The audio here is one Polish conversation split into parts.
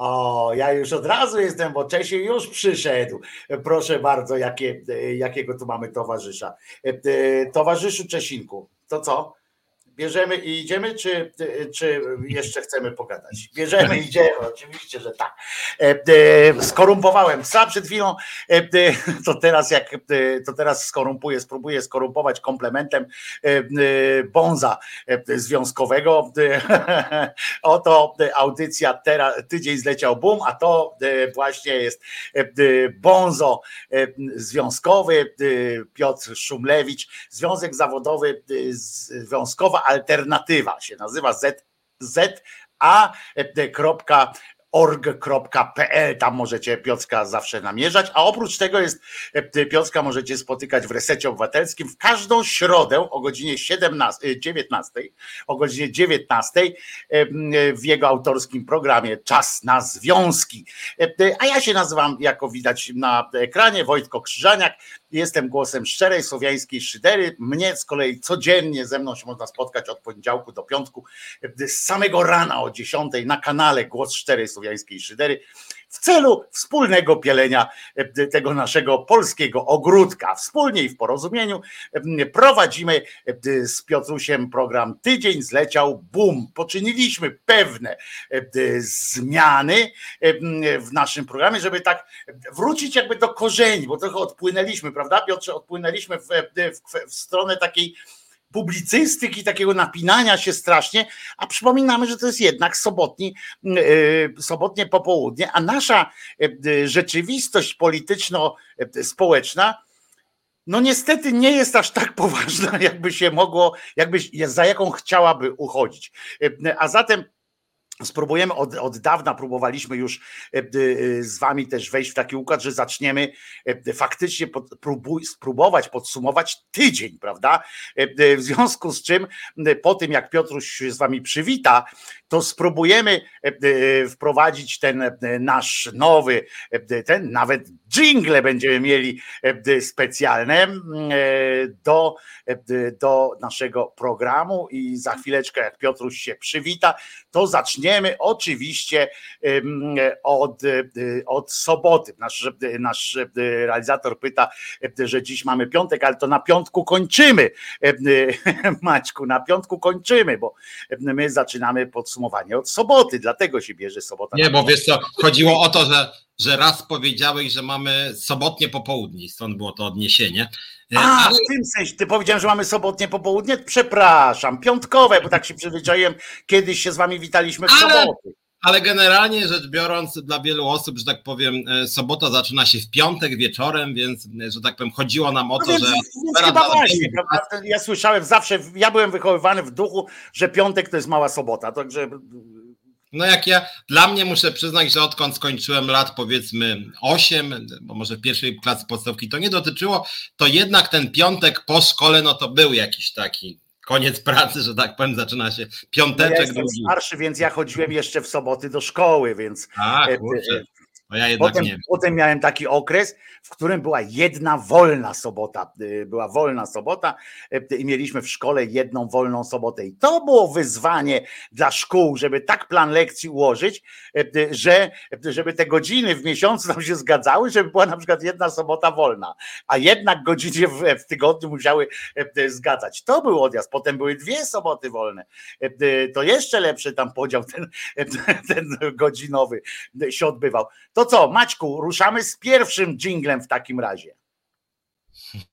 O, ja już od razu jestem, bo Czesiu już przyszedł. Proszę bardzo, jakie, jakiego tu mamy towarzysza. Towarzyszu Czesinku, to co? Bierzemy i idziemy, czy, czy jeszcze chcemy pogadać? Bierzemy i idziemy, oczywiście, że tak. E, e, skorumpowałem psa przed chwilą, e, to teraz jak to teraz skorumpuję, spróbuję skorumpować komplementem bonza związkowego. Oto audycja teraz, tydzień zleciał boom, a to właśnie jest bonzo związkowy Piotr Szumlewicz, Związek Zawodowy Związkowa alternatywa się nazywa Z, tam możecie Piotrka zawsze namierzać, a oprócz tego jest Piotrka możecie spotykać w Resecie Obywatelskim w każdą środę o godzinie 17, 19, o godzinie 19 w jego autorskim programie Czas na Związki. A ja się nazywam, jako widać na ekranie, Wojtko Krzyżaniak, Jestem głosem szczerej słowiańskiej szydery. Mnie z kolei codziennie ze mną się można spotkać od poniedziałku do piątku, z samego rana o 10 na kanale Głos Szczerej Słowiańskiej Szydery w celu wspólnego pielenia e, tego naszego polskiego ogródka. Wspólnie i w porozumieniu e, prowadzimy e, z Piotrusiem program Tydzień zleciał boom. Poczyniliśmy pewne zmiany w naszym programie, żeby tak wrócić jakby do korzeni, bo trochę odpłynęliśmy, prawda Piotrze, odpłynęliśmy w, w, w stronę takiej publicystyki, takiego napinania się strasznie, a przypominamy, że to jest jednak sobotni, e, sobotnie popołudnie, a nasza e, rzeczywistość polityczno-społeczna no niestety nie jest aż tak poważna, jakby się mogło, jakby za jaką chciałaby uchodzić. E, a zatem Spróbujemy od, od dawna, próbowaliśmy już e, e, z Wami też wejść w taki układ, że zaczniemy e, faktycznie pod, próbuj, spróbować podsumować tydzień, prawda? W związku z czym, po tym jak Piotruś się z Wami przywita, to spróbujemy wprowadzić ten nasz nowy, ten nawet jingle będziemy mieli specjalne do, do naszego programu i za chwileczkę, jak Piotruś się przywita, to zaczniemy oczywiście od, od soboty. Nasz, nasz realizator pyta, że dziś mamy piątek, ale to na piątku kończymy. Maćku, na piątku kończymy, bo my zaczynamy podsumowanie od soboty, dlatego się bierze sobota. Nie, bo wiesz co, chodziło o to, że, że raz powiedziałeś, że mamy sobotnie popołudnie, stąd było to odniesienie. A, ale... w tym sensie, ty powiedziałem, że mamy sobotnie popołudnie? Przepraszam, piątkowe, bo tak się przyzwyczaiłem, kiedyś się z wami witaliśmy w ale... soboty. Ale generalnie rzecz biorąc, dla wielu osób, że tak powiem, e, sobota zaczyna się w piątek wieczorem, więc, e, że tak powiem, chodziło nam o no to, więc, że. Więc chyba właśnie, ja słyszałem zawsze, ja byłem wychowywany w duchu, że piątek to jest mała sobota, także no jak ja, dla mnie muszę przyznać, że odkąd skończyłem lat powiedzmy 8, bo może w pierwszej klasy podstawki to nie dotyczyło, to jednak ten piątek po szkole, no to był jakiś taki koniec pracy, że tak powiem, zaczyna się piąteczek. No ja jestem starszy, więc ja chodziłem jeszcze w soboty do szkoły, więc... A, e, kurczę. E, no ja jednak potem, nie. Potem miałem taki okres, w którym była jedna wolna sobota. Y, była wolna sobota y, i mieliśmy w szkole jedną wolną sobotę. I to było wyzwanie dla szkół, żeby tak plan lekcji ułożyć, y, że żeby te godziny w miesiącu nam się zgadzały, żeby była na przykład jedna sobota wolna, a jednak godziny w, tygodniu musiały zgadzać. To był odjazd. Potem były dwie soboty wolne. To jeszcze lepszy tam podział ten, ten godzinowy się odbywał. To co, Maćku, ruszamy z pierwszym w takim razie.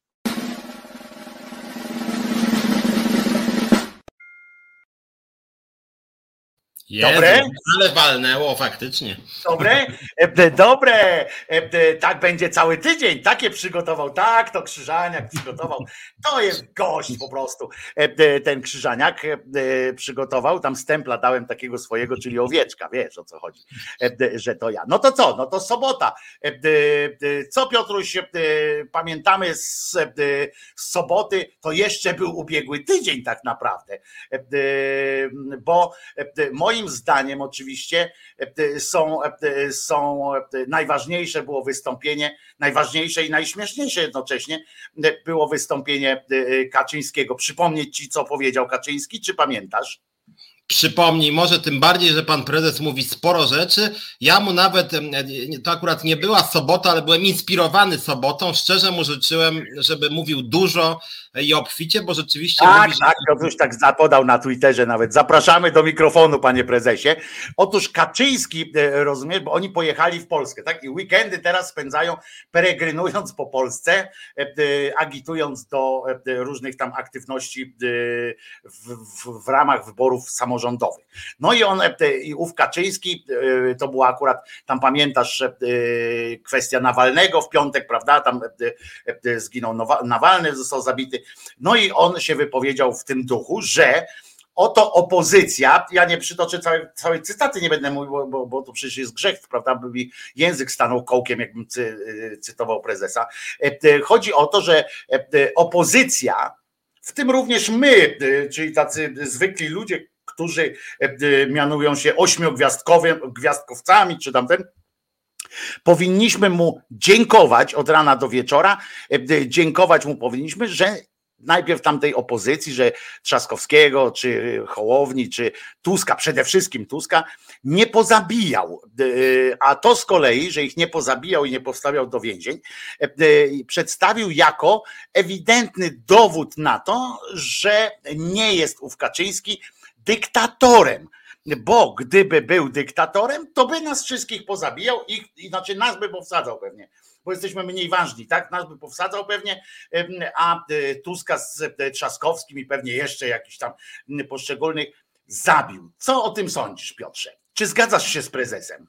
Jezu, dobre? Ale walnęło faktycznie. Dobre? E, dobre. E, e, tak będzie cały tydzień. Takie przygotował. Tak, to Krzyżaniak przygotował. To jest gość po prostu. Ten Krzyżaniak przygotował. Tam stempla dałem takiego swojego, czyli owieczka. Wiesz o co chodzi, że to ja. No to co? No to sobota. Co Piotruś pamiętamy z, z soboty, to jeszcze był ubiegły tydzień tak naprawdę. Bo moi moim zdaniem oczywiście e, są, e, są e, najważniejsze było wystąpienie, najważniejsze i najśmieszniejsze jednocześnie było wystąpienie Kaczyńskiego. Przypomnieć ci, co powiedział Kaczyński, czy pamiętasz? Przypomnij, może tym bardziej, że pan prezes mówi sporo rzeczy. Ja mu nawet, to akurat nie była sobota, ale byłem inspirowany sobotą. Szczerze mu życzyłem, żeby mówił dużo i obficie, bo rzeczywiście. Tak, mówi, tak, Piotruś tak zapodał na Twitterze nawet. Zapraszamy do mikrofonu, panie prezesie. Otóż Kaczyński, e, rozumiesz, bo oni pojechali w Polskę, tak? I weekendy teraz spędzają peregrynując po Polsce, e, e, agitując do różnych tam aktywności w, w, w ramach wyborów samorządowych samorządowych. No i on, e, i ów Kaczyński, e, to była akurat, tam pamiętasz, e, kwestia Nawalnego w piątek, prawda, tam zginął Nawalny, został zabity. No i on się wypowiedział w tym duchu, że oto opozycja, ja nie przytoczę całej, całej cytaty, nie będę mówił, bo, bo to przecież jest grzech, prawda, by mi język stanął kołkiem, jakbym cy, cytował prezesa. Chodzi o to, że opozycja, w tym również my, czyli tacy zwykli ludzie, którzy e, e, mianują się ośmiogwiazdkowcami, czy tamten, powinniśmy mu dziękować od rana do wieczora, e, dziękować mu powinniśmy, że najpierw tamtej opozycji, że Trzaskowskiego, czy Hołowni, czy Tuska, przede wszystkim Tuska, nie pozabijał. A to z kolei, że ich nie pozabijał i nie powstawiał do więzień, przedstawił jako ewidentny dowód na to, że nie jest ów Kaczyński dyktatorem. Bo gdyby był dyktatorem, to by nas wszystkich pozabijał i znaczy nas by powsadzał pewnie, bo jesteśmy mniej ważni, tak? Nas by powsadzał pewnie, a e, Tuska z e, Trzaskowskim i pewnie jeszcze jakiś tam poszczególnych zabił. Co o tym sądzisz, Piotrze? Czy zgadzasz się z prezesem?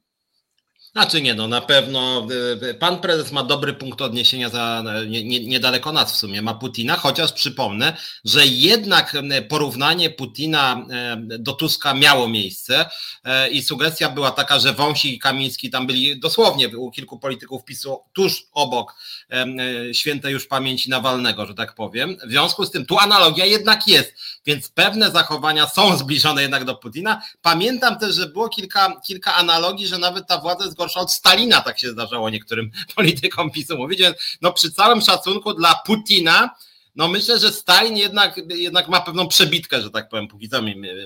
Znaczy nie, no na pewno y, y, pan prezes ma dobry punkt odniesienia za nie, nie, niedaleko nas w sumie, ma Putina, chociaż przypomnę, że jednak y, porównanie Putina do Tuska miało miejsce i sugestia była taka, że Wąsik i Kamiński tam byli dosłownie u kilku polityków PiSu tuż obok świętej już pamięci Nawalnego, że tak powiem. W związku z tym tu analogia jednak jest, więc pewne zachowania są zbliżone jednak do Putina. Pamiętam też, że było kilka, kilka analogii, że nawet ta władza jest gorsza od Stalina, tak się zdarzało niektórym politykom PiSu mówić, no przy całym szacunku dla Putina, no myślę, że Stalin jednak, jednak ma pewną przebitkę, że tak powiem, póki co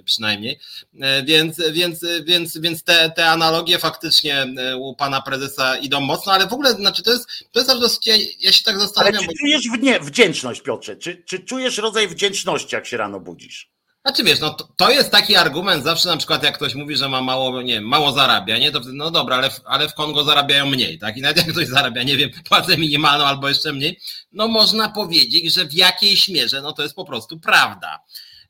przynajmniej, e, więc, więc, więc, więc te, te analogie faktycznie e, u pana prezesa idą mocno, ale w ogóle, znaczy to jest, to jest aż dosyć, ja, ja się tak zastanawiam. Ale czy czujesz wdzięczność, Piotrze? Czy, czy czujesz rodzaj wdzięczności, jak się rano budzisz? Znaczy wiesz, no to, to, jest taki argument zawsze na przykład jak ktoś mówi, że ma mało, nie wiem, mało zarabia, nie, to no dobra, ale w, ale w Kongo zarabiają mniej, tak? I nawet jak ktoś zarabia, nie wiem, płacę minimalną albo jeszcze mniej, no można powiedzieć, że w jakiejś mierze, no to jest po prostu prawda.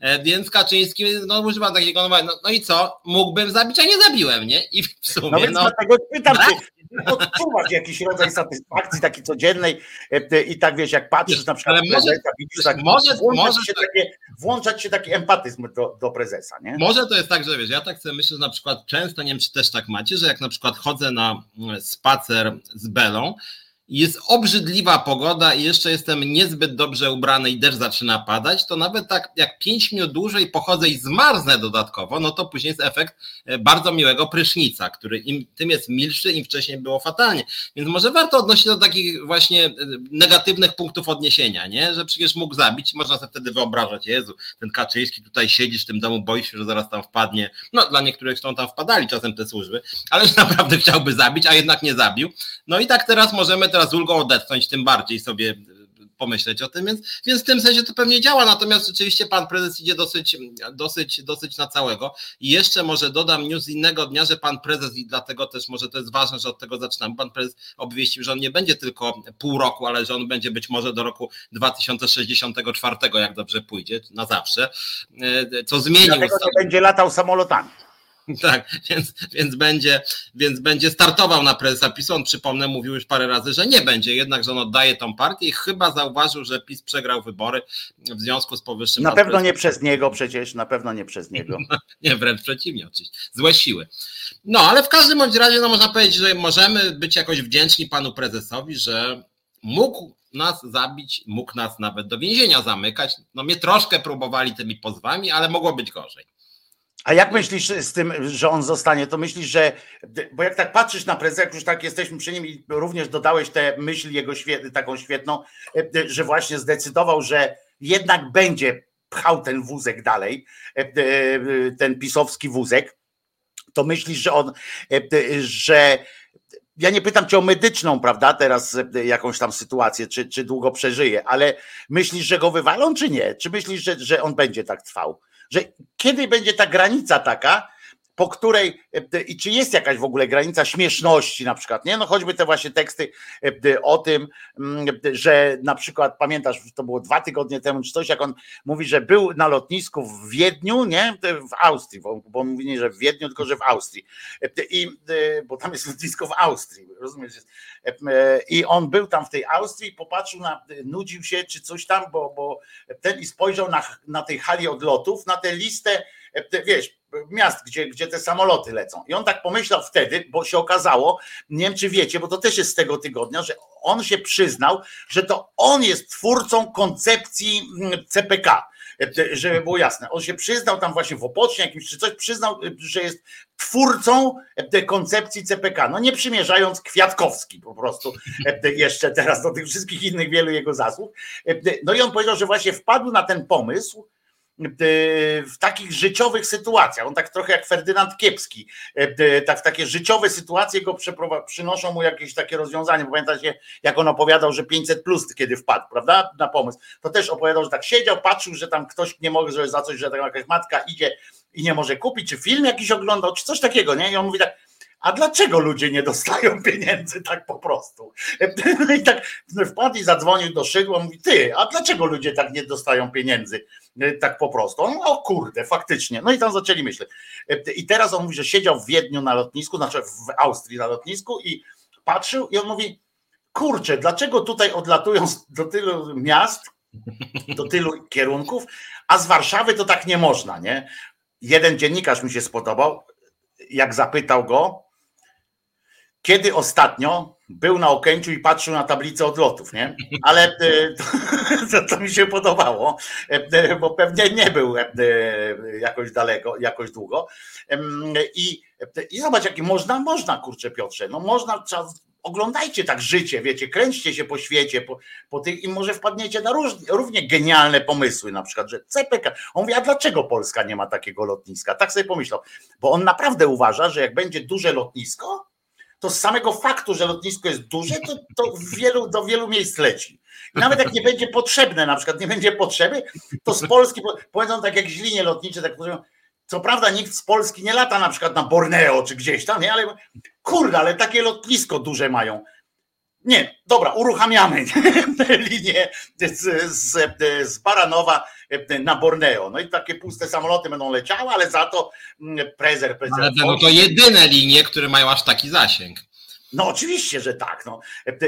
E, więc Kaczyński no, używa takiego, no, no i co, mógłbym zabić, a nie zabiłem, nie? I w sumie, no. No dlatego pytam, czy odczuwasz jakiś rodzaj satysfakcji takiej codziennej e, i tak wiesz, jak patrzysz na przykład może, prezesa, widzisz tak, może, włączać, może się tak. takie, włączać się taki empatyzm do, do prezesa, nie? Może to jest tak, że wiesz, ja tak sobie myślę, że na przykład często, nie wiem, czy też tak macie, że jak na przykład chodzę na mm, spacer z Belą, jest obrzydliwa pogoda i jeszcze jestem niezbyt dobrze ubrany i deszcz zaczyna padać, to nawet tak jak 5 minut dłużej pochodzę i zmarznę dodatkowo, no to później jest efekt e, bardzo miłego prysznica, który im tym jest milszy, im wcześniej było fatalnie. Więc może warto odnosić do takich właśnie e, negatywnych punktów odniesienia, nie? że przecież mógł zabić, można sobie wtedy wyobrażać, Jezu, ten Kaczyński tutaj siedzisz w tym domu, boisz się, że zaraz tam wpadnie. No dla niektórych są tam wpadali czasem te służby, ale że naprawdę chciałby zabić, a jednak nie zabił. No i tak teraz możemy teraz z ulgą odetchnąć, tym bardziej sobie pomyśleć o tym, więc, więc w tym sensie to pewnie działa, natomiast rzeczywiście pan prezes idzie dosyć, dosyć, dosyć na całego i jeszcze może dodam news innego dnia, że pan prezes i dlatego też może to jest ważne, że od tego zaczynam, pan prezes obwieścił, że on nie będzie tylko pół roku, ale że on będzie być może do roku 2064, jak dobrze pójdzie, na zawsze, e, co zmienił. Dlatego nie będzie latał samolotami. Tak, więc, więc, będzie, więc będzie startował na prezesa PiSu. On przypomnę, mówił już parę razy, że nie będzie, jednak, że on oddaje tą partię i chyba zauważył, że PiS przegrał wybory w związku z powyższym. Na pewno nie przez niego przecież, na pewno nie przez niego. nie, wręcz przeciwnie, oczywiście. Złe siły. No, ale w każdym bądź razie no, można powiedzieć, że możemy być jakoś wdzięczni panu prezesowi, że mógł nas zabić, mógł nas nawet do więzienia zamykać. No mnie troszkę próbowali tymi pozwami, ale mogło być gorzej. A jak myślisz z tym, że on zostanie, to myślisz, że, bo jak tak patrzysz na prezesa, jak już tak jesteśmy przy nim i również dodałeś tę myśl jego świet, taką świetną, że właśnie zdecydował, że jednak będzie pchał ten wózek dalej, ten pisowski wózek, to myślisz, że on, że ja nie pytam cię o medyczną, prawda, teraz jakąś tam sytuację, czy, czy długo przeżyje, ale myślisz, że go wywalą, czy nie? Czy myślisz, że, że on będzie tak trwał? Że kiedy będzie ta granica taka, po której e, i czy jest jakaś w ogóle granica śmieszności na przykład, nie? No choćby te właśnie teksty e, o tym, mm, że na przykład pamiętasz, to było dwa tygodnie temu czy coś, jak on mówi, że był na lotnisku w Wiedniu, nie? W Austrii, bo, bo mówi nie, że w Wiedniu, tylko że w Austrii. E, I, bo tam jest lotnisko w Austrii, rozumiesz? I on był tam w tej Austrii popatrzył na, nudził się czy coś tam, bo, bo ten i spojrzał na, na tej hali odlotów, na tę listę, wiesz, miast, gdzie, gdzie te samoloty lecą. I on tak pomyślał wtedy, bo się okazało, nie wiem czy wiecie, bo to też jest z tego tygodnia, że on się przyznał, że to on jest twórcą koncepcji mm, CPK. Żeby było jasne, on się przyznał tam właśnie w Opocznie jakimś czy coś, przyznał, że jest twórcą tej koncepcji CPK. No nie przymierzając Kwiatkowski po prostu jeszcze teraz do tych wszystkich innych wielu jego zasług. No i on powiedział, że właśnie wpadł na ten pomysł, w takich życiowych sytuacjach. On tak trochę jak Ferdynand Kiepski, tak takie życiowe sytuacje go przynoszą mu jakieś takie rozwiązanie. Pamiętacie, jak on opowiadał, że 500 plus kiedy wpadł, prawda, na pomysł. To też opowiadał, że tak siedział, patrzył, że tam ktoś nie może, że za coś, że tam jakaś matka idzie i nie może kupić, czy film jakiś oglądał, czy coś takiego, nie? I on mówi tak, a dlaczego ludzie nie dostają pieniędzy tak po prostu? No i tak wpadł i zadzwonił do szydła, mówi, ty, a dlaczego ludzie tak nie dostają pieniędzy tak po prostu? On, o kurde, faktycznie. No i tam zaczęli myśleć. I teraz on mówi, że siedział w Wiedniu na lotnisku, znaczy w Austrii na lotnisku i patrzył i on mówi, kurczę, dlaczego tutaj odlatują do tylu miast, do tylu kierunków, a z Warszawy to tak nie można, nie? Jeden dziennikarz mi się spodobał, jak zapytał go, kiedy ostatnio był na Okęciu i patrzył na tablicę odlotów, nie? Ale e, to, to, mi się podobało, e, bo pewnie nie był e, jakoś daleko, jakoś długo. I, i zobacz, jakie można, można, kurczę Piotrze, no można, trzeba, oglądajcie tak życie, wiecie, kręćcie się po świecie, po, po tych i może wpadniecie na róż, równie genialne pomysły, na przykład, że CPK. On mówi, a dlaczego Polska nie ma takiego lotniska? Tak sobie pomyślał, bo on naprawdę uważa, że jak będzie duże lotnisko, to z samego faktu, że lotnisko jest duże, to, to wielu, do wielu miejsc leci. Nawet jak nie będzie potrzebne, na przykład nie będzie potrzeby, to z Polski, powiedzą tak jakieś linie lotnicze, tak powiedzą, co prawda nikt z Polski nie lata na przykład na Borneo czy gdzieś tam, nie? ale kurde, ale takie lotnisko duże mają. Nie, dobra, uruchamiamy linię z, z, z Baranowa na Borneo. No i takie puste samoloty będą leciały, ale za to mm, prezer, prezer. Ale no to jedyne linie, które mają aż taki zasięg. No oczywiście, że tak. No.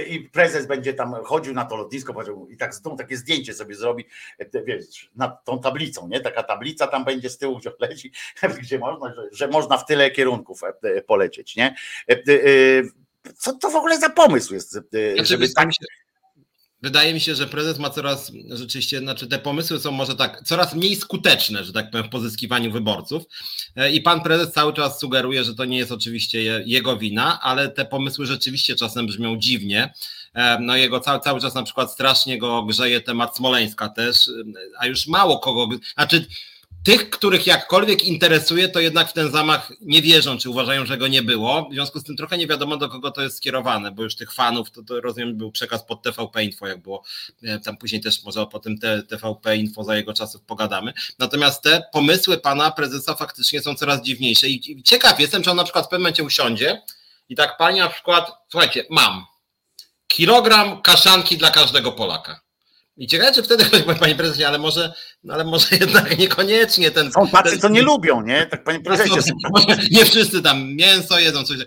I prezes będzie tam chodził na to lotnisko i tak z takie zdjęcie sobie zrobi, wiesz, nad tą tablicą, nie? Taka tablica tam będzie z tyłu, gdzie leci, gdzie można, że, że można w tyle kierunków polecieć, nie? Co to w ogóle za pomysł jest, znaczy, żeby tak... Wydaje mi się, że prezes ma coraz rzeczywiście, znaczy te pomysły są może tak coraz mniej skuteczne, że tak powiem, w pozyskiwaniu wyborców. E, I pan prezes cały czas sugeruje, że to nie jest oczywiście jego wina, ale te pomysły rzeczywiście czasem brzmią dziwnie. E, no jego cały, cały czas na przykład strasznie go grzeje temat Smoleńska też, e, a już mało kogo, znaczy tych, których jakkolwiek interesuje, to jednak w ten zamach nie wierzą, czy uważają, że go nie było. W związku z tym trochę nie wiadomo, do kogo to jest skierowane, bo już tych fanów, to, to rozumiem, był przekaz pod TVP Info, jak było. E, tam później też może po tym TVP Info za jego czasów pogadamy. Natomiast te pomysły pana prezesa faktycznie są coraz dziwniejsze i ciekaw jestem, czy on na przykład w pewnym momencie usiądzie i tak pani na przykład, słuchajcie, mam kilogram kaszanki dla każdego Polaka. I ciekawe, czy wtedy ktoś powie, panie prezesie, ale może, no ale może jednak niekoniecznie ten. Są tacy, co nie lubią, nie? Tak panie prezesie. Nie wszyscy tam mięso jedzą, coś.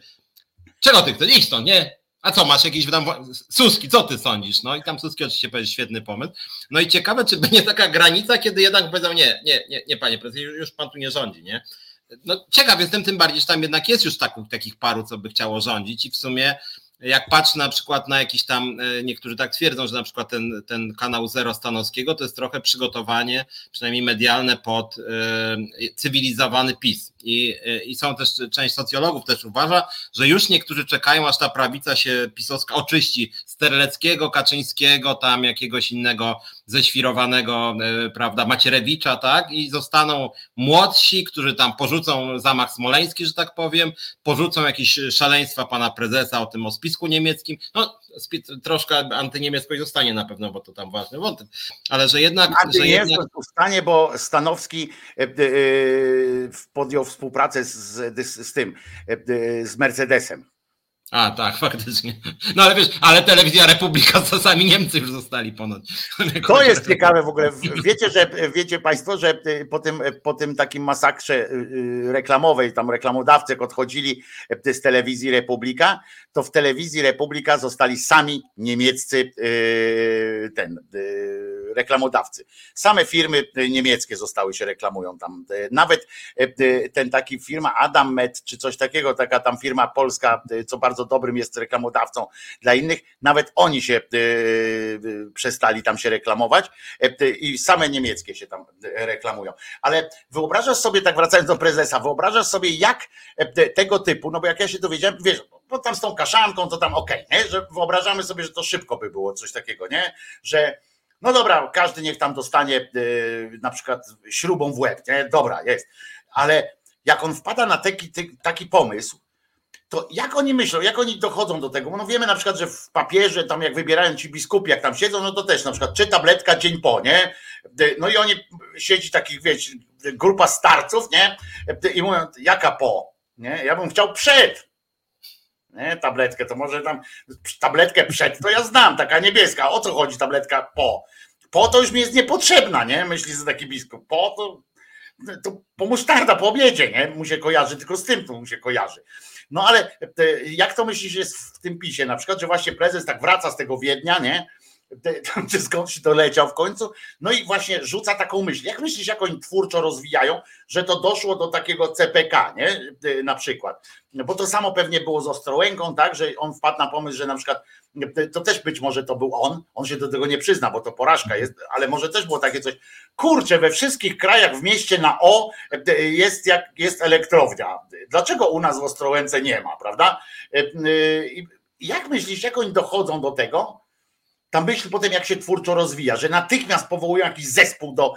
Czego ty chcesz? Idź to, nie? A co, masz jakieś tam. Suski, co ty sądzisz? No i tam Suski oczywiście powiedział świetny pomysł. No i ciekawe, czy będzie taka granica, kiedy jednak powiedzą, nie, nie, nie, nie panie prezesie, już pan tu nie rządzi, nie? No ciekaw jestem tym bardziej, że tam jednak jest już takich, takich paru, co by chciało rządzić i w sumie jak patrzę na przykład na jakiś tam, e, niektórzy tak twierdzą, że na przykład ten, ten kanał Zero Stanowskiego to jest trochę przygotowanie, przynajmniej medialne, pod e, cywilizowany PiS. I, I są też, część socjologów też uważa, że już niektórzy czekają, aż ta prawica się pisowska oczyści z Terleckiego, Kaczyńskiego, tam jakiegoś innego ześwirowanego, e, prawda, Macierewicza, tak? I zostaną młodsi, którzy tam porzucą zamach smoleński, że tak powiem, porzucą jakieś szaleństwa pana prezesa o tym o spisku niemieckim. No, troszkę antyniemieckość zostanie na pewno, bo to tam ważny wątek, ale że jednak... Że jednak... zostanie, bo Stanowski e, e, podjął współpracę z, z, z tym, z Mercedesem. A tak, faktycznie. No ale wiesz, ale telewizja Republika to sami Niemcy już zostali ponoć. To jest ciekawe w ogóle. Wiecie, że wiecie Państwo, że y, po tym, po tym takim masakrze y, y, reklamowej, tam reklamodawcy odchodzili z telewizji Republika, to w telewizji Republika zostali sami niemieccy ten reklamodawcy. Same firmy niemieckie zostały się reklamują tam. Nawet ten taki firma Adam Med czy coś takiego, taka tam firma polska, co bardzo dobrym jest reklamodawcą dla innych, nawet oni się przestali tam się reklamować i same niemieckie się tam reklamują. Ale wyobrażasz sobie, tak wracając do prezesa, wyobrażasz sobie jak tego typu, no bo jak ja się dowiedziałem, wiesz, bo tam z tą kaszanką to tam okej, okay, że wyobrażamy sobie, że to szybko by było coś takiego, nie? Że no dobra, każdy niech tam dostanie na przykład śrubą w łeb, nie? Dobra, jest. Ale jak on wpada na taki, taki pomysł, to jak oni myślą, jak oni dochodzą do tego? No wiemy na przykład, że w papierze, tam jak wybierają ci biskupi, jak tam siedzą, no to też na przykład czy tabletka dzień po, nie? No i oni siedzi takich, wiecie, grupa starców, nie? I mówią, jaka po? Nie? Ja bym chciał przed. Nie? Tabletkę, to może tam tabletkę przed, to ja znam, taka niebieska. O co chodzi tabletka po? Po to już mi jest niepotrzebna, nie? Myśli że taki biskup. Po to, to po musztarda po obiedzie, nie? Mu się kojarzy, tylko z tym to mu się kojarzy. No ale jak to myślisz jest w tym pisie na przykład, że właśnie prezes tak wraca z tego Wiednia, nie? Czy skądś doleciał w końcu, no i właśnie rzuca taką myśl. Jak myślisz, jak oni twórczo rozwijają, że to doszło do takiego CPK, nie? Na przykład. No bo to samo pewnie było z Ostrołęką, tak, że on wpadł na pomysł, że na przykład to też być może to był on, on się do tego nie przyzna, bo to porażka jest, ale może też było takie coś, kurczę, we wszystkich krajach w mieście na O jest jak jest elektrownia. Dlaczego u nas w Ostrołęce nie ma, prawda? Jak myślisz, jak oni dochodzą do tego, ta myśl potem jak się twórczo rozwija, że natychmiast powołują jakiś zespół do,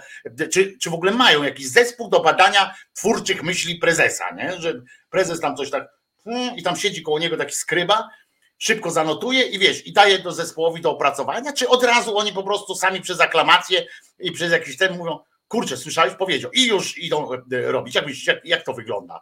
czy, czy w ogóle mają jakiś zespół do badania twórczych myśli prezesa, nie? że prezes tam coś tak hmm, i tam siedzi koło niego taki skryba, szybko zanotuje i wiesz, i daje do zespołowi do opracowania, czy od razu oni po prostu sami przez aklamację i przez jakiś ten mówią, kurczę, słyszałeś, powiedział i już idą robić. Jak, jak, jak to wygląda?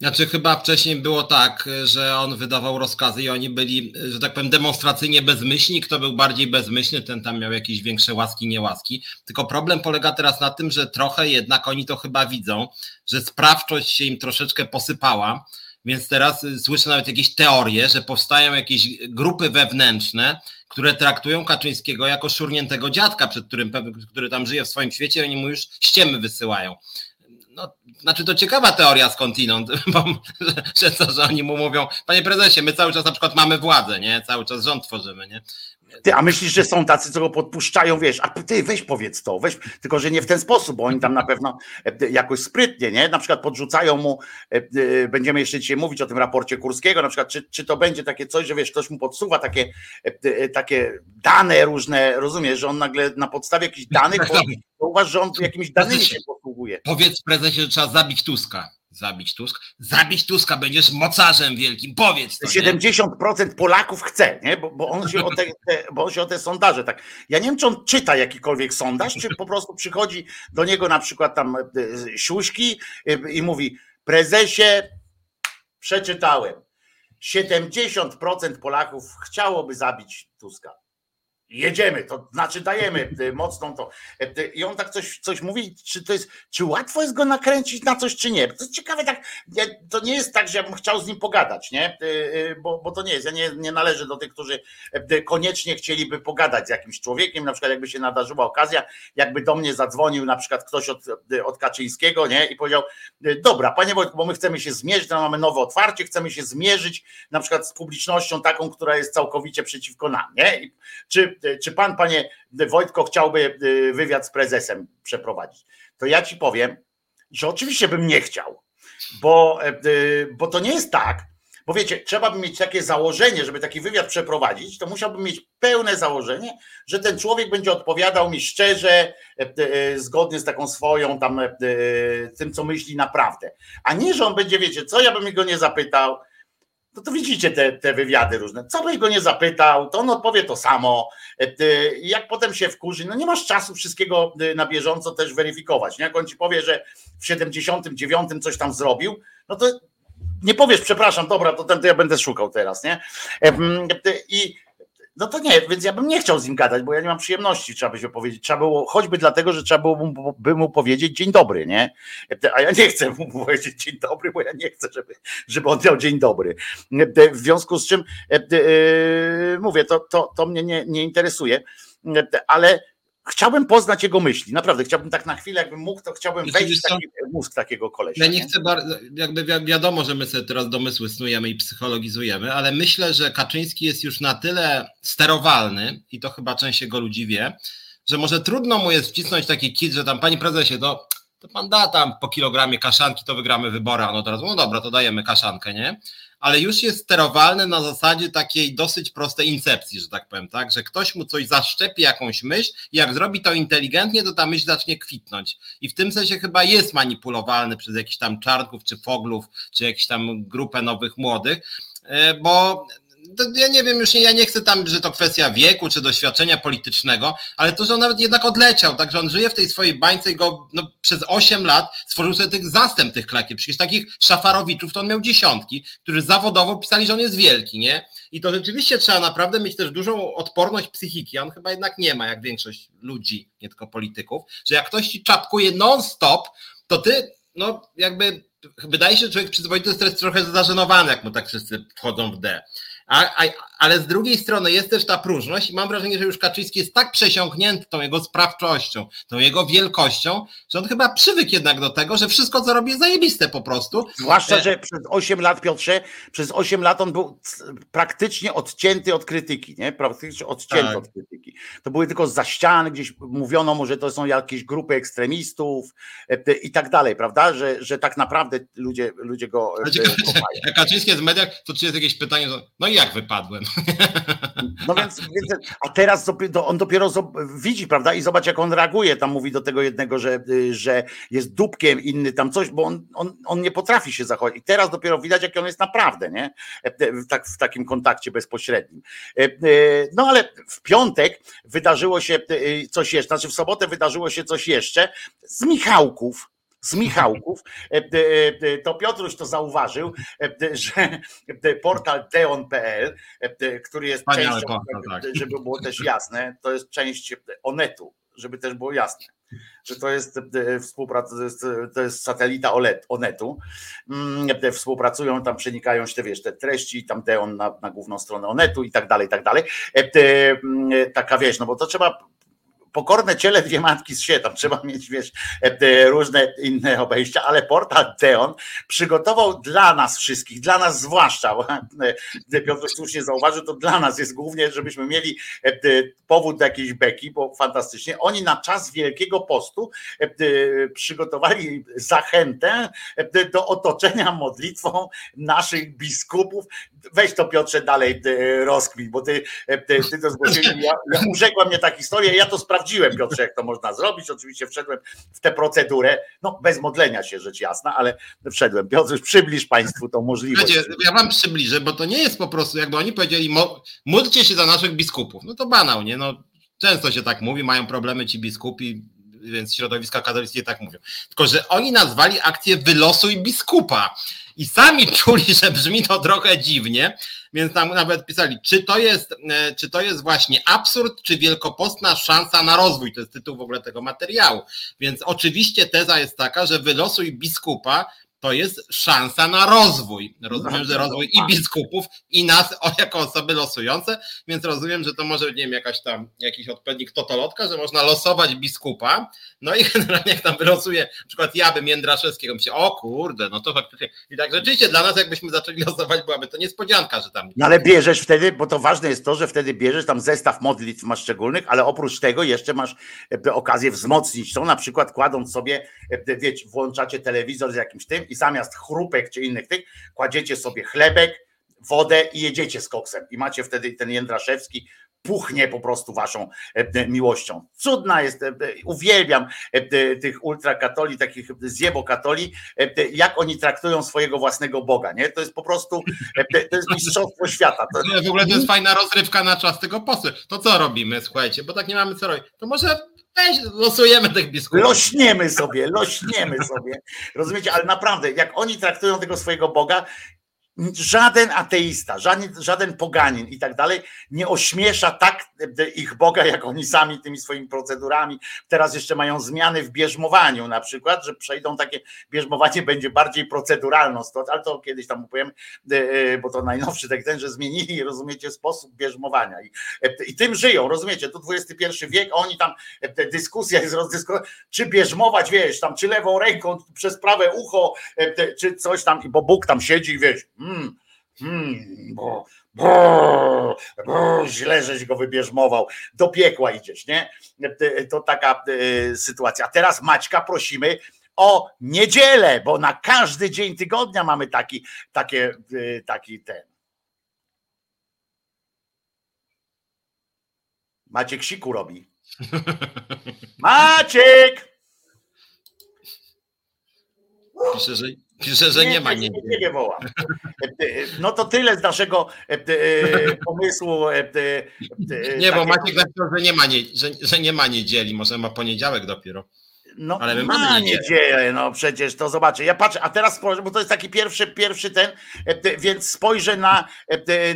Znaczy chyba wcześniej było tak, że on wydawał rozkazy i oni byli, że tak powiem, demonstracyjnie bezmyślni. Kto był bardziej bezmyślny, ten tam miał jakieś większe łaski, niełaski. Tylko problem polega teraz na tym, że trochę jednak oni to chyba widzą, że sprawczość się im troszeczkę posypała. Więc teraz słyszę nawet jakieś teorie, że powstają jakieś grupy wewnętrzne, które traktują Kaczyńskiego jako szurniętego dziadka, przed którym, który tam żyje w swoim świecie, oni mu już ściemy wysyłają no, znaczy to ciekawa teoria skądinąd, bo, że, że, to, że oni mu mówią, panie prezesie, my cały czas na przykład mamy władzę, nie? Cały czas rząd tworzymy, nie? Ty, a myślisz, że są tacy, co go podpuszczają, wiesz, a ty weź powiedz to, weź, tylko że nie w ten sposób, bo oni tam na pewno e, jakoś sprytnie, nie? Na przykład podrzucają mu, e, e, będziemy jeszcze dzisiaj mówić o tym raporcie Kurskiego, na przykład, czy, czy to będzie takie coś, że wiesz, ktoś mu podsuwa takie, takie dane różne, rozumiesz, że on nagle na podstawie jakichś danych, bo, uważa, że on jakimiś danymi się posługuje. Powiedz prezesie, że trzeba zabić Tuska zabić Tusk. Zabić Tuska, będziesz mocarzem wielkim, powiedz to. 70% nie? Polaków chce, nie? Bo, bo, on się o te, te, bo on się o te sondaże tak. Ja nie wiem, czy on czyta jakikolwiek sondaż, czy po prostu przychodzi do niego na przykład tam e, Siuśki e, i mówi, prezesie, przeczytałem. 70% Polaków chciałoby zabić Tuska jedziemy, to znaczy dajemy y, mocną to. Y, I on tak coś, coś mówi, czy to jest, czy łatwo jest go nakręcić na coś, czy nie. To jest ciekawe, tak, to nie jest tak, że ja bym chciał z nim pogadać, nie? Y, bo, bo to nie jest, ja nie, nie należę do tych, którzy koniecznie chcieliby pogadać z jakimś człowiekiem, na przykład jakby się nadarzyła okazja, jakby do mnie zadzwonił na przykład ktoś od, od Kaczyńskiego, nie? I powiedział, dobra, panie Wojtku, bo my chcemy się zmierzyć, mamy nowe otwarcie, chcemy się zmierzyć na przykład z publicznością taką, która jest całkowicie przeciwko nam, nie? I, czy czy pan, panie Wojtko, chciałby y, wywiad z prezesem przeprowadzić? To ja ci powiem, że oczywiście bym nie chciał. bo, bo to nie jest tak, bo wiecie, trzeba by mieć takie założenie, żeby taki wywiad przeprowadzić, to musiałbym mieć pełne założenie, że ten człowiek będzie odpowiadał mi szczerze, e, e, zgodnie z taką swoją tam, e, tym, co myśli naprawdę. A nie, że on będzie, wiecie, co ja bym go nie zapytał, no to widzicie te, te wywiady różne. Co byś go nie zapytał, to on odpowie to samo. Jak potem się wkurzy, no nie masz czasu wszystkiego na bieżąco też weryfikować. Nie? Jak on ci powie, że w 79 coś tam zrobił, no to nie powiesz, przepraszam, dobra, to ten to ja będę szukał teraz, nie? I no to nie, więc ja bym nie chciał z nim gadać, bo ja nie mam przyjemności, trzeba by się powiedzieć. Trzeba było, choćby dlatego, że trzeba było mu, by mu powiedzieć dzień dobry, nie? A ja nie chcę mu powiedzieć dzień dobry, bo ja nie chcę, żeby, żeby on miał dzień dobry. W związku z czym e, e, mówię, to, to, to mnie nie, nie interesuje, ale chciałbym poznać jego myśli. Naprawdę, chciałbym tak na chwilę, jakbym mógł, to chciałbym wejść w taki mózg takiego kolesia. Ja nie, nie, chcę bardzo, jakby wiadomo, że my sobie teraz domysły snujemy i psychologizujemy, ale myślę, że Kaczyński jest już na tyle sterowalny i to chyba część jego ludzi wie, że może trudno mu jest wcisnąć taki kit, że tam panie prezesie, to, to pan da tam po kilogramie kaszanki, to wygramy wybory, a no teraz, no dobra, to dajemy kaszankę, nie? Ale już jest sterowalny na zasadzie takiej dosyć prostej incepcji, że tak powiem, tak? Że ktoś mu coś zaszczepi, jakąś myśl, i jak zrobi to inteligentnie, to ta myśl zacznie kwitnąć. I w tym sensie chyba jest manipulowalny przez jakichś tam czarnków, czy foglów, czy jakąś tam grupę nowych młodych, e, bo ja nie wiem, już nie, ja nie chcę tam, że to kwestia wieku czy doświadczenia politycznego, ale to, że on nawet jednak odleciał, także on żyje w tej swojej bańce i go no, przez 8 lat stworzył sobie tych zastęp tych klakier. Przecież takich szafarowiczów to on miał dziesiątki, którzy zawodowo pisali, że on jest wielki, nie? I to rzeczywiście trzeba naprawdę mieć też dużą odporność psychiki, on chyba jednak nie ma, jak większość ludzi, nie tylko polityków, że jak ktoś ci czapkuje non-stop, to ty, no jakby wydaje się, że człowiek przyzwoity jest trochę zażenowany, jak mu tak wszyscy wchodzą w D. A, a, ale z drugiej strony jest też ta próżność i mam wrażenie, że już Kaczyński jest tak przesiąknięty tą jego sprawczością, tą jego wielkością, że on chyba przywykł jednak do tego, że wszystko, co robi, jest zajebiste po prostu. Zwłaszcza, e, że przez 8 lat, Piotrze, przez 8 lat on był praktycznie odcięty od krytyki, nie? Praktycznie odcięty tak. od krytyki. To były tylko za ściany, gdzieś mówiono mu, że to są jakieś grupy ekstremistów e, i tak dalej, prawda? Że, że tak naprawdę ludzie, ludzie go. E, jak Kaczyński jest w mediach, to czy jest jakieś pytanie, no i jak wypadłem? No więc, a teraz on dopiero widzi, prawda? I zobacz, jak on reaguje. Tam mówi do tego jednego, że, że jest dupkiem, inny tam coś, bo on, on, on nie potrafi się zachować. I teraz dopiero widać, jak on jest naprawdę, nie? W, tak, w takim kontakcie bezpośrednim. E, e, no ale w piątek wydarzyło się e, coś jeszcze, znaczy w sobotę wydarzyło się coś jeszcze z Michałków z Michałków, e, e, e, to Piotruś to zauważył, że portal deon.pl, który jest częścią, tak. żeby było też jasne, to jest część Onetu, żeby też było jasne że to jest współpraca, to jest, to jest satelita Onetu. Mm, współpracują, tam przenikają się te, wiesz, te treści, tam Deon na, na główną stronę Onetu i tak dalej, i tak dalej. Mm, taka wiesz, no bo to trzeba pokorne ciele dwie matki z się, tam trzeba mieć wiesz, e, różne inne obejścia, ale portal Deon przygotował dla nas wszystkich, dla nas zwłaszcza, bo e, Piotr słusznie zauważył, to dla nas jest głównie, żebyśmy mieli e, powód do jakiejś beki, bo fantastycznie. Oni na czas Wielkiego Postu przygotowali zachętę do otoczenia modlitwą naszych biskupów. Weź to Piotrze dalej rozkmin, bo ty, ty, ty to zgłosiłeś. Ja, ja urzekła mnie ta historia, ja to sprawdziłem sprawdziłem, Piotrze, jak to można zrobić. Oczywiście wszedłem w tę procedurę, no bez modlenia się, rzecz jasna, ale wszedłem. Piotr, przybliż Państwu tą możliwość. ja Wam przybliżę, bo to nie jest po prostu, jakby oni powiedzieli, módlcie się za naszych biskupów. No to banał, nie? No, często się tak mówi, mają problemy ci biskupi, więc środowiska katolickie tak mówią. Tylko, że oni nazwali akcję Wylosuj biskupa i sami czuli, że brzmi to trochę dziwnie, więc tam nawet pisali, czy to jest, e, czy to jest właśnie absurd, czy wielkopostna szansa na rozwój, to jest tytuł w ogóle tego materiału. Więc oczywiście teza jest taka, że wylosuj biskupa to jest szansa na rozwój. Rozumiem, że rozwój i biskupów, i nas jako osoby losujące, więc rozumiem, że to może, nie wiem, jakaś tam, jakiś odpowiednik totolotka, że można losować biskupa, no i generalnie jak tam wylosuje, na przykład ja bym Jędraszewskiego, myślę, o kurde, no to faktycznie, i tak rzeczywiście dla nas jakbyśmy zaczęli losować, byłaby to niespodzianka, że tam... No ale bierzesz wtedy, bo to ważne jest to, że wtedy bierzesz tam zestaw modlitw masz szczególnych, ale oprócz tego jeszcze masz okazję wzmocnić to, na przykład kładąc sobie, wiecie, włączacie telewizor z jakimś tym i zamiast chrupek czy innych tych, kładziecie sobie chlebek, wodę i jedziecie z koksem. I macie wtedy ten Jędraszewski puchnie po prostu waszą e, miłością. Cudna jest, e, uwielbiam e, tych ultrakatoli, takich zjebokatoli, jak oni traktują swojego własnego Boga, nie? To jest po prostu, to jest mistrzostwo świata. W ogóle to jest fajna rozrywka na czas tego posy. To co robimy, słuchajcie, bo tak nie mamy co robić. To może Weź, losujemy tych biskupów. Lośniemy sobie, lośniemy sobie. Rozumiecie, ale naprawdę, jak oni traktują tego swojego Boga, żaden ateista, żaden, żaden poganin i tak dalej nie ośmiesza tak ich Boga, jak oni sami tymi swoimi procedurami. Teraz jeszcze mają zmiany w bierzmowaniu na przykład, że przejdą takie, bierzmowanie będzie bardziej proceduralną, ale to kiedyś tam opowiem, e, e, bo to najnowszy tak ten, że zmienili, rozumiecie, sposób bierzmowania i, e, i tym żyją, rozumiecie, to XXI wiek, oni tam, dyskusja jest rozdyskutowana, czy bierzmować, wiesz, tam, czy lewą ręką przez prawe ucho, czy coś tam, bo Bóg tam siedzi, wiesz, hmm, hmm, bo, bo, bo, źle żeś go wybierzmował, do piekła idziesz, nie? To taka y, sytuacja. Teraz Maćka prosimy o niedzielę, bo na każdy dzień tygodnia mamy taki, takie, y, taki ten. Maciek siku robi. Maciek! Pisze, że Pisze, że nie, nie ma nie. Nie, nie wołam. No to tyle z naszego e, e, pomysłu. E, nie, bo Maciek napisał, że nie ma, nie, że, że nie ma niedzieli, może ma poniedziałek dopiero. No, ale my mamy niedzielę. no przecież to zobaczę. Ja patrzę, a teraz spojrzę, bo to jest taki pierwszy, pierwszy ten, więc spojrzę na,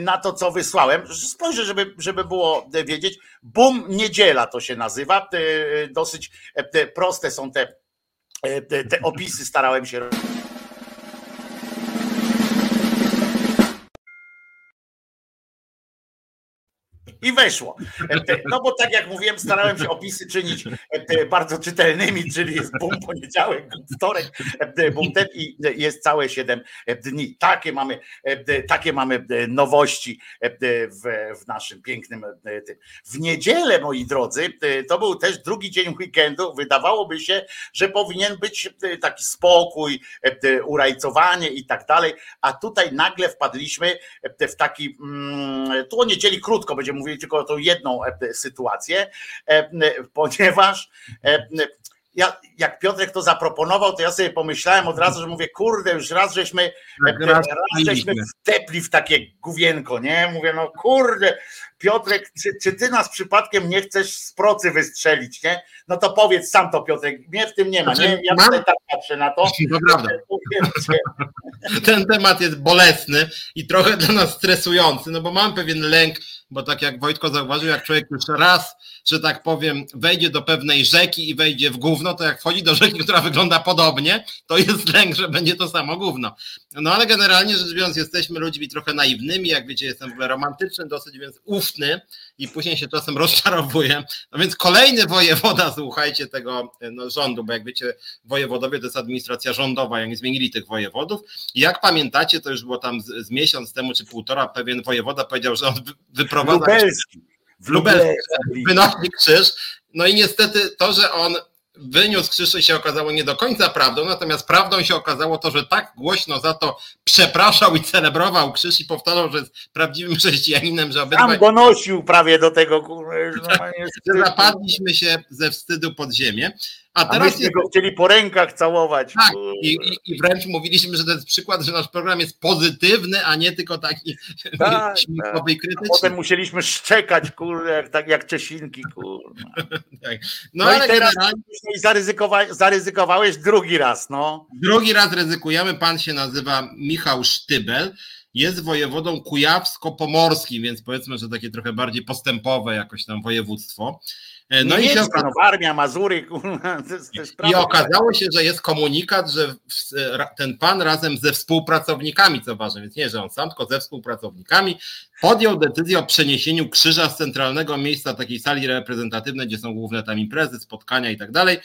na to, co wysłałem. Spojrzę, żeby, żeby było wiedzieć. Bum, niedziela to się nazywa. Dosyć proste są te, te, te opisy, starałem się robić. I weszło. No bo tak jak mówiłem, starałem się opisy czynić bardzo czytelnymi, czyli jest bum poniedziałek, wtorek, bum ten i jest całe 7 dni. Takie mamy, takie mamy nowości w, w naszym pięknym tym. W niedzielę, moi drodzy, to był też drugi dzień weekendu. Wydawałoby się, że powinien być taki spokój, urajcowanie i tak dalej, a tutaj nagle wpadliśmy w taki, mm, tu o niedzieli krótko będziemy mówili tylko tą jedną e, sytuację, e, ponieważ e, ja, jak Piotrek to zaproponował, to ja sobie pomyślałem od razu, że mówię, kurde, już raz żeśmy, tak, raz, raz żeśmy wdepli w takie główienko, nie? Mówię, no kurde, Piotrek, czy, czy ty nas przypadkiem nie chcesz z procy wystrzelić, nie? No to powiedz sam to, Piotrek, mnie w tym nie ma, nie? Znaczy, ja tutaj tak patrzę na to. To prawda. Ten temat jest bolesny i trochę dla nas stresujący, no bo mam pewien lęk, bo tak jak Wojtko zauważył, jak człowiek już raz, że tak powiem, wejdzie do pewnej rzeki i wejdzie w gówno, to jak wchodzi do rzeki, która wygląda podobnie, to jest lęk, że będzie to samo gówno. No ale generalnie rzecz biorąc, jesteśmy ludźmi trochę naiwnymi, jak wiecie, jestem w ogóle romantyczny dosyć, więc i później się czasem rozczarowuję. No więc kolejny wojewoda, słuchajcie, tego no, rządu, bo jak wiecie, wojewodowie to jest administracja rządowa, jak nie zmienili tych wojewodów. I jak pamiętacie, to już było tam z, z miesiąc temu czy półtora, pewien wojewoda powiedział, że on wyprowadza... Lubelski. W Lubelskim wynosi krzyż. No i niestety to, że on wyniósł i się okazało nie do końca prawdą, natomiast prawdą się okazało to, że tak głośno za to przepraszał i celebrował krzyż i powtarzał, że jest prawdziwym chrześcijaninem, że obydwaj... Tam go nosił prawie do tego. Że zapadliśmy się ze wstydu pod ziemię. A teraz A go chcieli po rękach całować. Tak, i, i, wręcz mówiliśmy, że to jest przykład, że nasz program jest pozytywny, a nie tylko taki tak, śmieszkowy i krytyczny. A potem musieliśmy szczekać, kurde, jak, tak jak Czesinki, kurde. tak. No, no ale i teraz zaryzykowa zaryzykowałeś drugi raz, no. Drugi raz ryzykujemy, pan się nazywa Michał Sztybel, jest wojewodą kujawsko-pomorskim, więc powiedzmy, że takie trochę bardziej postępowe jakoś tam województwo. E, no i się okazało, no, Armia, Mazury. I okazało się, że jest komunikat, że ten pan razem ze współpracownikami, co ważne, więc nie, że on sam, tylko ze współpracownikami, podjął decyzję o przeniesieniu krzyża z centralnego miejsca takiej sali reprezentatywnej, gdzie są główne tam imprezy, spotkania i tak dalej,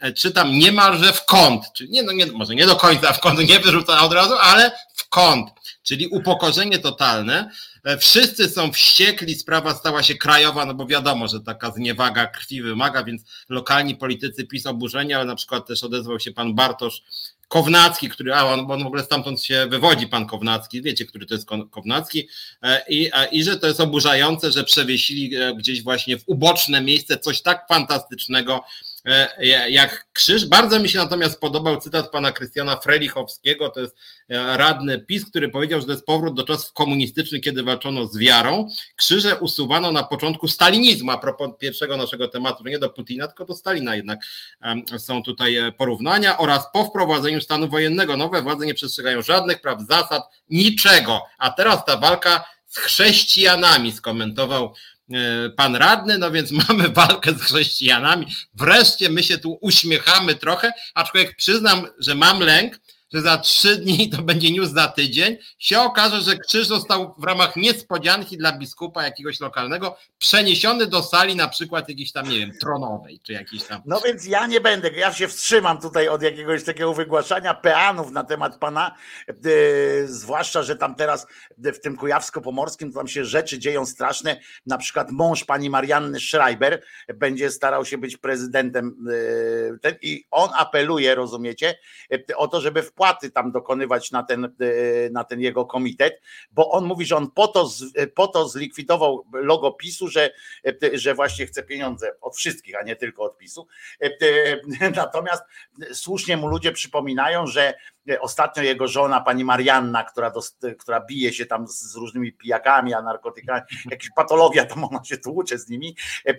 e, czytam niemalże w kąt, czyli nie, no nie, może nie do końca w kąt, nie wyrzucona od razu, ale w kąt, czyli upokorzenie totalne. E, wszyscy są wściekli, sprawa stała się krajowa, no bo wiadomo, że taka zniewaga krwi wymaga, więc lokalni politycy PiS oburzenia, ale na przykład też odezwał się pan Bartosz Kownacki, który, a on, on w ogóle stamtąd się wywodzi, pan Kownacki, wiecie, który to jest Kownacki, i, i że to jest oburzające, że przewiesili gdzieś właśnie w uboczne miejsce coś tak fantastycznego, E, jak krzyż. Bardzo mi się natomiast podobał cytat pana Krystiana Frelichowskiego, to jest e, radny PiS, który powiedział, że to jest powrót do czasów komunistycznych, kiedy walczono z wiarą. Krzyże usuwano na początku stalinizmu, a propos pierwszego naszego tematu, nie do Putina, tylko do Stalina jednak są tutaj e, porównania oraz po wprowadzeniu stanu wojennego nowe władze nie przestrzegają żadnych praw, zasad, niczego. A teraz ta walka z chrześcijanami skomentował E, pan radny, no więc mamy walkę z chrześcijanami. Wreszcie my się tu uśmiechamy trochę, aczkolwiek przyznam, że mam lęk, że za trzy dni to będzie news za tydzień, się okaże, że krzyż został w ramach niespodzianki dla biskupa jakiegoś lokalnego przeniesiony do sali na przykład jakiejś tam, nie wiem, tronowej, czy jakiejś tam. No więc ja nie będę, ja się wstrzymam tutaj od jakiegoś takiego wygłaszania peanów na temat pana, yy, zwłaszcza, że tam teraz w tym Kujawsko-Pomorskim tam się rzeczy dzieją straszne, na przykład mąż pani Marianny Schreiber będzie starał się być prezydentem yy, ten, i on apeluje, rozumiecie, yy, o to, żeby wpłacić wpłaty tam dokonywać na ten, e, na ten jego komitet, bo on mówi, że on po to, po to zlikwidował logo PiSu, że, e, że właśnie chce pieniądze od wszystkich, a nie tylko od PiSu. E, natomiast słusznie mu ludzie przypominają, że Ostatnio jego żona, pani Marianna, która, dost, która bije się tam z różnymi pijakami, a narkotykami, jakaś patologia, tam ona się tłucze z nimi. E, e,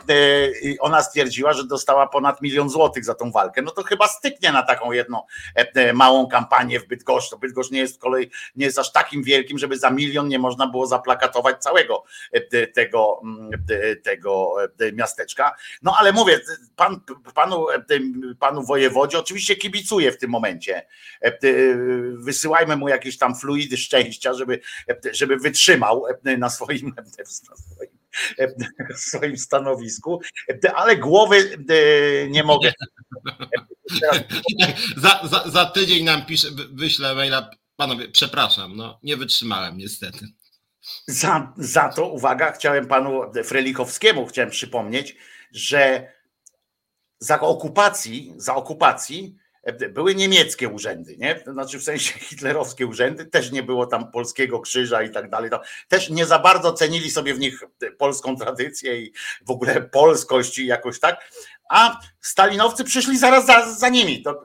ona stwierdziła, że dostała ponad milion złotych za tą walkę. No to chyba styknie na taką jedną e, małą kampanię w Bydgoszcz. To Bydgoszcz nie jest kolej, nie jest aż takim wielkim, żeby za milion nie można było zaplakatować całego tego, tego miasteczka. No ale mówię, pan, panu, panu wojewodzie oczywiście kibicuje w tym momencie wysyłajmy mu jakieś tam fluidy szczęścia, żeby, żeby wytrzymał na swoim, na swoim swoim stanowisku, ale głowy nie mogę. za, za, za tydzień nam pisze, wyślę maila, panowie, przepraszam, no nie wytrzymałem niestety. Za, za to, uwaga, chciałem panu Frelikowskiemu chciałem przypomnieć, że za okupacji, za okupacji były niemieckie urzędy, nie? Znaczy w sensie hitlerowskie urzędy, też nie było tam polskiego krzyża i tak dalej. Też nie za bardzo cenili sobie w nich polską tradycję i w ogóle polskość i jakoś tak a stalinowcy przyszli zaraz za, za nimi. To,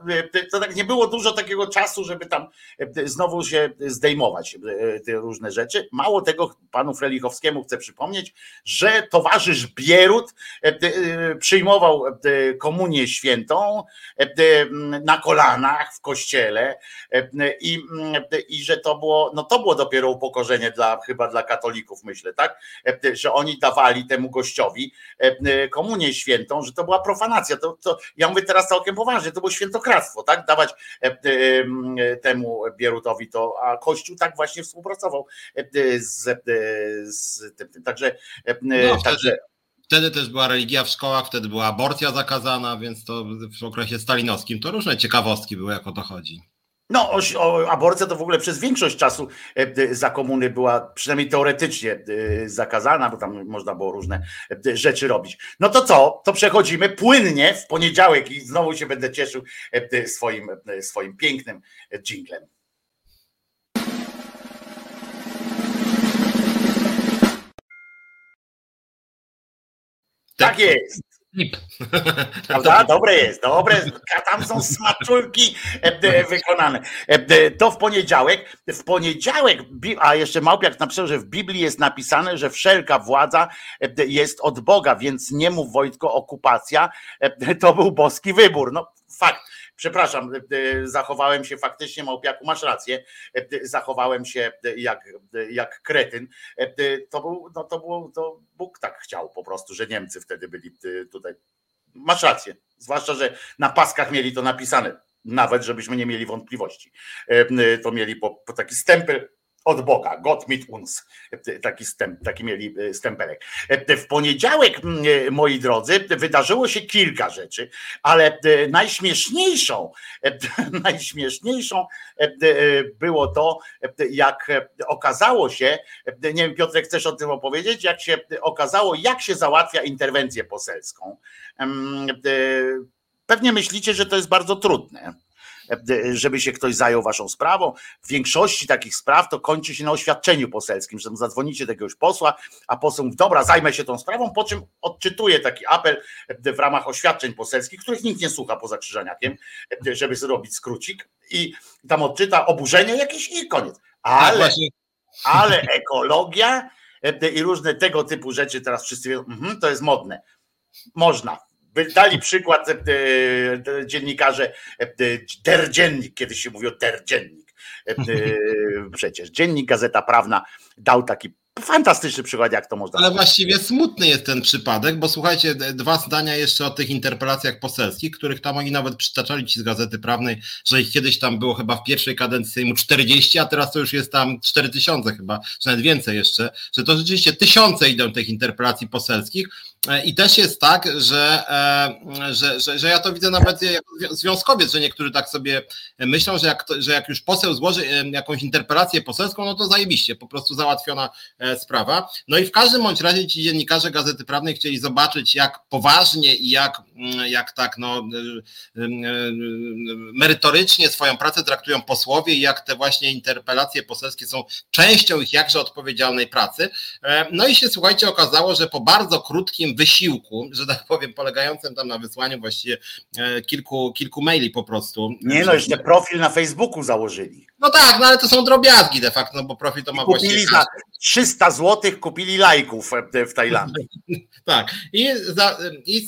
to, tak nie było dużo takiego czasu, żeby tam e, znowu się zdejmować e, te różne rzeczy. Mało tego, panu Frelichowskiemu chcę przypomnieć, że towarzysz Bierut e, przyjmował komunię świętą na kolanach w kościele i, i że to było, no to było dopiero upokorzenie dla, chyba dla katolików, myślę, tak? Że oni dawali temu gościowi komunię świętą, że to była profanacja. To, to, ja mówię teraz całkiem poważnie, to było świętokradztwo, tak? Dawać e, e, temu Bierutowi to, a Kościół tak właśnie współpracował e, z, z tym. Także, no, także Wtedy też była religia w szkołach, wtedy była aborcja zakazana, więc to w okresie stalinowskim to różne ciekawostki były, jak o to chodzi. No, o, o, aborcja to w ogóle przez większość czasu e, za komuny była przynajmniej teoretycznie e, zakazana, bo tam można było różne e, rzeczy robić. No to co? To przechodzimy płynnie w poniedziałek i znowu się będę cieszył swoim, swoim pięknym dżinglem. Tak jest. Flip. Prawda? Dobre jest, dobre. Tam są smaczulki e, wykonane. E, to w poniedziałek. W poniedziałek, a jeszcze Małpiak napisał, że w Biblii jest napisane, że wszelka władza e, jest od Boga, więc nie mów Wojtko okupacja. To był boski wybór. No fakt przepraszam, zachowałem się faktycznie, Małpiaku, masz rację, zachowałem się jak, jak kretyn. To był, no to było, to Bóg tak chciał po prostu, że Niemcy wtedy byli tutaj. Masz rację, zwłaszcza, że na paskach mieli to napisane, nawet żebyśmy nie mieli wątpliwości. To mieli po, po taki stempel od Boga, Gott mit uns, taki, stęp, taki mieli e, stempelek. E, w poniedziałek, e, moi drodzy, wydarzyło się kilka rzeczy, ale najśmieszniejszą, najśmieszniejszą było to, jak okazało się, nie wiem Piotrek, chcesz o tym opowiedzieć, jak się okazało, jak się załatwia interwencję poselską. Pewnie myślicie, że to jest bardzo trudne żeby się ktoś zajął waszą sprawą. W większości takich spraw to kończy się na oświadczeniu poselskim, że zadzwonicie do jakiegoś posła, a poseł mówi, dobra, zajmę się tą sprawą, po czym odczytuje taki apel w ramach oświadczeń poselskich, których nikt nie słucha poza Krzyżaniakiem, żeby zrobić skrócik i tam odczyta oburzenie jakieś i koniec. Ale, tak, ale ekologia i różne tego typu rzeczy teraz wszyscy wiedzą, mm, to jest modne. Można. Dali przykład dziennikarze, derdziennik, kiedyś się mówiło derdziennik. Przecież dziennik, gazeta prawna dał taki fantastyczny przykład, jak to można Ale właściwie smutny jest ten przypadek, bo słuchajcie, dwa zdania jeszcze o tych interpelacjach poselskich, których tam oni nawet przytaczali ci z Gazety Prawnej, że ich kiedyś tam było chyba w pierwszej kadencji Sejmu 40, a teraz to już jest tam 4000 chyba, czy nawet więcej jeszcze, że to rzeczywiście tysiące idą tych interpelacji poselskich, E, I też jest tak, że, e, że, że, że ja to widzę nawet jako związkowiec, że niektórzy tak sobie myślą, że jak, że jak już poseł złoży jakąś interpelację poselską, no to zajebiście, po prostu załatwiona sprawa. No i w każdym bądź razie ci dziennikarze Gazety Prawnej chcieli zobaczyć, jak poważnie i jak, mm, jak tak no, merytorycznie swoją pracę traktują posłowie i jak te właśnie interpelacje poselskie są częścią ich jakże odpowiedzialnej pracy. No i się słuchajcie, okazało, że po bardzo krótkim wysiłku, że tak powiem, polegającym tam na wysłaniu właściwie e, kilku, kilku maili po prostu. Nie no, jeszcze profil na Facebooku założyli. No tak, no ale to są drobiazgi de facto, no bo profil to ma kupili właściwie... 300 złotych kupili lajków w Tajlandii. tak, I, za, i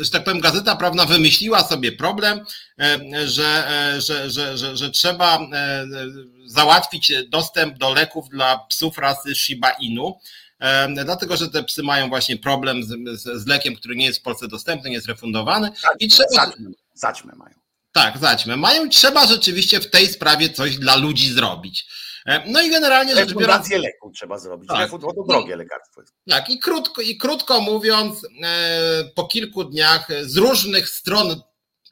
że tak powiem gazeta prawna wymyśliła sobie problem, e, że, e, że, że, że, że trzeba załatwić dostęp do leków dla psów rasy Shiba Inu, dlatego że te psy mają właśnie problem z, z, z lekiem, który nie jest w Polsce dostępny, nie jest refundowany. I trzeba... Zaćmy, zaćmy mają. Tak, zaćmy mają i trzeba rzeczywiście w tej sprawie coś dla ludzi zrobić. No i generalnie rzecz biorąc. leku trzeba zrobić. Tak. to drogie lekarstwo jest. Tak, i krótko, i krótko mówiąc, e, po kilku dniach z różnych stron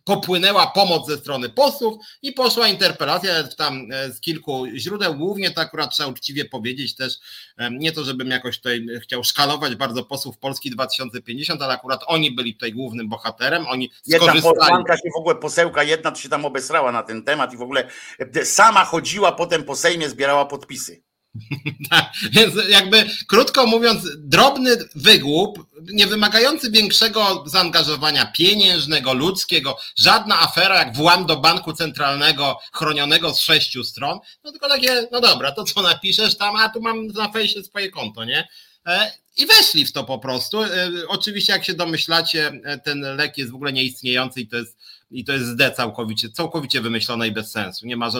popłynęła pomoc ze strony posłów i poszła interpelacja tam e, z kilku źródeł, głównie to akurat trzeba uczciwie powiedzieć też, e, nie to żebym jakoś tutaj chciał szkalować bardzo posłów Polski 2050, ale akurat oni byli tutaj głównym bohaterem, oni Jedna posłanka się w ogóle, posełka jedna to się tam obesrała na ten temat i w ogóle e, sama chodziła potem po Sejmie, zbierała podpisy. Tak, więc jakby krótko mówiąc, drobny wygłup, nie wymagający większego zaangażowania pieniężnego, ludzkiego, żadna afera jak włam do banku centralnego chronionego z sześciu stron, no tylko takie, no dobra, to co napiszesz tam, a tu mam na fejsie swoje konto, nie? E, I weszli w to po prostu. E, oczywiście, jak się domyślacie, e, ten lek jest w ogóle nieistniejący i to jest i to jest D całkowicie, całkowicie wymyślone i bez sensu. Nie ma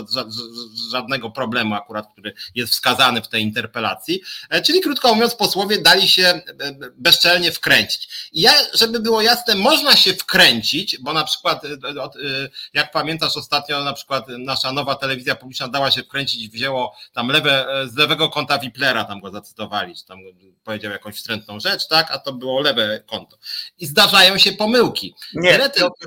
żadnego problemu akurat, który jest wskazany w tej interpelacji. E, czyli krótko mówiąc, posłowie dali się e, bezczelnie wkręcić. I ja, żeby było jasne, można się wkręcić, bo na przykład, e, jak pamiętasz ostatnio, na przykład nasza nowa telewizja publiczna dała się wkręcić, wzięło tam lewe, z lewego konta Wiplera, tam go zacytowali, czy tam powiedział jakąś wstrętną rzecz, tak, a to było lewe konto. I zdarzają się pomyłki. Nie,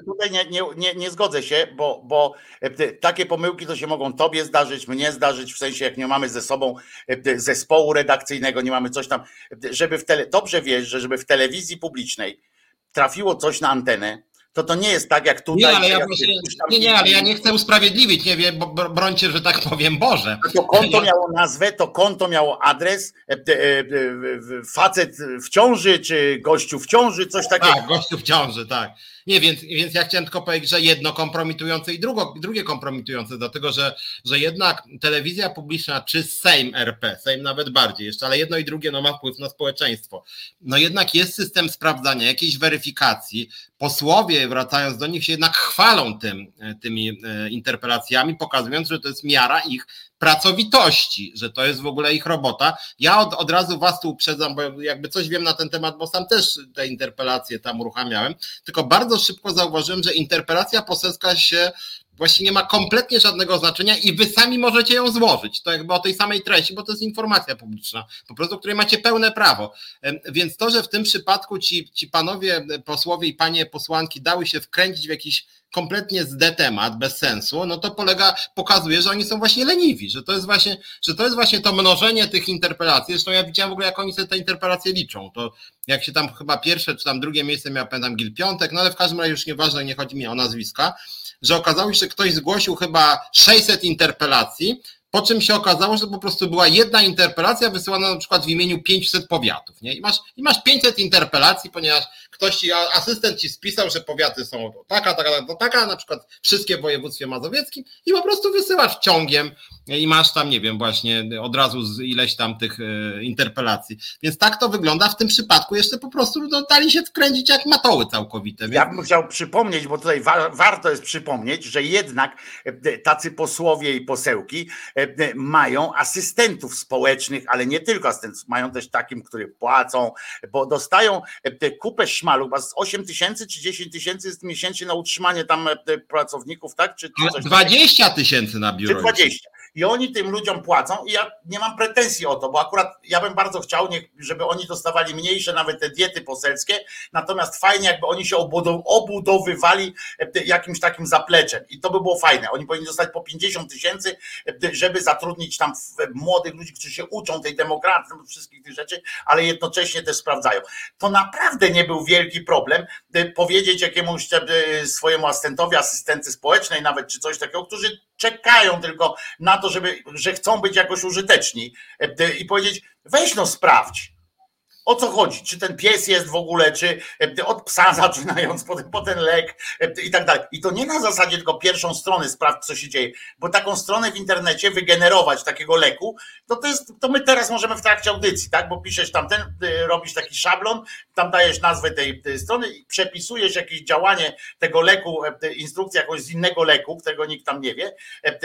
tutaj nie, nie, nie, nie zgodzę się, bo, bo e, takie pomyłki to się mogą tobie zdarzyć, mnie zdarzyć, w sensie jak nie mamy ze sobą e, zespołu redakcyjnego, nie mamy coś tam, żeby w tele, dobrze wiesz, że żeby w telewizji publicznej trafiło coś na antenę, to to nie jest tak jak tutaj. Nie, ale ja, proszę, nie, nie, ale ja nie chcę usprawiedliwić, nie wiem, bo brońcie, że tak powiem, Boże. To konto miało nazwę, to konto miało adres, e, facet w ciąży, czy gościu w ciąży, coś takiego. Tak, gościu w ciąży, tak. Nie, więc, więc ja chciałem tylko powiedzieć, że jedno kompromitujące i drugo, drugie kompromitujące, dlatego że, że jednak telewizja publiczna czy Sejm RP, Sejm nawet bardziej jeszcze, ale jedno i drugie no, ma wpływ na społeczeństwo. No jednak jest system sprawdzania, jakiejś weryfikacji. Posłowie, wracając do nich, się jednak chwalą tym, tymi e, interpelacjami, pokazując, że to jest miara ich pracowitości, że to jest w ogóle ich robota. Ja od, od razu was tu uprzedzam, bo jakby coś wiem na ten temat, bo sam też te interpelacje tam uruchamiałem, tylko bardzo szybko zauważyłem, że interpelacja poselska się właśnie nie ma kompletnie żadnego znaczenia i wy sami możecie ją złożyć. To jakby o tej samej treści, bo to jest informacja publiczna, po prostu, której macie pełne prawo. Więc to, że w tym przypadku ci, ci panowie posłowie i panie posłanki dały się wkręcić w jakiś kompletnie zde temat, bez sensu, no to polega, pokazuje, że oni są właśnie leniwi, że to jest właśnie, że to jest właśnie to mnożenie tych interpelacji. Zresztą ja widziałem w ogóle, jak oni sobie te interpelacje liczą. To jak się tam chyba pierwsze, czy tam drugie miejsce miał, pamiętam, Gil Piątek, no ale w każdym razie już nieważne, nie chodzi mi o nazwiska, że okazało się, że ktoś zgłosił chyba 600 interpelacji, po czym się okazało, że to po prostu była jedna interpelacja wysyłana na przykład w imieniu 500 powiatów. Nie? I, masz, I masz 500 interpelacji, ponieważ ktoś asystent ci spisał, że powiaty są taka, taka, taka, taka, na przykład wszystkie w województwie mazowieckim i po prostu wysyłasz ciągiem i masz tam, nie wiem, właśnie od razu z ileś tam tych e, interpelacji. Więc tak to wygląda. W tym przypadku jeszcze po prostu no, dali się wkręcić jak matoły całkowite. Więc... Ja bym chciał przypomnieć, bo tutaj wa warto jest przypomnieć, że jednak e, tacy posłowie i posełki e, mają asystentów społecznych, ale nie tylko asystentów, mają też takim, których płacą, bo dostają kupę szmalu, chyba z 8 tysięcy czy 10 tysięcy jest miesięcznie na utrzymanie tam pracowników, tak? Czy coś 20 tysięcy na biuro. Czy 20 i oni tym ludziom płacą i ja nie mam pretensji o to, bo akurat ja bym bardzo chciał, żeby oni dostawali mniejsze nawet te diety poselskie, natomiast fajnie jakby oni się obudowywali e, jakimś takim zapleczem i to by było fajne. Oni powinni dostać po 50 tysięcy, e, żeby zatrudnić tam młodych ludzi, którzy się uczą tej demokracji, wszystkich tych rzeczy, ale jednocześnie też sprawdzają. To naprawdę nie był wielki problem powiedzieć jakiemuś e, swojemu asystentowi, asystence społecznej nawet, czy coś takiego, którzy czekają tylko na to, żeby, że chcą być jakoś użyteczni e, i powiedzieć, weź no sprawdź, o co chodzi? Czy ten pies jest w ogóle, czy e, od psa zaczynając, potem po ten lek e, i tak dalej. I to nie na zasadzie tylko pierwszą stronę sprawdź, co się dzieje, bo taką stronę w internecie wygenerować takiego leku, to to jest, to my teraz możemy w trakcie audycji, tak? Bo piszesz tamten, y, robisz taki szablon, tam dajesz nazwę tej, tej strony i przepisujesz jakieś działanie tego leku, e, instrukcję jakąś z innego leku, którego nikt tam nie wie,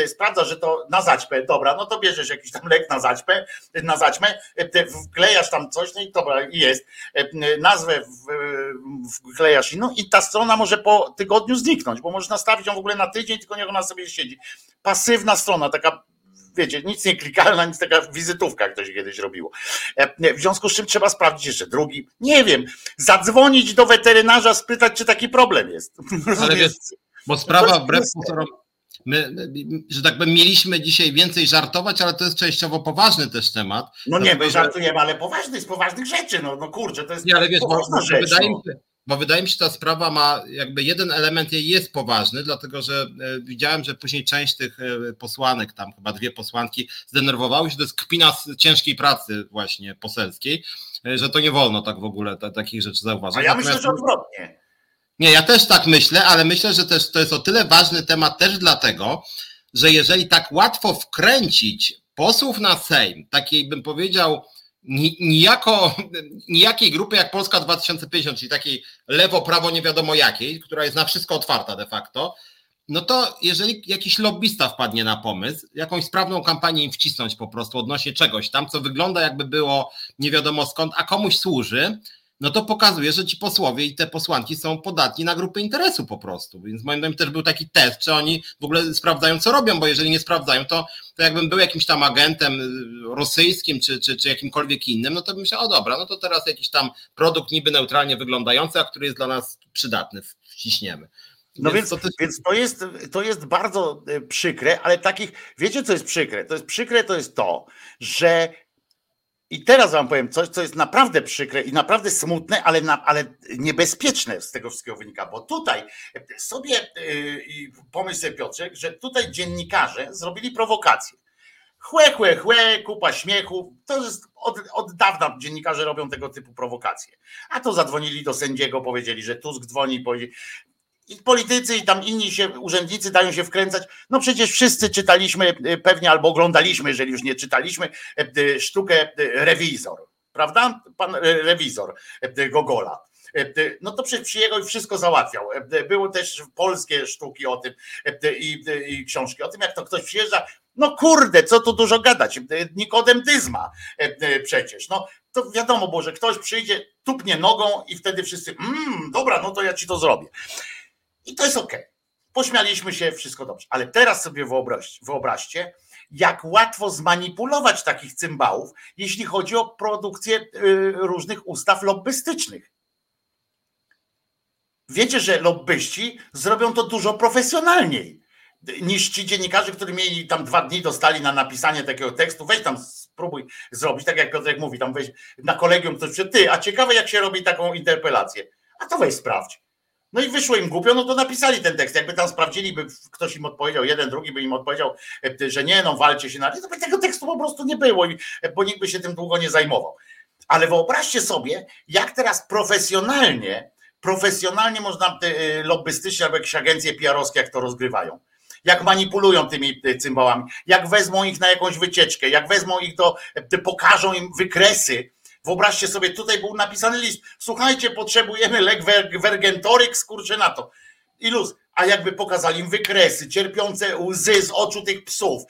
sprawdza, że to na zaćpę, dobra, no to bierzesz jakiś tam lek na zaćpę, na zaćmę, wklejasz tam coś, no i dobra, jest, e, nazwę wklejasz inną i ta strona może po tygodniu zniknąć, bo możesz nastawić ją w ogóle na tydzień, tylko niech ona sobie siedzi. Pasywna strona, taka wiecie, nic nie klikalna, nic taka wizytówka, ktoś kiedyś robiło. E, w związku z czym trzeba sprawdzić jeszcze drugi, nie wiem, zadzwonić do weterynarza, spytać, czy taki problem jest. Ale wiesz, bo sprawa wbrew pozorom My, że tak powiem, mieliśmy dzisiaj więcej żartować, ale to jest częściowo poważny też temat. No nie, my żartujemy, ale poważny z poważnych rzeczy, no, no kurczę, to jest nie, ale wiesz, bo, rzecz, wydaje, no. mi się, bo wydaje mi się, że ta sprawa ma jakby jeden element jej jest poważny, dlatego że e, widziałem, że później część tych e, posłanek, tam chyba dwie posłanki, zdenerwowały się, to jest kpina z ciężkiej pracy właśnie poselskiej, e, że to nie wolno tak w ogóle takich rzeczy zauważyć. A ja myślę, że odwrotnie nie, ja też tak myślę, ale myślę, że też to jest o tyle ważny temat też dlatego, że jeżeli tak łatwo wkręcić posłów na Sejm, takiej bym powiedział, nijako, nijakiej grupy jak Polska 2050, czyli takiej lewo-prawo nie wiadomo jakiej, która jest na wszystko otwarta de facto, no to jeżeli jakiś lobbysta wpadnie na pomysł, jakąś sprawną kampanię im wcisnąć po prostu odnośnie czegoś tam, co wygląda jakby było nie wiadomo skąd, a komuś służy, no to pokazuje, że ci posłowie i te posłanki są podatni na grupy interesu po prostu. Więc moim zdaniem też był taki test, czy oni w ogóle sprawdzają, co robią, bo jeżeli nie sprawdzają, to, to jakbym był jakimś tam agentem rosyjskim czy, czy, czy jakimkolwiek innym, no to bym myślał, o dobra, no to teraz jakiś tam produkt niby neutralnie wyglądający, a który jest dla nas przydatny, wciśniemy. No więc, więc, to, więc to, jest, to jest bardzo e, przykre, ale takich, wiecie co jest przykre? To jest przykre, to jest to, że i teraz wam powiem coś, co jest naprawdę przykre i naprawdę smutne, ale, na, ale niebezpieczne z tego wszystkiego wynika, bo tutaj sobie yy, pomyśl sobie Piotrek, że tutaj dziennikarze zrobili prowokację. Chłe, chłe, chłe, kupa śmiechu. To jest od, od dawna dziennikarze robią tego typu prowokacje. A to zadzwonili do sędziego, powiedzieli, że Tusk dzwoni, powiedzieli, i politycy i tam inni się, urzędnicy dają się wkręcać. No przecież wszyscy czytaliśmy e, pewnie albo oglądaliśmy, jeżeli już nie czytaliśmy, e, e, sztukę Rewizor, prawda? Pan Rewizor Gogola. No to przecież przyjechał i wszystko załatwiał. Były też polskie sztuki o tym i, i książki o tym, jak to ktoś przyjeżdża. No kurde, co tu dużo gadać. Nikodem Dyzma przecież. No to wiadomo było, że ktoś przyjdzie, tupnie nogą i wtedy wszyscy, mmm, dobra, no to ja ci to zrobię. I to jest ok. Pośmialiśmy się, wszystko dobrze. Ale teraz sobie wyobraź, wyobraźcie, jak łatwo zmanipulować takich cymbałów, jeśli chodzi o produkcję y, różnych ustaw lobbystycznych. Wiecie, że lobbyści zrobią to dużo profesjonalniej niż ci dziennikarze, którzy mieli tam dwa dni, dostali na napisanie takiego tekstu. Weź tam spróbuj zrobić, tak jak Piotrek mówi, tam weź na kolegium coś, ty, a ciekawe jak się robi taką interpelację. A to weź sprawdź. No i wyszło im głupio, no to napisali ten tekst. Jakby tam sprawdzili, by ktoś im odpowiedział, jeden, drugi by im odpowiedział, że nie, no walcie się na to by tego tekstu po prostu nie było, bo nikt by się tym długo nie zajmował. Ale wyobraźcie sobie, jak teraz profesjonalnie, profesjonalnie można lobbystycznie albo jakieś agencje PR-owskie, jak to rozgrywają jak manipulują tymi cymbałami, jak wezmą ich na jakąś wycieczkę, jak wezmą ich do, pokażą im wykresy. Wyobraźcie sobie, tutaj był napisany list. Słuchajcie, potrzebujemy lek Vergentorix, kurczę na to. I luz. A jakby pokazali im wykresy, cierpiące łzy z oczu tych psów.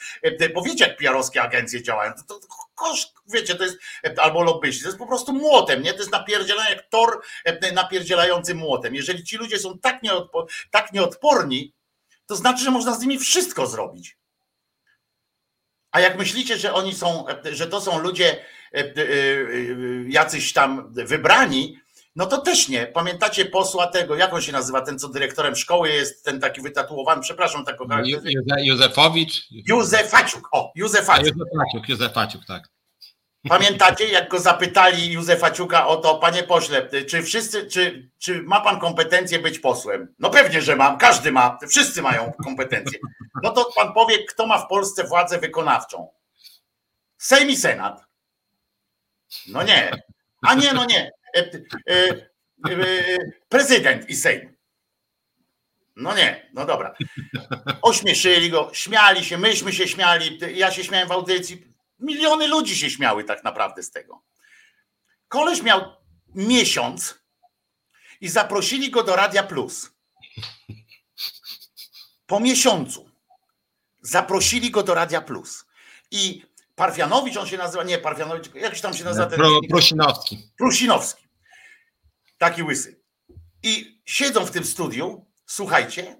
Bo wiecie, jak piarowskie agencje działają. To, to koszt, wiecie, to jest, albo lobbyści, to jest po prostu młotem, nie? To jest napierdzielanie jak tor napierdzielający młotem. Jeżeli ci ludzie są tak, nieodpo, tak nieodporni, to znaczy, że można z nimi wszystko zrobić. A jak myślicie, że oni są, że to są ludzie e, e, e, jacyś tam wybrani, no to też nie. Pamiętacie posła tego, jak on się nazywa, ten co dyrektorem szkoły jest, ten taki wytatuowany, przepraszam, tak Józefowicz? Józefaciuk, o, Józefaciuk. Józefaciuk, Józefaciuk, tak. Pamiętacie, jak go zapytali Józefa Ciuka o to, panie pośle, czy wszyscy, czy, czy ma pan kompetencje być posłem? No pewnie, że mam, każdy ma, wszyscy mają kompetencje. No to pan powie, kto ma w Polsce władzę wykonawczą? Sejm i Senat. No nie. A nie, no nie. E, e, e, prezydent i Sejm. No nie, no dobra. Ośmieszyli go, śmiali się, myśmy się śmiali, ja się śmiałem w audycji, Miliony ludzi się śmiały tak naprawdę z tego. Koleś miał miesiąc i zaprosili go do Radia Plus. Po miesiącu zaprosili go do Radia Plus. I Parfianowicz, on się nazywa, nie Parfianowicz, jak tam się nazywa ten. Pro, Prosinowski. Prusinowski. Taki łysy. I siedzą w tym studiu, słuchajcie,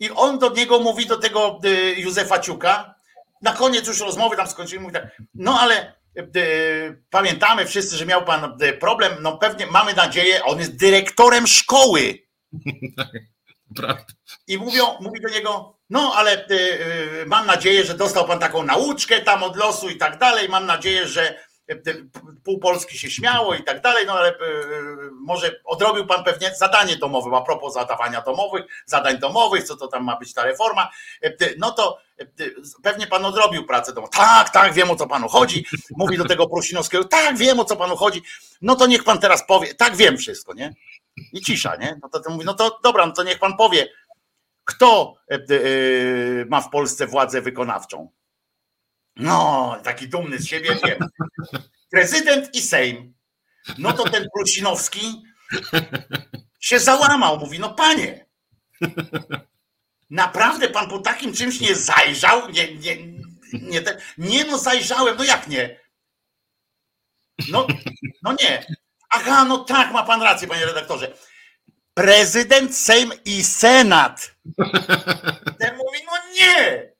i on do niego mówi, do tego y, Józefa Ciuka, na koniec już rozmowy tam skończyli, mówi tak, no ale e, pamiętamy wszyscy, że miał pan e, problem, no pewnie mamy nadzieję, on jest dyrektorem szkoły. I mówią, mówi do niego, no ale e, mam nadzieję, że dostał pan taką nauczkę tam od losu i tak dalej, mam nadzieję, że pół Polski się śmiało i tak dalej, no ale może odrobił pan pewnie zadanie domowe, a propos zadawania domowych, zadań domowych, co to tam ma być ta reforma, no to pewnie pan odrobił pracę domową. Tak, tak, wiem o co panu chodzi. Mówi do tego Prosinowskiego, tak, wiem o co panu chodzi. No to niech pan teraz powie, tak, wiem wszystko, nie? I cisza, nie? No to, mówi, no to dobra, no to niech pan powie, kto e, e, ma w Polsce władzę wykonawczą. No, taki dumny z siebie, wiem. Prezydent i Sejm. No to ten Prusinowski się załamał, mówi, no panie, Naprawdę pan po takim czymś nie zajrzał? Nie, nie, nie, nie no zajrzałem, no jak nie? No, no nie. Aha, no tak, ma pan rację, panie redaktorze. Prezydent, Sejm i Senat. Ten mówi, no nie.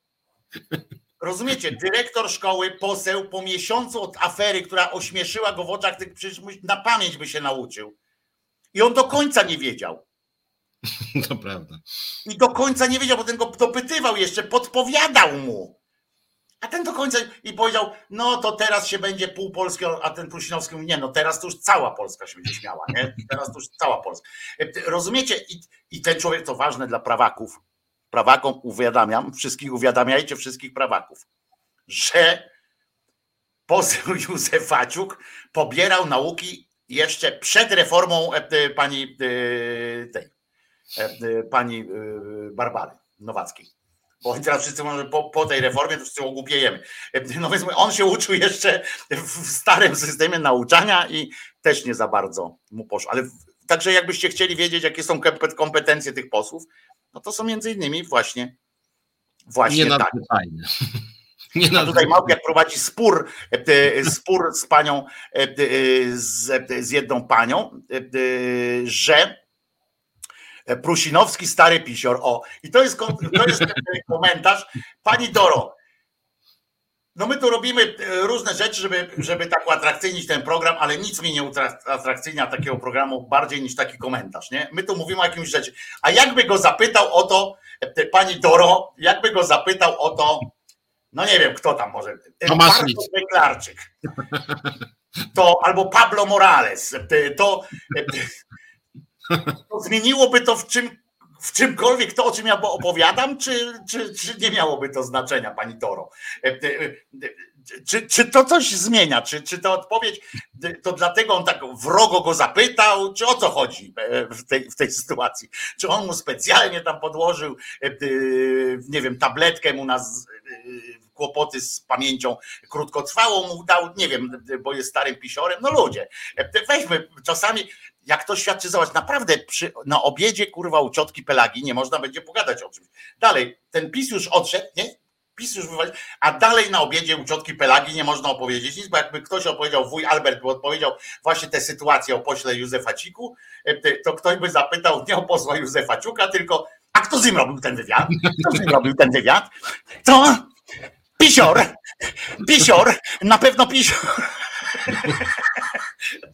Rozumiecie, dyrektor szkoły, poseł po miesiącu od afery, która ośmieszyła go w oczach tych, przecież na pamięć by się nauczył. I on do końca nie wiedział. To prawda. I do końca nie wiedział, bo ten go dopytywał jeszcze, podpowiadał mu. A ten do końca i powiedział, no to teraz się będzie pół Polski, a ten Prusinowski mówi, nie, no teraz to już cała Polska się będzie śmiała, nie? Teraz to już cała Polska. Rozumiecie? I, i ten człowiek, to ważne dla prawaków, prawakom uwiadamiam, wszystkich uwiadamiajcie wszystkich prawaków, że poseł Józef Faciuk pobierał nauki jeszcze przed reformą e, e, pani e, tej E, e, pani e, Barbary Nowackiej. Bo teraz wszyscy mówią, że po, po, tej reformie to wszyscy ogłupiejemy. No więc on się uczył jeszcze w starym systemie nauczania i też nie za bardzo mu poszło. Ale także jakbyście chcieli wiedzieć, jakie są kompetencje tych posłów, no to są między innymi właśnie właśnie nie tak. Nie A tutaj Małpiak prowadzi spór, spór z panią, z, z jedną panią, że E, Prusinowski, stary pisior. O, i to jest, to jest komentarz. Pani Doro, no my tu robimy e, różne rzeczy, żeby, żeby tak uatrakcyjnić ten program, ale nic mi nie uatrakcyjnia takiego programu bardziej niż taki komentarz, nie? My tu mówimy o jakimś rzeczy. A jakby go zapytał o to, e, pani Doro, jakby go zapytał o to, no nie wiem, kto tam może, Bartosz Węglarczyk, to albo Pablo Morales, to To zmieniłoby to w czym w czymkolwiek to, o czym ja opowiadam, czy, czy, czy nie miałoby to znaczenia, pani Toro? E, e, czy, czy to coś zmienia? Czy, czy ta odpowiedź to dlatego on tak wrogo go zapytał? Czy o co chodzi e, w tej, w tej sytuacji? Czy on mu specjalnie tam podłożył, nie wiem, tabletkę mu na kłopoty z pamięcią krótkotrwałą mu dał, nie wiem, bo jest starym pisiorem. No ludzie, weźmy czasami jak to świadczy, zobacz, naprawdę przy, na obiedzie kurwa u ciotki Pelagi nie można będzie pogadać o czymś. Dalej, ten PiS już odszedł, nie? PiS już wywalił, a dalej na obiedzie u ciotki Pelagi nie można opowiedzieć nic, bo jakby ktoś opowiedział, wuj Albert by odpowiedział właśnie tę sytuację o pośle Józefa Ciku, e, to ktoś by zapytał nie o posła Józefa Ciuka, tylko a kto z nim robił ten wywiad? Kto z nim robił ten wywiad? Co? Pisior! Pisior! Na pewno pisior!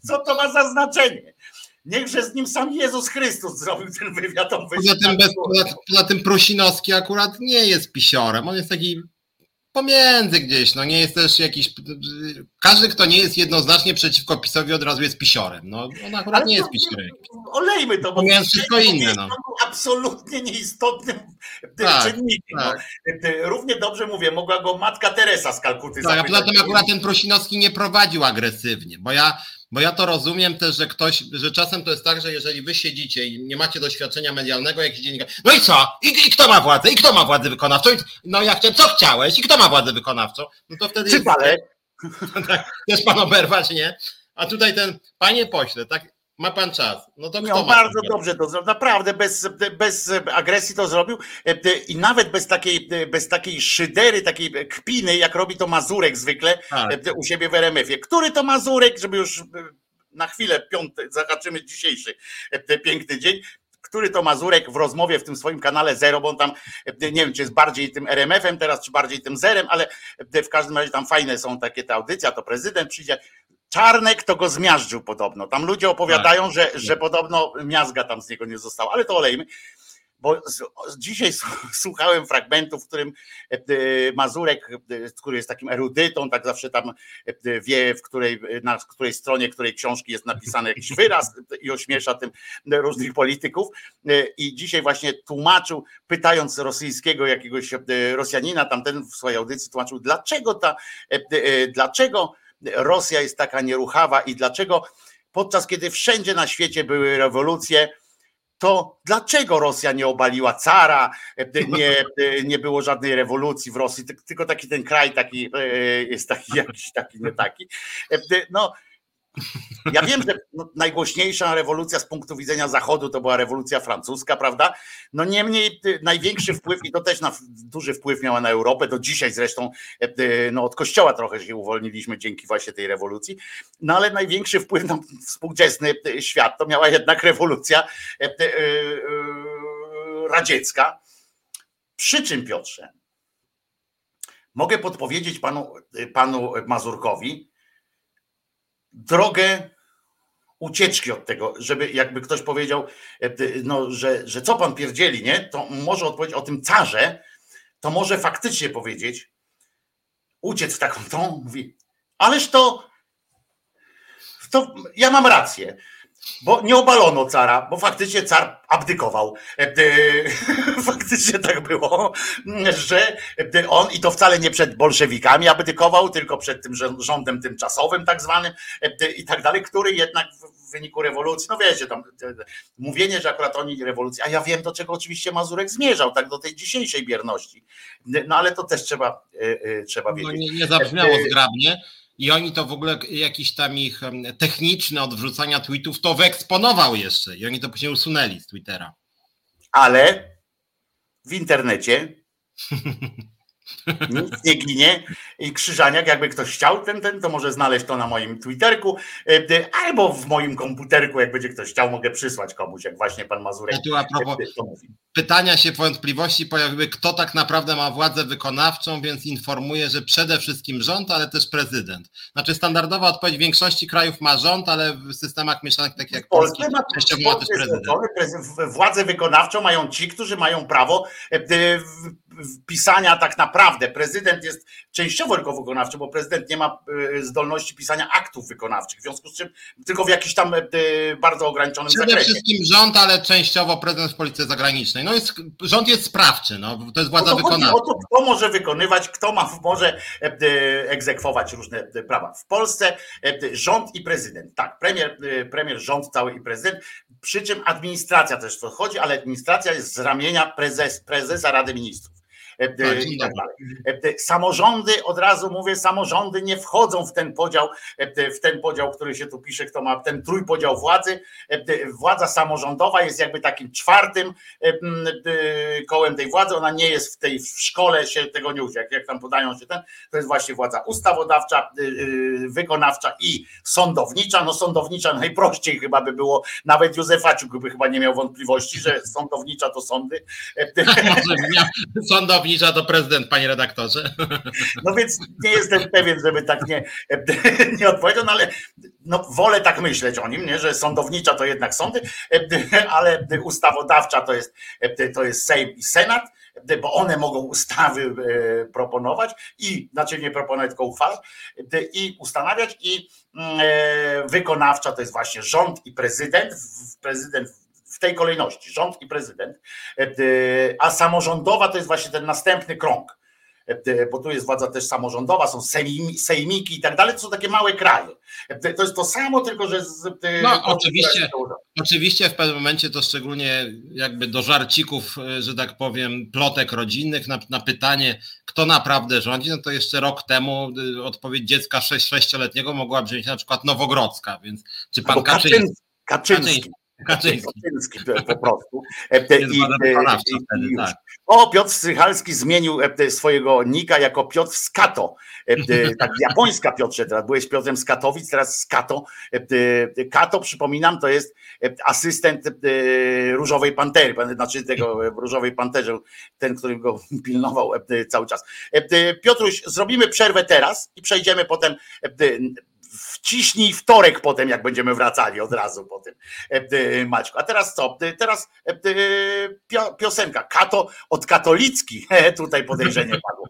Co to ma za znaczenie? Niechże z nim sam Jezus Chrystus zrobił ten wywiad. Poza, tym bez, poza, poza tym Prosinowski akurat nie jest pisiorem. On jest taki pomiędzy gdzieś, no nie jest też jakiś, każdy kto nie jest jednoznacznie przeciwko PiSowi od razu jest pisiorem, no on akurat Ale nie jest pisiorem. Olejmy to, bo jest wszystko inne. No. absolutnie nieistotnym tak, czynnikiem. Tak. No. Równie dobrze mówię, mogła go matka Teresa z Kalkuty Tak, a poza tym akurat ten Prosinowski nie prowadził agresywnie, bo ja bo ja to rozumiem też, że ktoś, że czasem to jest tak, że jeżeli wy siedzicie i nie macie doświadczenia medialnego, jakiś dziennikarz, no i co? I, I, kto ma władzę? I kto ma władzę wykonawczą? No ja chciałem, co chciałeś? I kto ma władzę wykonawczą? No to wtedy. Czy jest, tak, też pan oberwać, nie? A tutaj ten, panie pośle, tak, ma pan czas. No to bardzo dobrze to zrobił. Naprawdę bez, bez agresji to zrobił e, i nawet bez takiej, bez takiej szydery, takiej kpiny, jak robi to Mazurek zwykle tak. E, u siebie w RMF-ie. Który to Mazurek, żeby już e, na chwilę piąty, zahaczymy dzisiejszy piękny dzień, który to Mazurek w rozmowie w tym swoim kanale Zero, bo on tam, nie wiem, czy jest bardziej tym RMF-em teraz, czy bardziej tym Zerem, ale w każdym razie tam fajne są takie te audycje, to prezydent przyjdzie, Czarnek to go zmiażdżył podobno. Tam ludzie opowiadają, tak. że, że podobno miazga tam z niego nie została, ale to olejmy. Bo dzisiaj słuchałem fragmentu, w którym e, Mazurek, e, który jest takim erudytą, tak zawsze tam e, wie, w której, na której stronie której książki jest napisany jakiś wyraz i ośmiesza tym różnych polityków. I dzisiaj właśnie tłumaczył, pytając rosyjskiego jakiegoś Rosjanina, tamten w swojej audycji tłumaczył, dlaczego ta, dlaczego Rosja jest taka nieruchawa i dlaczego podczas kiedy wszędzie na świecie były rewolucje, to dlaczego Rosja nie obaliła cara, nie, nie było żadnej rewolucji w Rosji, tylko taki ten kraj taki e, jest taki jakiś taki, nie taki. No, ja wiem, że no, najgłośniejsza rewolucja z punktu widzenia Zachodu to była rewolucja francuska, prawda? No niemniej y, największy wpływ, i to też na, duży wpływ miała na Europę, do dzisiaj zresztą e, y, no, od kościoła trochę się uwolniliśmy dzięki właśnie tej rewolucji, no ale największy wpływ na współczesny y, świat to miała jednak rewolucja radziecka. Przy czym, Piotrze, mogę podpowiedzieć panu, panu Mazurkowi, drogę ucieczki od tego, żeby jakby ktoś powiedział, e, no, że, że co pan pierdzieli, nie? To może odpowiedzieć o tym carze, to może faktycznie powiedzieć, uciec w taką tą, mówi, ależ to, to ja mam rację bo nie obalono cara, bo faktycznie car abdykował. E, e, faktycznie tak było, że on i to wcale nie przed bolszewikami abdykował, tylko przed tym rządem tymczasowym tak zwanym e, i tak dalej, który jednak w wyniku rewolucji, no wiecie, tam mówienie, że akurat oni rewolucji, a ja wiem do czego oczywiście Mazurek zmierzał, tak do tej dzisiejszej bierności. No ale to też trzeba, trzeba wiedzieć. No nie, nie zabrzmiało zgrabnie i oni to w ogóle jakiś tam ich techniczny od wrzucania tweetów to wyeksponował jeszcze i oni to później usunęli z Twittera. Ale w internecie nic nie ginie i Krzyżaniak, jakby ktoś chciał ten, ten, to może znaleźć to na moim Twitterku e, albo w moim komputerku, jak będzie ktoś chciał, mogę przysłać komuś, jak właśnie pan Mazurek ja tu a propos, mówi. Pytania się, wątpliwości pojawiły, kto tak naprawdę ma władzę wykonawczą, więc informuję, że przede wszystkim rząd, ale też prezydent. Znaczy standardowa odpowiedź większości krajów ma rząd, ale w systemach mieszanych, takich jak Polski, ma, ma też prezydent. Władzę wykonawczą mają ci, którzy mają prawo e, pisania tak naprawdę. Prezydent jest częściowo tylko wykonawczy, bo prezydent nie ma zdolności pisania aktów wykonawczych, w związku z czym tylko w jakiś tam bardzo ograniczonym Przede zakresie. Przede wszystkim rząd, ale częściowo prezydent w polityce zagranicznej. No jest, rząd jest sprawczy, no, to jest władza no wykonawcza. O to, kto może wykonywać, kto ma, może egzekwować różne prawa. W Polsce rząd i prezydent, tak, premier, premier, rząd cały i prezydent, przy czym administracja też wchodzi, ale administracja jest z ramienia prezes, prezesa Rady Ministrów. E, e, i tak dalej. E, samorządy, od razu mówię, samorządy nie wchodzą w ten podział, w ten podział, który się tu pisze, kto ma ten trójpodział władzy. Władza samorządowa jest jakby takim czwartym kołem tej władzy. Ona nie jest w tej w szkole, się tego nie uczy. Jak, jak tam podają się ten, to jest właśnie władza ustawodawcza, wykonawcza i sądownicza. No sądownicza najprościej chyba by było, nawet Józefaciuk by chyba nie miał wątpliwości, że sądownicza to sądy. Sądownicza obniża to prezydent, panie redaktorze. No więc nie jestem pewien, żeby tak nie, nie odpowiedział, no ale no, wolę tak myśleć o nim, nie? że sądownicza to jednak sądy, ale ustawodawcza to jest, to jest Sejm i Senat, bo one mogą ustawy e, proponować i, znaczy nie proponować, tylko uchwalać i ustanawiać i e, wykonawcza to jest właśnie rząd i prezydent, prezydent tej kolejności rząd i prezydent, e, a samorządowa to jest właśnie ten następny krąg, e, bo tu jest władza też samorządowa, są sejmiki i tak dalej, to są takie małe kraje. E, to jest to samo, tylko że z. No, oczywiście, oczywiście w pewnym momencie to szczególnie jakby do żarcików, że tak powiem, plotek rodzinnych na, na pytanie, kto naprawdę rządzi, no to jeszcze rok temu odpowiedź dziecka 6-letniego mogła brzmieć na przykład Nowogrodzka, więc czy pan Kaczyński, Kaczyński. Kaczyński Kaczyński. Po prostu. E, I, i, i, tak. O, Piotr Strychalski zmienił e, swojego nika jako Piotr Skato. E, tak, japońska Piotrze, teraz byłeś Piotrem z Katowic, teraz Skato. Kato, przypominam, to jest asystent Różowej Pantery, znaczy tego w Różowej Panterze, ten, który go pilnował cały czas. Piotruś, zrobimy przerwę teraz i przejdziemy potem wciśnij wtorek potem, jak będziemy wracali od razu po tym, e, e, Maćku. A teraz co? E, teraz piosenka. Kato od katolicki, tutaj podejrzenie padło,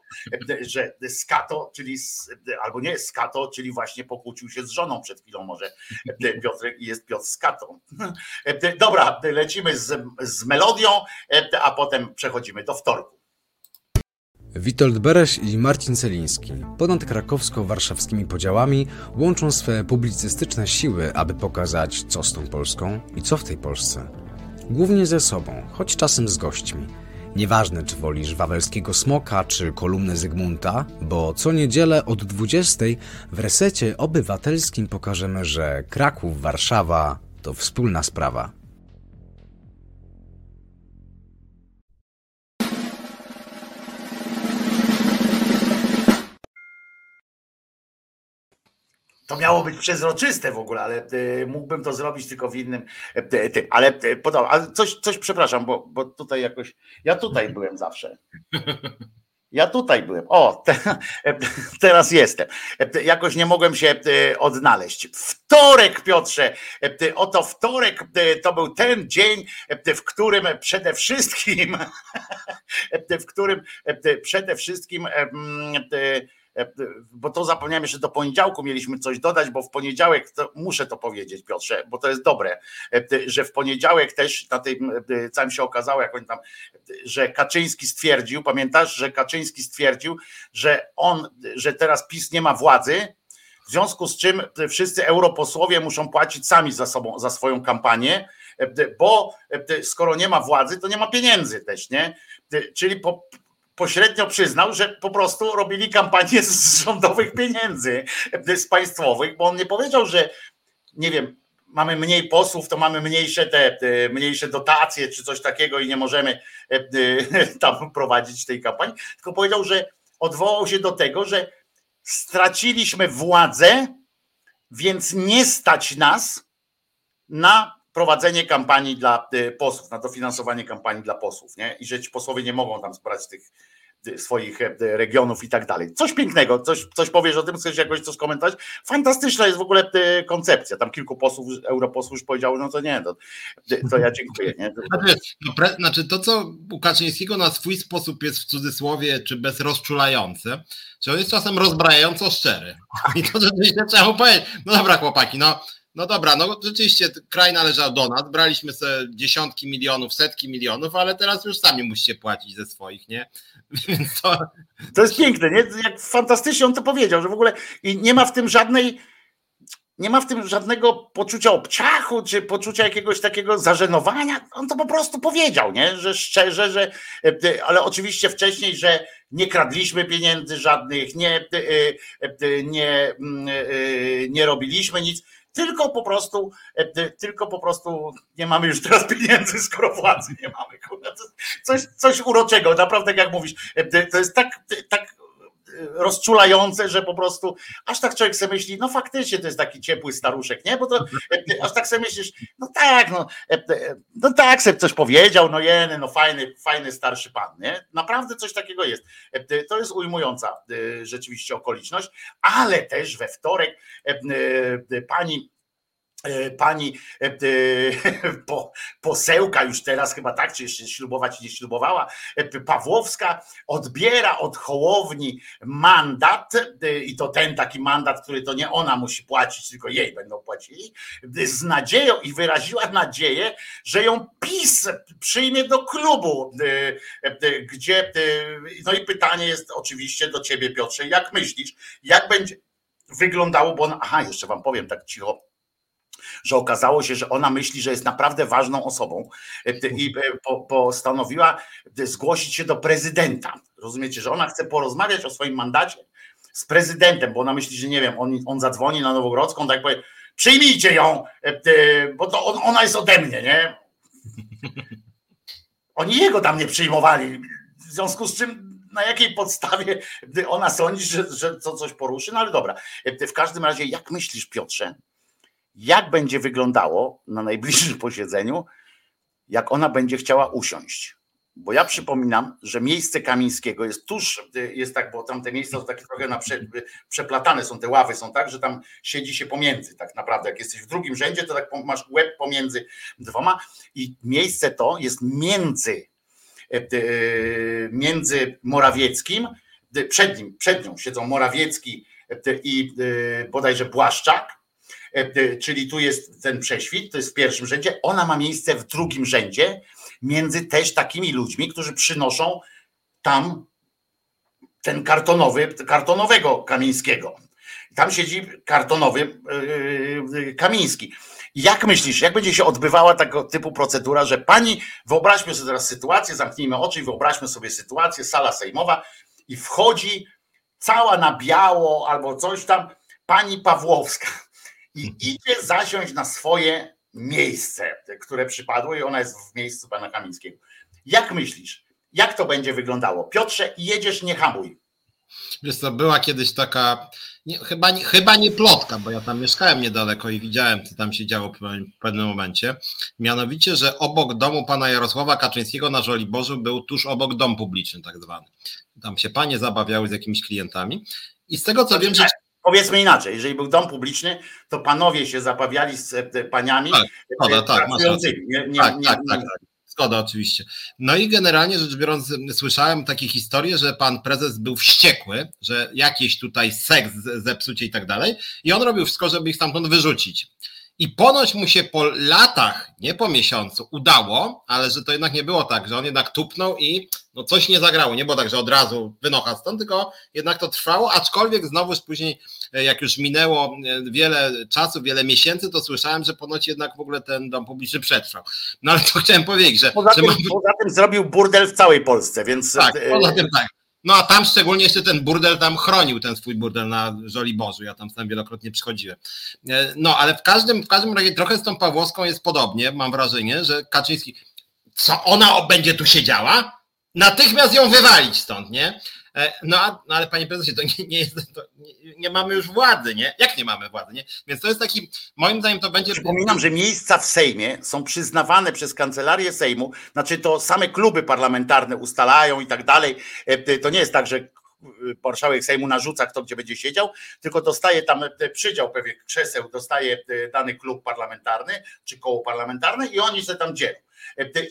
że skato, czyli albo nie skato, czyli właśnie pokłócił się z żoną przed chwilą może Piotrek i jest Piotr skato. Dobra, lecimy z, z melodią, a potem przechodzimy do wtorku. Witold Bereś i Marcin Celiński ponad krakowsko-warszawskimi podziałami łączą swe publicystyczne siły, aby pokazać, co z tą Polską i co w tej Polsce. Głównie ze sobą, choć czasem z gośćmi. Nieważne, czy wolisz wawelskiego smoka, czy kolumnę Zygmunta, bo co niedzielę od 20 w resecie obywatelskim pokażemy, że Kraków, Warszawa to wspólna sprawa. To miało być przezroczyste w ogóle, ale e, mógłbym to zrobić tylko w innym e, tym. Ale e, podoba, ale coś, coś przepraszam, bo, bo tutaj jakoś. Ja tutaj byłem zawsze. Ja tutaj byłem. O, te, teraz jestem. Jakoś nie mogłem się odnaleźć. Wtorek, Piotrze. Oto wtorek to był ten dzień, w którym przede wszystkim, w którym przede wszystkim bo to zapomniałem jeszcze do poniedziałku mieliśmy coś dodać, bo w poniedziałek, to muszę to powiedzieć Piotrze, bo to jest dobre, e, że w poniedziałek też na tym e, całym się okazało, jak on tam, że Kaczyński stwierdził, pamiętasz, że Kaczyński stwierdził, że on, że teraz PiS nie ma władzy, w związku z czym wszyscy europosłowie muszą płacić sami za sobą, za swoją kampanię, bo skoro nie ma władzy, to nie ma pieniędzy też, nie? Czyli po, pośrednio przyznał, że po prostu robili kampanię z rządowych pieniędzy, z państwowych, bo on nie powiedział, że nie wiem, mamy mniej posłów, to mamy mniejsze te, mniejsze dotacje czy coś takiego i nie możemy e, e, tam prowadzić tej kampanii, tylko powiedział, że odwołał się do tego, że straciliśmy władzę, więc nie stać nas na prowadzenie kampanii dla e, posłów, na dofinansowanie kampanii dla posłów, nie? I że ci posłowie nie mogą tam zbrać tych swoich regionów i tak dalej. Coś pięknego, coś, coś powiesz o tym, chcesz jakoś coś skomentować? Fantastyczna jest w ogóle koncepcja. Tam kilku posłów, europosłów już powiedziało, no to nie, to, to ja dziękuję. Nie? Znaczy, no znaczy to, co u Kaczyńskiego na swój sposób jest w cudzysłowie, czy bez rozczulający, że on jest czasem rozbrajająco szczery. I to rzeczywiście trzeba mu powiedzieć. No dobra, chłopaki, no no dobra, no rzeczywiście kraj należał do nas, braliśmy sobie dziesiątki milionów, setki milionów, ale teraz już sami musicie płacić ze swoich, nie? Więc to... to jest piękne, nie? Jak fantastycznie on to powiedział, że w ogóle i nie ma w tym żadnej nie ma w tym żadnego poczucia obciachu, czy poczucia jakiegoś takiego zażenowania. On to po prostu powiedział, nie? że szczerze, że ale oczywiście wcześniej, że nie kradliśmy pieniędzy żadnych, nie, nie, mm, nie robiliśmy nic tylko po prostu, e, tylko po prostu nie mamy już teraz pieniędzy, skoro władzy nie mamy. Coś, coś uroczego, naprawdę jak mówisz, e, to jest tak, tak rozczulające, że po prostu aż tak człowiek sobie myśli, no faktycznie to jest taki ciepły staruszek, nie? Bo to e, aż tak sobie myślisz, no tak, no, no tak sobie coś powiedział, no jeny, no fajny, fajny starszy pan, nie? Naprawdę coś takiego jest. To jest ujmująca rzeczywiście okoliczność, ale też we wtorek pani E, pani e, e, po, posełka już teraz chyba tak, czy jeszcze ślubować nie ślubowała, Pawłowska odbiera od Hołowni mandat i to ten taki mandat, który to nie ona musi płacić, tylko jej będą płacili, z nadzieją i wyraziła nadzieję, że ją PiS przyjmie do klubu, gdzie, no i pytanie jest oczywiście do ciebie Piotrze, jak myślisz, jak będzie wyglądało, bo, aha, jeszcze wam powiem tak cicho, że okazało się, że ona myśli, że jest naprawdę ważną osobą e, i e, postanowiła zgłosić się do prezydenta. Rozumiecie, że ona chce porozmawiać o swoim mandacie z prezydentem, bo ona myśli, że nie wiem, on, on zadzwoni na Nowogrodzką, tak powie, przyjmijcie ją, e, bo to on, ona jest ode mnie, nie? Oni jego tam nie przyjmowali. W związku z czym na jakiej podstawie ona sądzi, że, że to coś poruszy? No ale dobra. W każdym razie, jak myślisz, Piotrze, jak będzie wyglądało na najbliższym posiedzeniu, jak ona będzie chciała usiąść. Bo ja przypominam, że miejsce Kamińskiego jest tuż, jest tak, bo tam te miejsca są takie trochę prze, przeplatane, są te ławy, są tak, że tam siedzi się pomiędzy tak naprawdę. Jak jesteś w drugim rzędzie, to tak masz łeb pomiędzy dwoma i miejsce to jest między, e, e, między Morawieckim, przed nim, przed nią siedzą Morawiecki e, i bodajże Błaszczak, E, e, czyli tu jest ten prześwit, to jest w pierwszym rzędzie, ona ma miejsce w drugim rzędzie, między też takimi ludźmi, którzy przynoszą tam ten kartonowy, kartonowego Kamińskiego. Tam siedzi kartonowy yy, Kamiński. Jak myślisz, jak będzie się odbywała tego typu procedura, że pani, wyobraźmy sobie teraz sytuację, zamknijmy oczy i wyobraźmy sobie sytuację, sala sejmowa i wchodzi cała na biało albo coś tam pani Pawłowska i idzie zasiąść na swoje miejsce, które przypadło i ona jest w miejscu pana Kamińskiego. Jak myślisz, jak to będzie wyglądało? Piotrze, jedziesz, nie hamuj. Wiesz co, była kiedyś taka, nie, chyba, nie, chyba nie plotka, bo ja tam mieszkałem niedaleko i widziałem, co tam się działo w pewnym momencie. Mianowicie, że obok domu pana Jarosława Kaczyńskiego na Żoliborzu był tuż obok dom publiczny tak zwany. Tam się panie zabawiały z jakimiś klientami. I z tego co wiem, że Powiedzmy inaczej, jeżeli był dom publiczny, to panowie się zabawiali z e, paniami. Tak, zgoda, tak, nie, nie, tak, nie, tak, tak, tak. Zgoda, oczywiście. No i generalnie rzecz biorąc, słyszałem takie historie, że pan prezes był wściekły, że jakiś tutaj seks, zepsucie i tak dalej. I on robił wszystko, żeby ich stamtąd wyrzucić. I ponoć mu się po latach, nie po miesiącu, udało, ale że to jednak nie było tak, że on jednak tupnął i no coś nie zagrało. Nie było tak, że od razu wynocha stąd, tylko jednak to trwało, aczkolwiek znowuż później, e, jak już minęło e, wiele czasu, wiele miesięcy, to słyszałem, że ponoć jednak w ogóle ten dom publiczny przetrwał. No ale to chciałem powiedzieć, że. Poza, że tym, mam... poza tym zrobił burdel w całej Polsce, więc. Tak, poza tym tak. No a tam szczególnie jeszcze ten burdel tam chronił ten swój burdel na Żoliborzu. Ja tam sam wielokrotnie przychodziłem. E, no ale w każdym, w każdym razie trochę z tą Pawłowską jest podobnie, mam wrażenie, że Kaczyński, co ona będzie tu siedziała? Natychmiast ją wywalić stąd, nie? E, no, no ale panie prezesie, to nie, nie jest, to nie, nie, mamy już władzy, nie? Jak nie mamy władzy, nie? Więc to jest taki, moim zdaniem to będzie... Przypominam, że miejsca w Sejmie są przyznawane przez kancelarię Sejmu, znaczy to same kluby parlamentarne ustalają i tak dalej. E, to nie jest tak, że marszałek Sejmu narzuca, kto gdzie będzie siedział, tylko dostaje tam przydział pewien krzeseł, dostaje dany klub parlamentarny czy koło parlamentarne i oni się tam dzielą.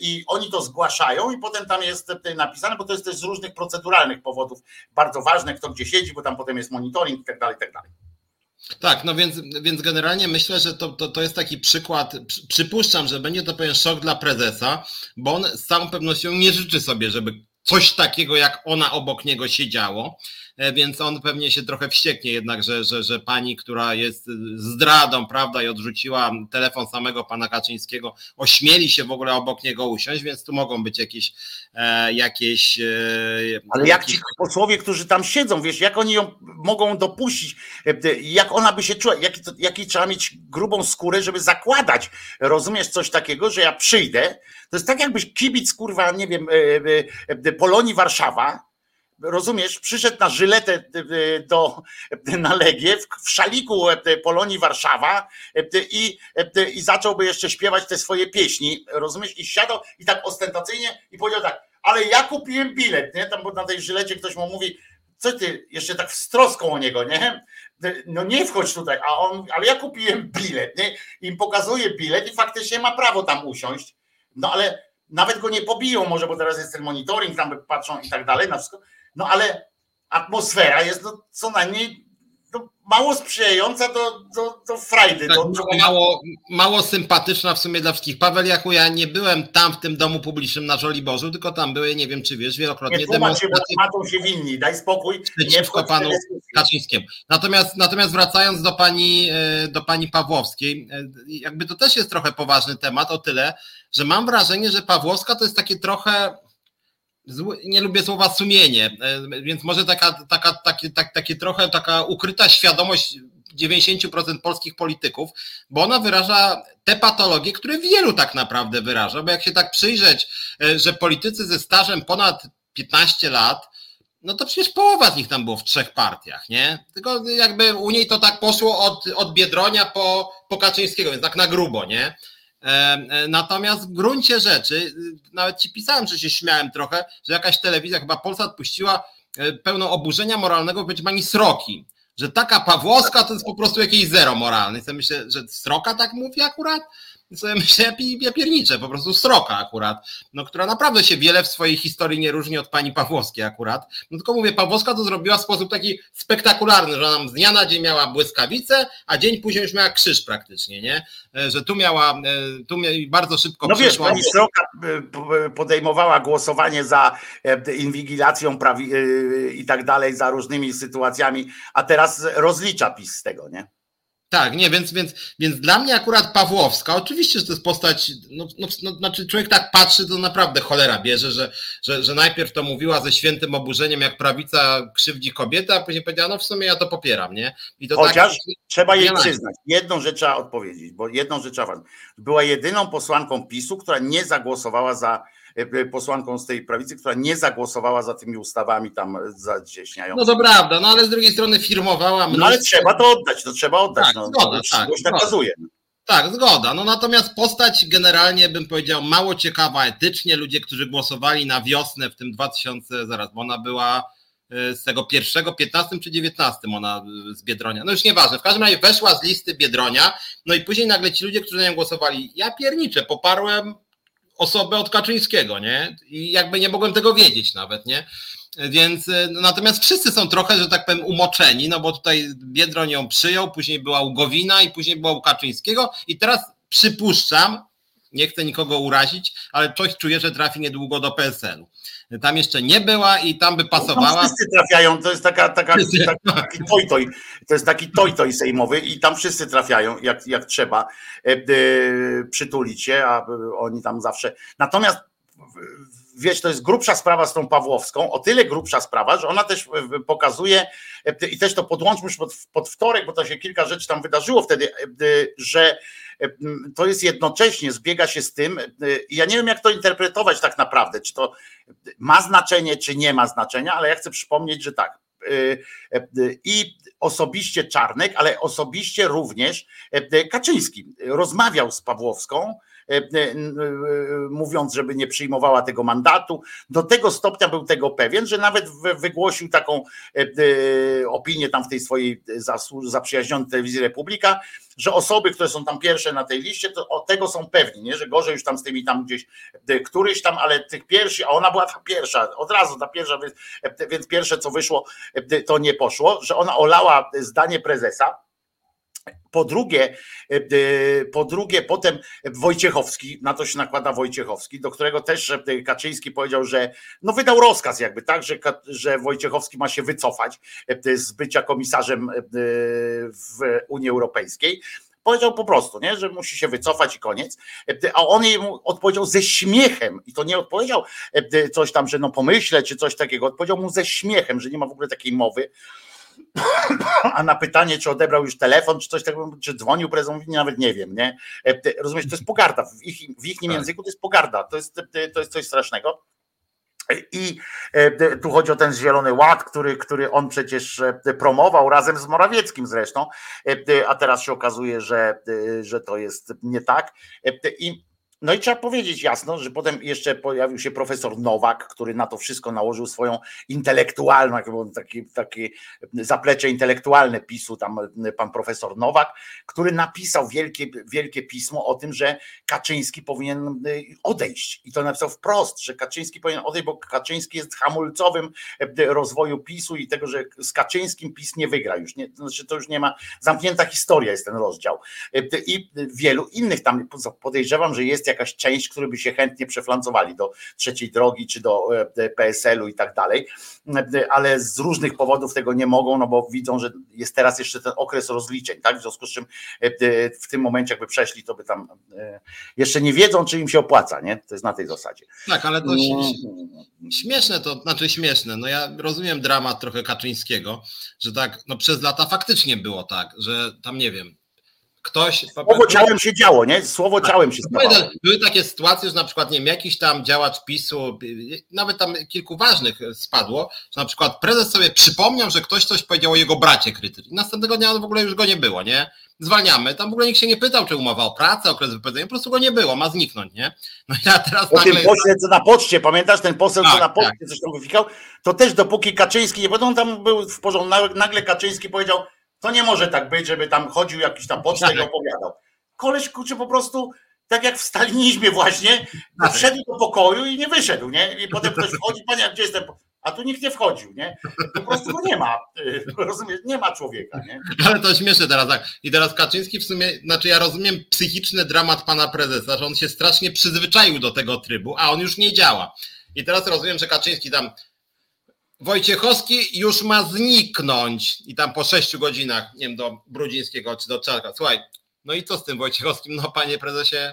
I oni to zgłaszają, i potem tam jest napisane, bo to jest też z różnych proceduralnych powodów bardzo ważne, kto gdzie siedzi, bo tam potem jest monitoring i tak dalej, tak dalej. Tak, no więc, więc generalnie myślę, że to, to, to jest taki przykład. Przypuszczam, że będzie to pewien szok dla prezesa, bo on z całą pewnością nie życzy sobie, żeby coś takiego jak ona obok niego siedziało. E, więc on pewnie się trochę wścieknie jednak, że, że, że pani, która jest zdradą, prawda, i odrzuciła telefon samego pana Kaczyńskiego, ośmieli się w ogóle obok niego usiąść, więc tu mogą być jakieś e, jakieś. E, Ale jak ci posłowie, którzy tam siedzą, wiesz, jak oni ją mogą dopuścić, jak ona by się czuła, jaki, jaki trzeba mieć grubą skórę, żeby zakładać, rozumiesz, coś takiego, że ja przyjdę, to jest tak jakbyś kibic, kurwa, nie wiem, Polonii Warszawa, rozumiesz, przyszedł na żyletę e, do, na Legię w szaliku e, Polonii Warszawa e, i, i zacząłby jeszcze śpiewać te swoje pieśni, rozumiesz, i siadał i tak ostentacyjnie i powiedział tak, ale ja kupiłem bilet, nie, tam na tej żylecie ktoś mu mówi, co ty, jeszcze tak z troską o niego, nie? No nie wchodź tutaj, a on, ale ja kupiłem bilet, nie? I pokazuje bilet i faktycznie ma prawo tam usiąść, no ale nawet go nie pobiją może, bo teraz jest ten monitoring, tam patrzą i tak dalej, na wszystko, no ale atmosfera jest no, co najmniej no, mało sprzyjająca do, do, do frajdy. Tak, do, mało, mało sympatyczna w sumie dla wszystkich. Paweł Jachu, ja nie byłem tam w tym domu publicznym na Żoliborzu, tylko tam były, nie wiem czy wiesz, wielokrotnie nie demonstracje. Nie się winni, daj spokój. Przeciwko panu Kaczyńskiemu. Natomiast, natomiast wracając do pani, e, do pani Pawłowskiej, e, jakby to też jest trochę poważny temat o tyle, że mam wrażenie, że Pawłowska to jest takie trochę nie lubię słowa sumienie, e, więc może taka, taka, takie, tak, takie trochę taka ukryta świadomość 90% polskich polityków, bo ona wyraża te patologie, które wielu tak naprawdę wyraża, bo jak się tak przyjrzeć, e, że politycy ze stażem ponad 15 lat, no to przecież połowa z nich tam było w trzech partiach, nie? Tylko jakby u niej to tak poszło od, od Biedronia po, po Kaczyńskiego, więc tak na grubo, nie? E, e, natomiast w gruncie rzeczy, y, nawet ci pisałem, że się śmiałem trochę, że jakaś telewizja, chyba Polsat puściła e, pełną oburzenia moralnego być pani Sroki, że taka Pawłowska to jest po prostu jakieś zero moralne. I myślę, że Sroka tak mówi akurat? Sobie myślę, ja pierniczę, po prostu sroka akurat, no, która naprawdę się wiele w swojej historii nie różni od pani Pawłowskiej akurat. No tylko mówię, Pawłowska to zrobiła w sposób taki spektakularny, że nam z dnia na dzień miała błyskawicę, a dzień później już miała krzyż praktycznie, nie? E, że tu miała, e, tu bardzo szybko No wiesz, pani Sroka e, podejmowała głosowanie za inwigilacją prawi i tak dalej, za różnymi sytuacjami, a teraz rozlicza PiS z tego, nie? Tak, nie, więc, więc, więc dla mnie akurat Pawłowska, oczywiście, że to jest postać, no, no, no, znaczy człowiek tak patrzy, to naprawdę cholera bierze, że, że, że najpierw to mówiła ze świętym oburzeniem, jak prawica krzywdzi kobietę, a później powiedziała, no w sumie ja to popieram, nie? I to tak Chociaż tak, trzeba jej przyznać, jedną rzecz trzeba odpowiedzieć, bo jedną rzecz trzeba była jedyną posłanką PiSu, która nie zagłosowała za posłanką z tej prawicy, która nie zagłosowała za tymi ustawami tam zacieśniającymi. No to prawda, no ale z drugiej strony firmowała mnóstwo... No ale trzeba to oddać, to trzeba oddać. Tak, no, zgoda, tak, nakazuje. Tak, zgoda. No natomiast postać generalnie bym powiedział mało ciekawa etycznie. Ludzie, którzy głosowali na wiosnę w tym 2000, zaraz, bo ona była e, z tego pierwszego, 15 czy 19 ona z Biedronia. No już nieważne. W każdym razie weszła z listy Biedronia, no i później nagle ci ludzie, którzy na nią głosowali, ja pierniczę, poparłem osobę od Kaczyńskiego, nie? I jakby nie mogłem tego wiedzieć nawet, nie? Więc e, natomiast wszyscy są trochę, że tak powiem, umoczeni, no bo tutaj Biedroń ją przyjął, później była u Gowina i później była u Kaczyńskiego i teraz przypuszczam, nie chcę nikogo urazić, ale coś czuję, że trafi niedługo do PSL-u tam jeszcze nie była i tam by pasowała. Tam wszyscy trafiają, to jest taka, taka, taki toj toj, to jest taki toj toj sejmowy i tam wszyscy trafiają jak, jak trzeba e, e, przytulić się, a oni tam zawsze. Natomiast wiesz, to jest grubsza sprawa z tą Pawłowską, o tyle grubsza sprawa, że ona też pokazuje i też to podłączmy już pod, pod wtorek, bo to się kilka rzeczy tam wydarzyło wtedy, że to jest jednocześnie, zbiega się z tym, ja nie wiem jak to interpretować tak naprawdę, czy to ma znaczenie, czy nie ma znaczenia, ale ja chcę przypomnieć, że tak, i osobiście Czarnek, ale osobiście również Kaczyński rozmawiał z Pawłowską E, e, mówiąc, żeby nie przyjmowała tego mandatu. Do tego stopnia był tego pewien, że nawet wygłosił taką e, opinię tam w tej swojej zaprzyjaźnionej telewizji Republika, że osoby, które są tam pierwsze na tej liście, to tego są pewni, nie? że gorzej już tam z tymi tam gdzieś któryś tam, ale tych pierwszych, a ona była ta pierwsza, od razu ta pierwsza, więc pierwsze co wyszło, to nie poszło, że ona olała zdanie prezesa po drugie, e, e, po drugie, potem Wojciechowski, na to się nakłada Wojciechowski, do którego też e, Kaczyński powiedział, że no wydał rozkaz jakby, tak, że, że Wojciechowski ma się wycofać z bycia komisarzem w Unii Europejskiej. Powiedział po prostu, nie, że musi się wycofać i koniec. A on jej odpowiedział ze śmiechem, i to nie odpowiedział coś tam, że no pomyślę, czy coś takiego, odpowiedział mu ze śmiechem, że nie ma w ogóle takiej mowy a na pytanie, czy odebrał już telefon, czy coś takiego, czy dzwonił prezydentowi, nawet nie wiem, nie? E, rozumiesz, to jest pogarda. W ich, w ich tak. języku to jest pogarda, to jest, to jest coś strasznego. I e, tu chodzi o ten Zielony Ład, który, który on przecież e, promował razem z Morawieckim zresztą, a teraz się okazuje, że, że to jest nie tak. I no i trzeba powiedzieć jasno, że potem jeszcze pojawił się profesor Nowak, który na to wszystko nałożył swoją intelektualną, taki, takie zaplecze intelektualne PiSu, tam pan profesor Nowak, który napisał wielkie, wielkie pismo o tym, że Kaczyński powinien y, odejść. I to napisał wprost, że Kaczyński powinien odejść, bo Kaczyński jest hamulcowym y, rozwoju PiSu i tego, że z Kaczyńskim PiS nie wygra już. Nie, znaczy to już nie ma, zamknięta historia jest ten rozdział. Y, I wielu innych tam podejrzewam, że jest jakaś część, który by się chętnie przeflancowali do trzeciej drogi czy do e, PSL-u i tak dalej, e, ale z różnych powodów tego nie mogą, no bo widzą, że jest teraz jeszcze ten okres rozliczeń, tak? W związku z czym e, w tym momencie jakby przeszli, to by tam jeszcze nie wiedzą, czy im się opłaca, nie? To jest na tej zasadzie. Tak, ale to śmieszne to, znaczy śmieszne, no ja rozumiem dramat trochę Kaczyńskiego, że tak, no przez lata faktycznie było tak, że tam nie wiem, ktoś. Słowo ciałem się działo, nie? Słowo tak. ciałem się stawało. Były takie sytuacje, że na przykład nie wiem, jakiś tam działacz PiSu, nawet tam kilku ważnych spadło, że na przykład prezes sobie przypomniał, że ktoś coś powiedział o jego bracie krytycznie. Następnego dnia w ogóle już go nie było, nie? Zwalniamy. Tam w ogóle nikt się nie pytał, czy umowa o pracę, okres wypowiedzenia, po prostu go nie było, ma zniknąć, nie? No ja teraz o nagle... tym pośle, co na poczcie, pamiętasz ten poseł, tak, co na poczcie tak. coś tam wyfikał? To też dopóki Kaczyński nie, bo on tam był w porządku, nagle Kaczyński powiedział, to nie może tak być, żeby tam chodził jakiś tam pocztek i tak. opowiadał. Koleś kurczę po prostu tak jak w stalinizmie właśnie, tak. wszedł do pokoju i nie wyszedł, nie? I potem ktoś wchodzi, panie, a gdzie jestem? A tu nikt nie wchodził, nie? Po prostu go nie ma, rozumiesz, nie ma człowieka, nie? Ale to śmieszne teraz, tak. I teraz Kaczyński w sumie, znaczy ja rozumiem psychiczny dramat pana prezesa, że on się strasznie przyzwyczaił do tego trybu, a on już nie działa. I teraz rozumiem, że Kaczyński tam Wojciechowski już ma zniknąć i tam po sześciu godzinach, nie wiem, do Brudzińskiego czy do Czarka. Słuchaj, no i co z tym Wojciechowskim? No panie prezesie,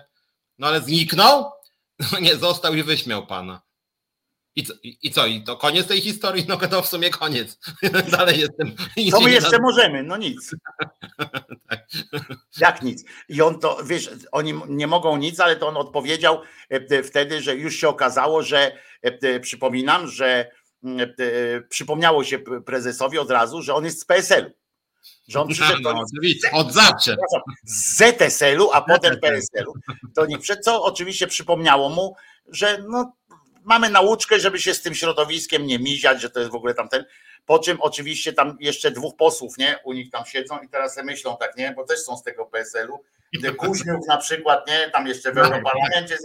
no ale zniknął? No nie, został i wyśmiał pana. I co, i, i co? I to koniec tej historii? No to w sumie koniec. Dalej jestem. Co my jeszcze możemy? No nic. tak. Jak nic? I on to, wiesz, oni nie mogą nic, ale to on odpowiedział e, wtedy, że już się okazało, że e, przypominam, że przypomniało się prezesowi od razu, że on jest z PSL-u. Że on przyszedł no, no, od zawsze. Z ZSL-u, a potem PSL-u. To nie przed co oczywiście przypomniało mu, że no, mamy nauczkę, żeby się z tym środowiskiem nie miziać, że to jest w ogóle tamten. Po czym oczywiście tam jeszcze dwóch posłów, nie? U nich tam siedzą i teraz sobie myślą tak, nie? Bo też są z tego PSL-u. Kuźniuk na przykład, nie? Tam jeszcze w tak. Europarlamencie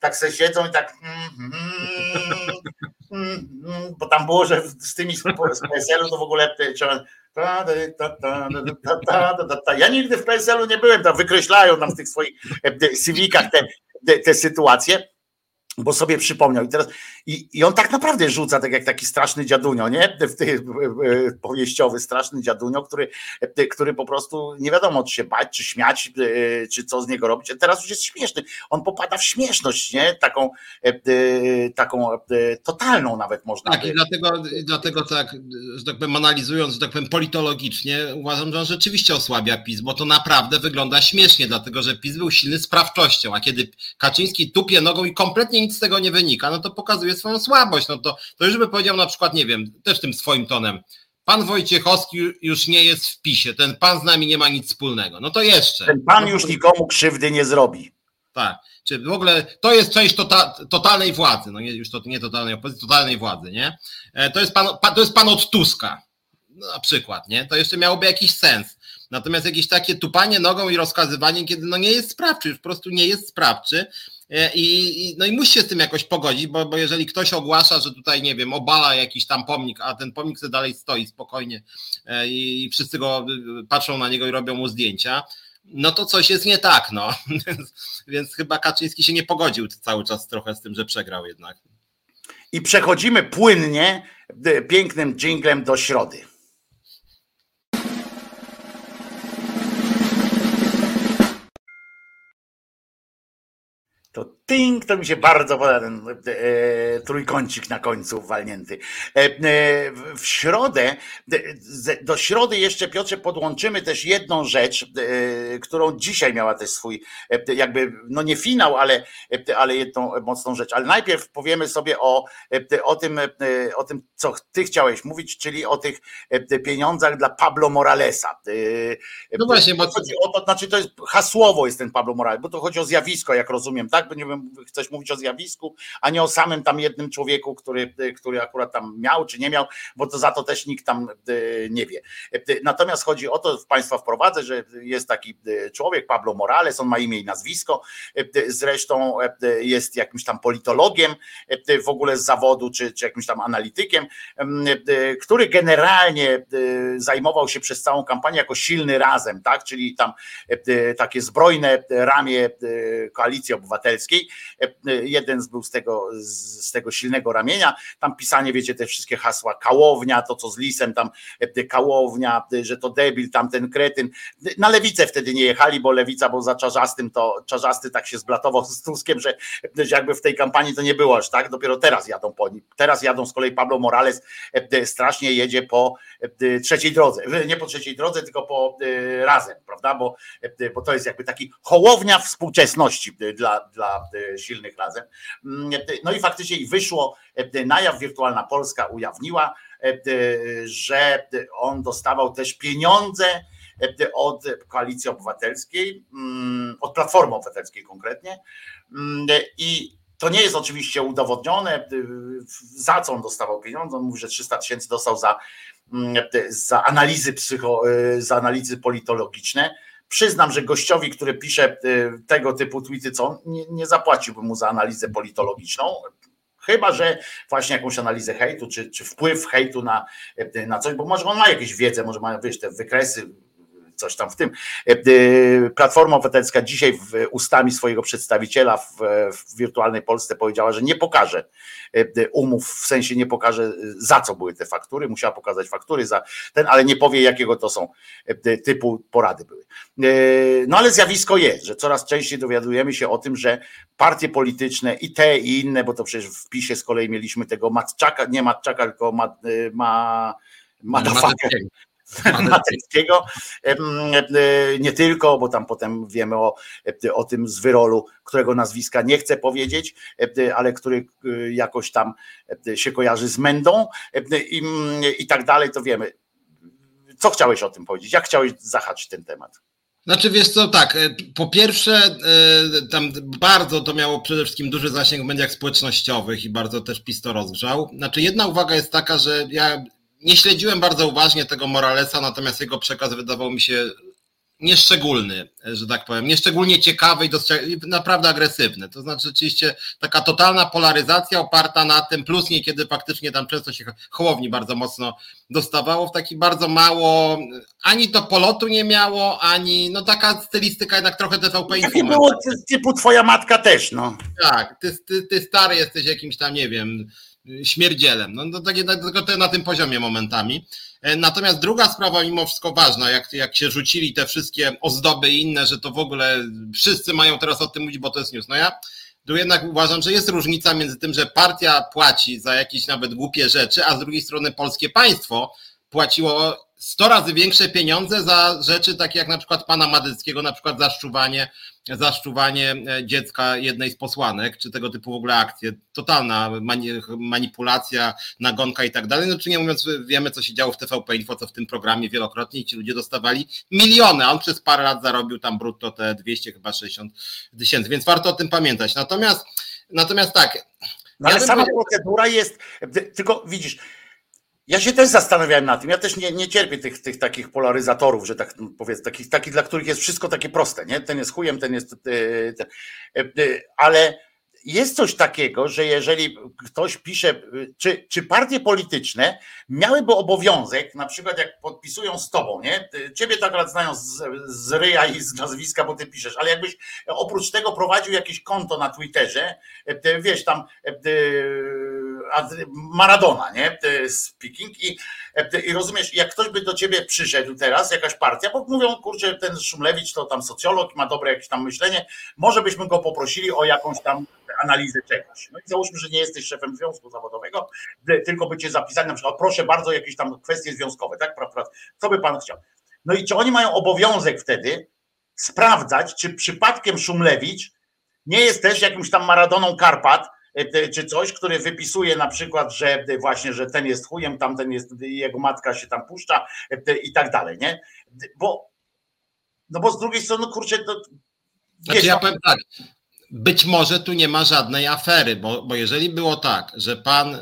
tak se siedzą i tak mm, mm, bo tam było, że z tymi z PSL-u to w ogóle ja nigdy w PSL-u nie byłem, tam wykreślają tam w tych swoich CV-kach te, te, te sytuacje bo sobie przypomniał i teraz i, i on tak naprawdę rzuca tak jak taki straszny dziadunio, nie? W ty, powieściowy straszny dziadunio, który, który po prostu nie wiadomo czy się bać, czy śmiać, e, czy co z niego robić. Teraz już jest śmieszny. On popada w śmieszność, nie? Taką e, taką e, totalną nawet można Tak, by. i dlatego, dlatego tak, że tak powiem, analizując, że tak powiem, politologicznie, uważam, że on rzeczywiście osłabia PiS, bo to naprawdę wygląda śmiesznie, dlatego że PiS był silny sprawczością, a kiedy Kaczyński tupie nogą i kompletnie nic z tego nie wynika, no to pokazuje swoją słabość. No to, to już by powiedział na przykład, nie wiem, też tym swoim tonem. Pan Wojciechowski już nie jest w PiSie, ten pan z nami nie ma nic wspólnego. No to jeszcze. Ten pan już nikomu krzywdy nie zrobi. Tak. Czy w ogóle to jest część tota, totalnej władzy, no nie, już to nie totalnej opozycji, totalnej władzy, nie? E, to jest pan, to jest pan od Tuska, no, na przykład, nie? To jeszcze miałoby jakiś sens. Natomiast jakieś takie tupanie nogą i rozkazywanie, kiedy no nie jest sprawczy, już po prostu nie jest sprawczy, I, no i musi się z tym jakoś pogodzić, bo, bo jeżeli ktoś ogłasza, że tutaj, nie wiem, obala jakiś tam pomnik, a ten pomnik sobie dalej stoi spokojnie e, i wszyscy go y, patrzą na niego i robią mu zdjęcia, no to coś jest nie tak, no. Więc, więc chyba Kaczyński się nie pogodził cały czas trochę z tym, że przegrał jednak. I przechodzimy płynnie pięknym dżinglem do środy. To ting, to mi się bardzo podoba ten e, trójkącik na końcu walnięty. E, e, w środę, do środy jeszcze Piotrze podłączymy też jedną rzecz, e, którą dzisiaj miała też swój, e, jakby, no nie finał, ale, e, ale jedną mocną rzecz. Ale najpierw powiemy sobie o, o, tym, o tym, co ty chciałeś mówić, czyli o tych pieniądzach dla Pablo Moralesa. No właśnie, bo chodzi o to, znaczy to jest hasłowo jest ten Pablo Morales, bo to chodzi o zjawisko, jak rozumiem, tak? Bo nie wiem, chcesz mówić o zjawisku, a nie o samym tam jednym człowieku, który, który akurat tam miał czy nie miał, bo to za to też nikt tam e, nie wie. E, natomiast chodzi o to, w Państwa wprowadzę, że jest taki e, człowiek, Pablo Morales, on ma imię i nazwisko, zresztą jest jakimś tam politologiem w ogóle z zawodu, czy, czy jakimś tam analitykiem, który generalnie zajmował się przez całą kampanię jako silny razem, tak? Czyli tam takie zbrojne ramię koalicji obywatelskiej. E, jeden był z tego, z tego silnego ramienia. Tam pisanie, wiecie, te wszystkie hasła kałownia, to co z lisem, tam e, kałownia, e, że to debil, tam ten kretyn. Na lewicę wtedy nie jechali, bo lewica był za czarzastym, to czarzasty tak się zblatował z Tuskiem, że, że jakby w tej kampanii to nie było aż tak. Dopiero teraz jadą po nim. Teraz jadą z kolei Pablo Morales strasznie jedzie po trzeciej drodze. Nie po trzeciej drodze, tylko po razem, prawda? Bo, bo to jest jakby taki hołownia współczesności dla, dla silnych razem. Mm, no i faktycznie wyszło na jaw, Wirtualna Polska ujawniła, że on dostawał też pieniądze od Koalicji Obywatelskiej, mm, od Platformy Obywatelskiej konkretnie. Mm, I to nie jest oczywiście udowodnione, za co on dostawał pieniądze. On mówi, że 300 tysięcy dostał za, za analizy psycho, za analizy politologiczne Przyznam, że gościowi, który pisze y, tego typu tweety, co on, nie, nie zapłaciłbym mu za analizę politologiczną, Chyba, że właśnie jakąś analizę hejtu, czy, czy wpływ hejtu na, y, na coś, bo może on ma jakieś wiedzę, może ma wiesz, te wykresy, coś tam w tym. Y, Platforma Obywatelska dzisiaj ustami swojego przedstawiciela w, w wirtualnej Polsce powiedziała, że nie pokaże E, umów, w sensie nie pokaże e, za co były te faktury, musiała pokazać faktury za ten, ale nie powie jakiego to są e, typu porady były. No ale zjawisko jest, że coraz częściej dowiadujemy się o tym, że partie polityczne i te i inne, bo to przecież w PiSie z kolei mieliśmy tego Matczaka, nie Matczaka, tylko ma, ma, Mateckiego, nie tylko, bo tam potem wiemy o, o tym z wyrolu, którego nazwiska nie chcę powiedzieć, ale który jakoś tam się kojarzy z Mendą i, i tak dalej, to wiemy. Co chciałeś o tym powiedzieć? Jak chciałeś zahaczyć ten temat? Znaczy wiesz co, tak, e, po pierwsze e, tam bardzo to miało przede wszystkim duży zasięg w mediach społecznościowych i bardzo też PiS to rozgrzał. Znaczy jedna uwaga jest taka, że ja nie śledziłem bardzo uważnie tego Moralesa, natomiast jego przekaz wydawał mi się nieszczególny, że tak powiem, nieszczególnie ciekawy i naprawdę agresywny. To znaczy rzeczywiście taka totalna polaryzacja oparta na tym, plus niekiedy faktycznie tam często się chłowni bardzo mocno dostawało w taki bardzo mało, ani to polotu nie miało, ani no taka stylistyka jednak trochę TVP Takie było typu twoja matka też, no. Tak, ty, ty, ty stary jesteś jakimś tam, nie wiem, śmierdzielem. No, no takie, tylko na tym poziomie momentami. E, natomiast druga sprawa, mimo wszystko ważna, jak, jak się rzucili te wszystkie ozdoby i inne, że to w ogóle wszyscy mają teraz o tym mówić, bo to jest news. No ja tu jednak uważam, że jest różnica między tym, że partia płaci za jakieś nawet głupie rzeczy, a z drugiej strony polskie państwo płaciło 100 razy większe pieniądze za rzeczy takie jak na przykład pana Madyckiego, na przykład zaszczuwanie, zaszczuwanie e, dziecka jednej z posłanek, czy tego typu w ogóle akcje. Totalna manipulacja, nagonka i tak dalej. No czy nie mówiąc, wiemy co się działo w TVP Info, co w tym programie wielokrotnie i ci ludzie dostawali miliony, a on przez parę lat zarobił tam brutto te 200 chyba 60 tysięcy, więc warto o tym pamiętać. Natomiast, natomiast tak. No ale ja sama procedura jest, tylko widzisz, ja się też zastanawiałem na tym. Ja też nie, nie cierpię tych, tych takich polaryzatorów, że tak powiedz, takich, takich, dla których jest wszystko takie proste, nie? Ten jest chujem, ten jest. E, ten, e, e, ale jest coś takiego, że jeżeli ktoś pisze, czy, czy partie polityczne miałyby obowiązek, na przykład jak podpisują z tobą, nie? Ciebie tak akurat znają z, z ryja i z nazwiska, bo ty piszesz, ale jakbyś oprócz tego prowadził jakieś konto na Twitterze, wiesz, tam Maradona, nie? Speaking i, i rozumiesz, jak ktoś by do ciebie przyszedł teraz, jakaś partia, bo mówią, kurczę, ten Szumlewicz to tam socjolog, ma dobre jakieś tam myślenie, może byśmy go poprosili o jakąś tam analizę czegoś. No i załóżmy, że nie jesteś szefem związku zawodowego, tylko by cię zapisali na przykład, proszę bardzo, jakieś tam kwestie związkowe, tak? Co by pan chciał? No i czy oni mają obowiązek wtedy sprawdzać, czy przypadkiem Szumlewicz nie jest też jakimś tam Maradoną Karpat, E, czy coś, który wypisuje na przykład, że właśnie, że ten jest chujem, tamten jest, jego matka się tam puszcza e, i tak dalej, nie? Bo, no bo z drugiej strony, kurczę, to. Znaczy ja no- powiem tak, być może tu nie ma żadnej afery, bo, bo jeżeli było tak, że pan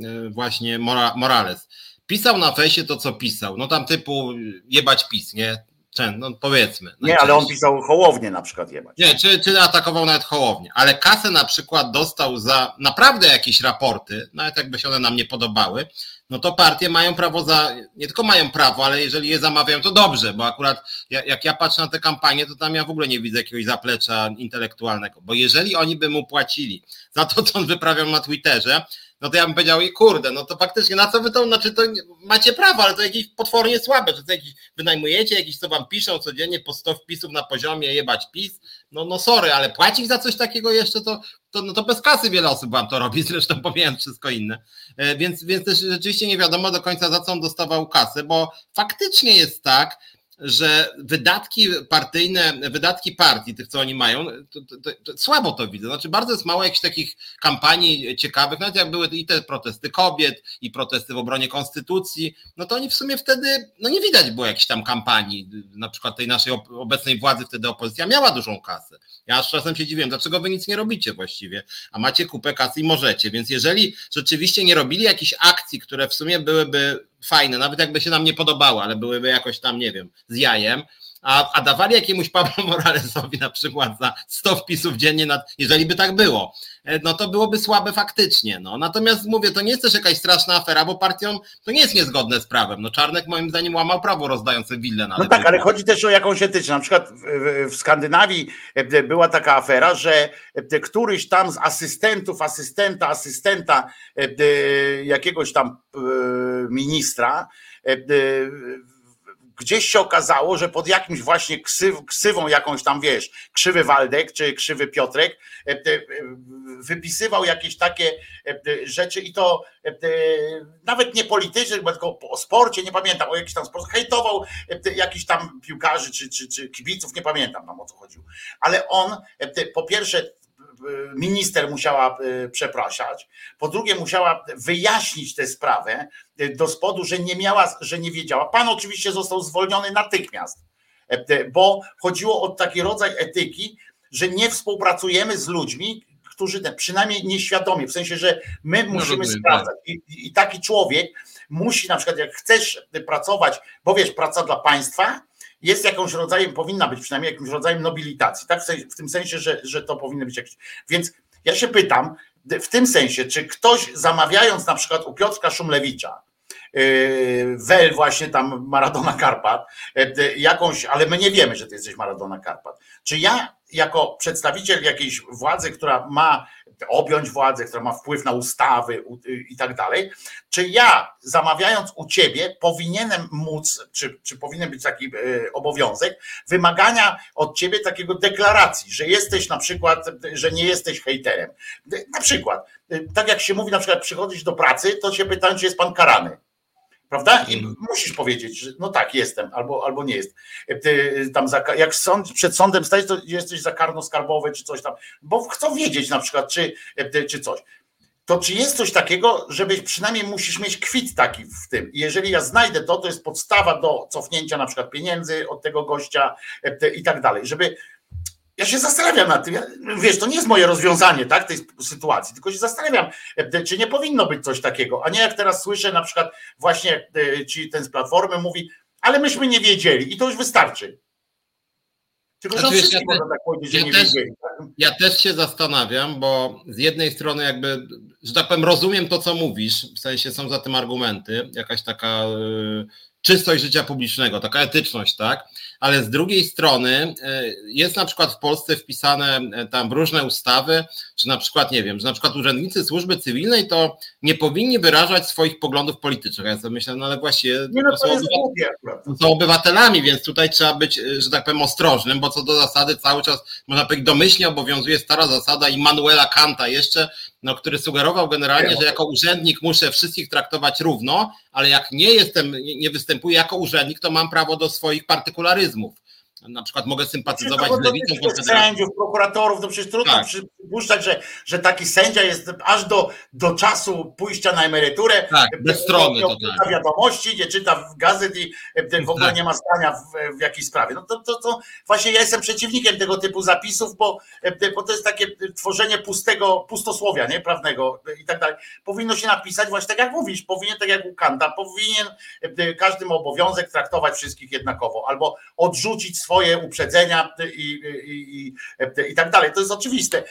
yy, właśnie Morales pisał na fejsie to, co pisał, no tam typu jebać pis, nie? Ten, no powiedzmy. Nie, ale on pisał Hołownię na przykład jebać. Nie, czy, czy atakował nawet Hołownię, ale kasę na przykład dostał za naprawdę jakieś raporty, nawet jakby się one nam nie podobały, no to partie mają prawo za, nie tylko mają prawo, ale jeżeli je zamawiają, to dobrze, bo akurat jak ja patrzę na te kampanie, to tam ja w ogóle nie widzę jakiegoś zaplecza intelektualnego, bo jeżeli oni by mu płacili za to, co on wyprawiał na Twitterze, no to ja bym powiedział, i kurde, no to faktycznie na co wy to, znaczy to macie prawo, ale to jakieś potwornie słabe, że to jakiś wynajmujecie, jakiś co wam piszą codziennie po 100 wpisów na poziomie jebać PiS, no, no sorry, ale płacić za coś takiego jeszcze to, to, no to bez kasy wiele osób wam to robi, zresztą pomijając wszystko inne, e, więc, więc też rzeczywiście nie wiadomo do końca za co on dostawał kasę, bo faktycznie jest tak, że wydatki partyjne, wydatki partii, tych co oni mają, to, to, to, słabo to widzę. Znaczy bardzo jest mało jakichś takich kampanii ciekawych, nawet jak były i te protesty kobiet, i protesty w obronie konstytucji, no to oni w sumie wtedy, no nie widać było jakichś tam kampanii, na przykład tej naszej obecnej władzy wtedy opozycja miała dużą kasę. Ja aż czasem się dziwię, dlaczego wy nic nie robicie właściwie, a macie kupę kasy i możecie, więc jeżeli rzeczywiście nie robili jakichś akcji, które w sumie byłyby fajne, nawet jakby się nam nie podobały, ale byłyby jakoś tam, nie wiem, z jajem, a, a dawali jakiemuś Pablo Moralesowi na przykład za 100 wpisów dziennie, nad, jeżeli by tak było, e, no to byłoby słabe faktycznie. No. Natomiast mówię, to nie jest też jakaś straszna afera, bo partią to nie jest niezgodne z prawem. No Czarnek moim zdaniem łamał prawo rozdające willę na No tak, ale chodzi też o jakąś etyczną. Na przykład w, w Skandynawii e, była taka afera, że e, któryś tam z asystentów, asystenta, asystenta jakiegoś tam ministra gdzieś się okazało, że pod jakimś właśnie ksyw, ksywą jakąś tam, wiesz, krzywy Waldek czy krzywy Piotrek e, e, wypisywał jakieś takie e, rzeczy i to nawet nie polityczne, tylko o sporcie, nie pamiętam, o jakiś tam sport, hejtował jakichś tam piłkarzy czy, czy, czy kibiców, nie pamiętam tam o co chodziło. Ale on po pierwsze minister musiała e, przepraszać, po drugie musiała wyjaśnić tę sprawę e, do spodu, że nie miała, że nie wiedziała. Pan oczywiście został zwolniony natychmiast, e, bo chodziło o taki rodzaj etyki, że nie współpracujemy z ludźmi, którzy przynajmniej nieświadomie, w sensie, że my no, musimy no, sprawdzać. I, I taki człowiek musi na przykład, jak chcesz pracować, bo wiesz, praca dla państwa, jest jakąś rodzajem, powinna być przynajmniej jakimś rodzajem nobilitacji, tak? W, tym sensie, że, że to powinno być jakieś. Więc ja się pytam, w tym sensie, czy ktoś zamawiając na przykład u Piotrka Szumlewicza, yy, Wel właśnie tam Maradona Karpat, yy, jakąś, ale my nie wiemy, że ty jesteś Maradona Karpat. Czy ja jako przedstawiciel jakiejś władzy, która ma objąć władzę, która ma wpływ na ustawy i tak dalej, czy ja zamawiając u ciebie powinienem móc, czy, czy powinien być taki e, obowiązek wymagania od ciebie takiego deklaracji, że jesteś na przykład, że nie jesteś hejterem. Na przykład, tak jak się mówi, na przykład przychodzisz do pracy, to się pytają, czy jest pan karany. Prawda? I musisz powiedzieć, że no tak, jestem, albo, albo nie jest. Ty tam za, jak sąd, przed sądem stajesz, to jesteś za karno skarbowe, czy coś tam, bo chcą wiedzieć na przykład, czy, czy coś. To czy jest coś takiego, żebyś przynajmniej musisz mieć kwit taki w tym. Jeżeli ja znajdę to, to jest podstawa do cofnięcia na przykład pieniędzy od tego gościa i tak dalej, żeby ja się zastanawiam nad tym, ja, wiesz, to nie jest moje rozwiązanie tak, tej sytuacji, tylko się zastanawiam, e, czy nie powinno być coś takiego, a nie jak teraz słyszę na przykład właśnie e, ci ten z Platformy mówi, ale myśmy nie wiedzieli i to już wystarczy. Tylko, że znaczy, ja, tak powiedzieć, ja, też, tak? ja też się zastanawiam, bo z jednej strony jakby, że tak powiem, rozumiem to, co mówisz, w sensie są za tym argumenty, jakaś taka y, czystość życia publicznego, taka etyczność, tak? Ale z drugiej strony e, jest na przykład w Polsce wpisane e, tam różne ustawy, że na przykład, nie wiem, że na przykład urzędnicy służby cywilnej to nie powinni wyrażać swoich poglądów politycznych. Ja sobie myślę, no ale właśnie nie, no, to są, obywatel, są obywatelami, więc tutaj trzeba być, e, że tak powiem, ostrożnym, bo co do zasady cały czas, można powiedzieć, domyślnie obowiązuje stara zasada Immanuela Kanta jeszcze, no, który sugerował generalnie, że jako urzędnik muszę wszystkich traktować równo, ale jak nie jestem, nie występuję jako urzędnik, to mam prawo do swoich partykularyzmów move na przykład mogę sympatyzować z lewicą Sędziów, prokuratorów, to przecież trudno tak. przypuszczać, że, że taki sędzia jest aż do, do czasu pójścia na emeryturę. Tak, bez strony to tak. wiadomości, nie czyta gazet i e, w ogóle tak. nie ma zdania w, w jakiejś sprawie. No to, to, to właśnie ja jestem przeciwnikiem tego typu zapisów, bo, e, bo to jest takie tworzenie pustego, pustosłowia, nie, prawnego i tak dalej. Powinno się napisać właśnie tak jak mówisz, powinien tak jak u Kanta, powinien e, każdy ma obowiązek traktować wszystkich jednakowo, albo odrzucić swoje uprzedzenia i, i, i, i tak dalej. To jest oczywiste.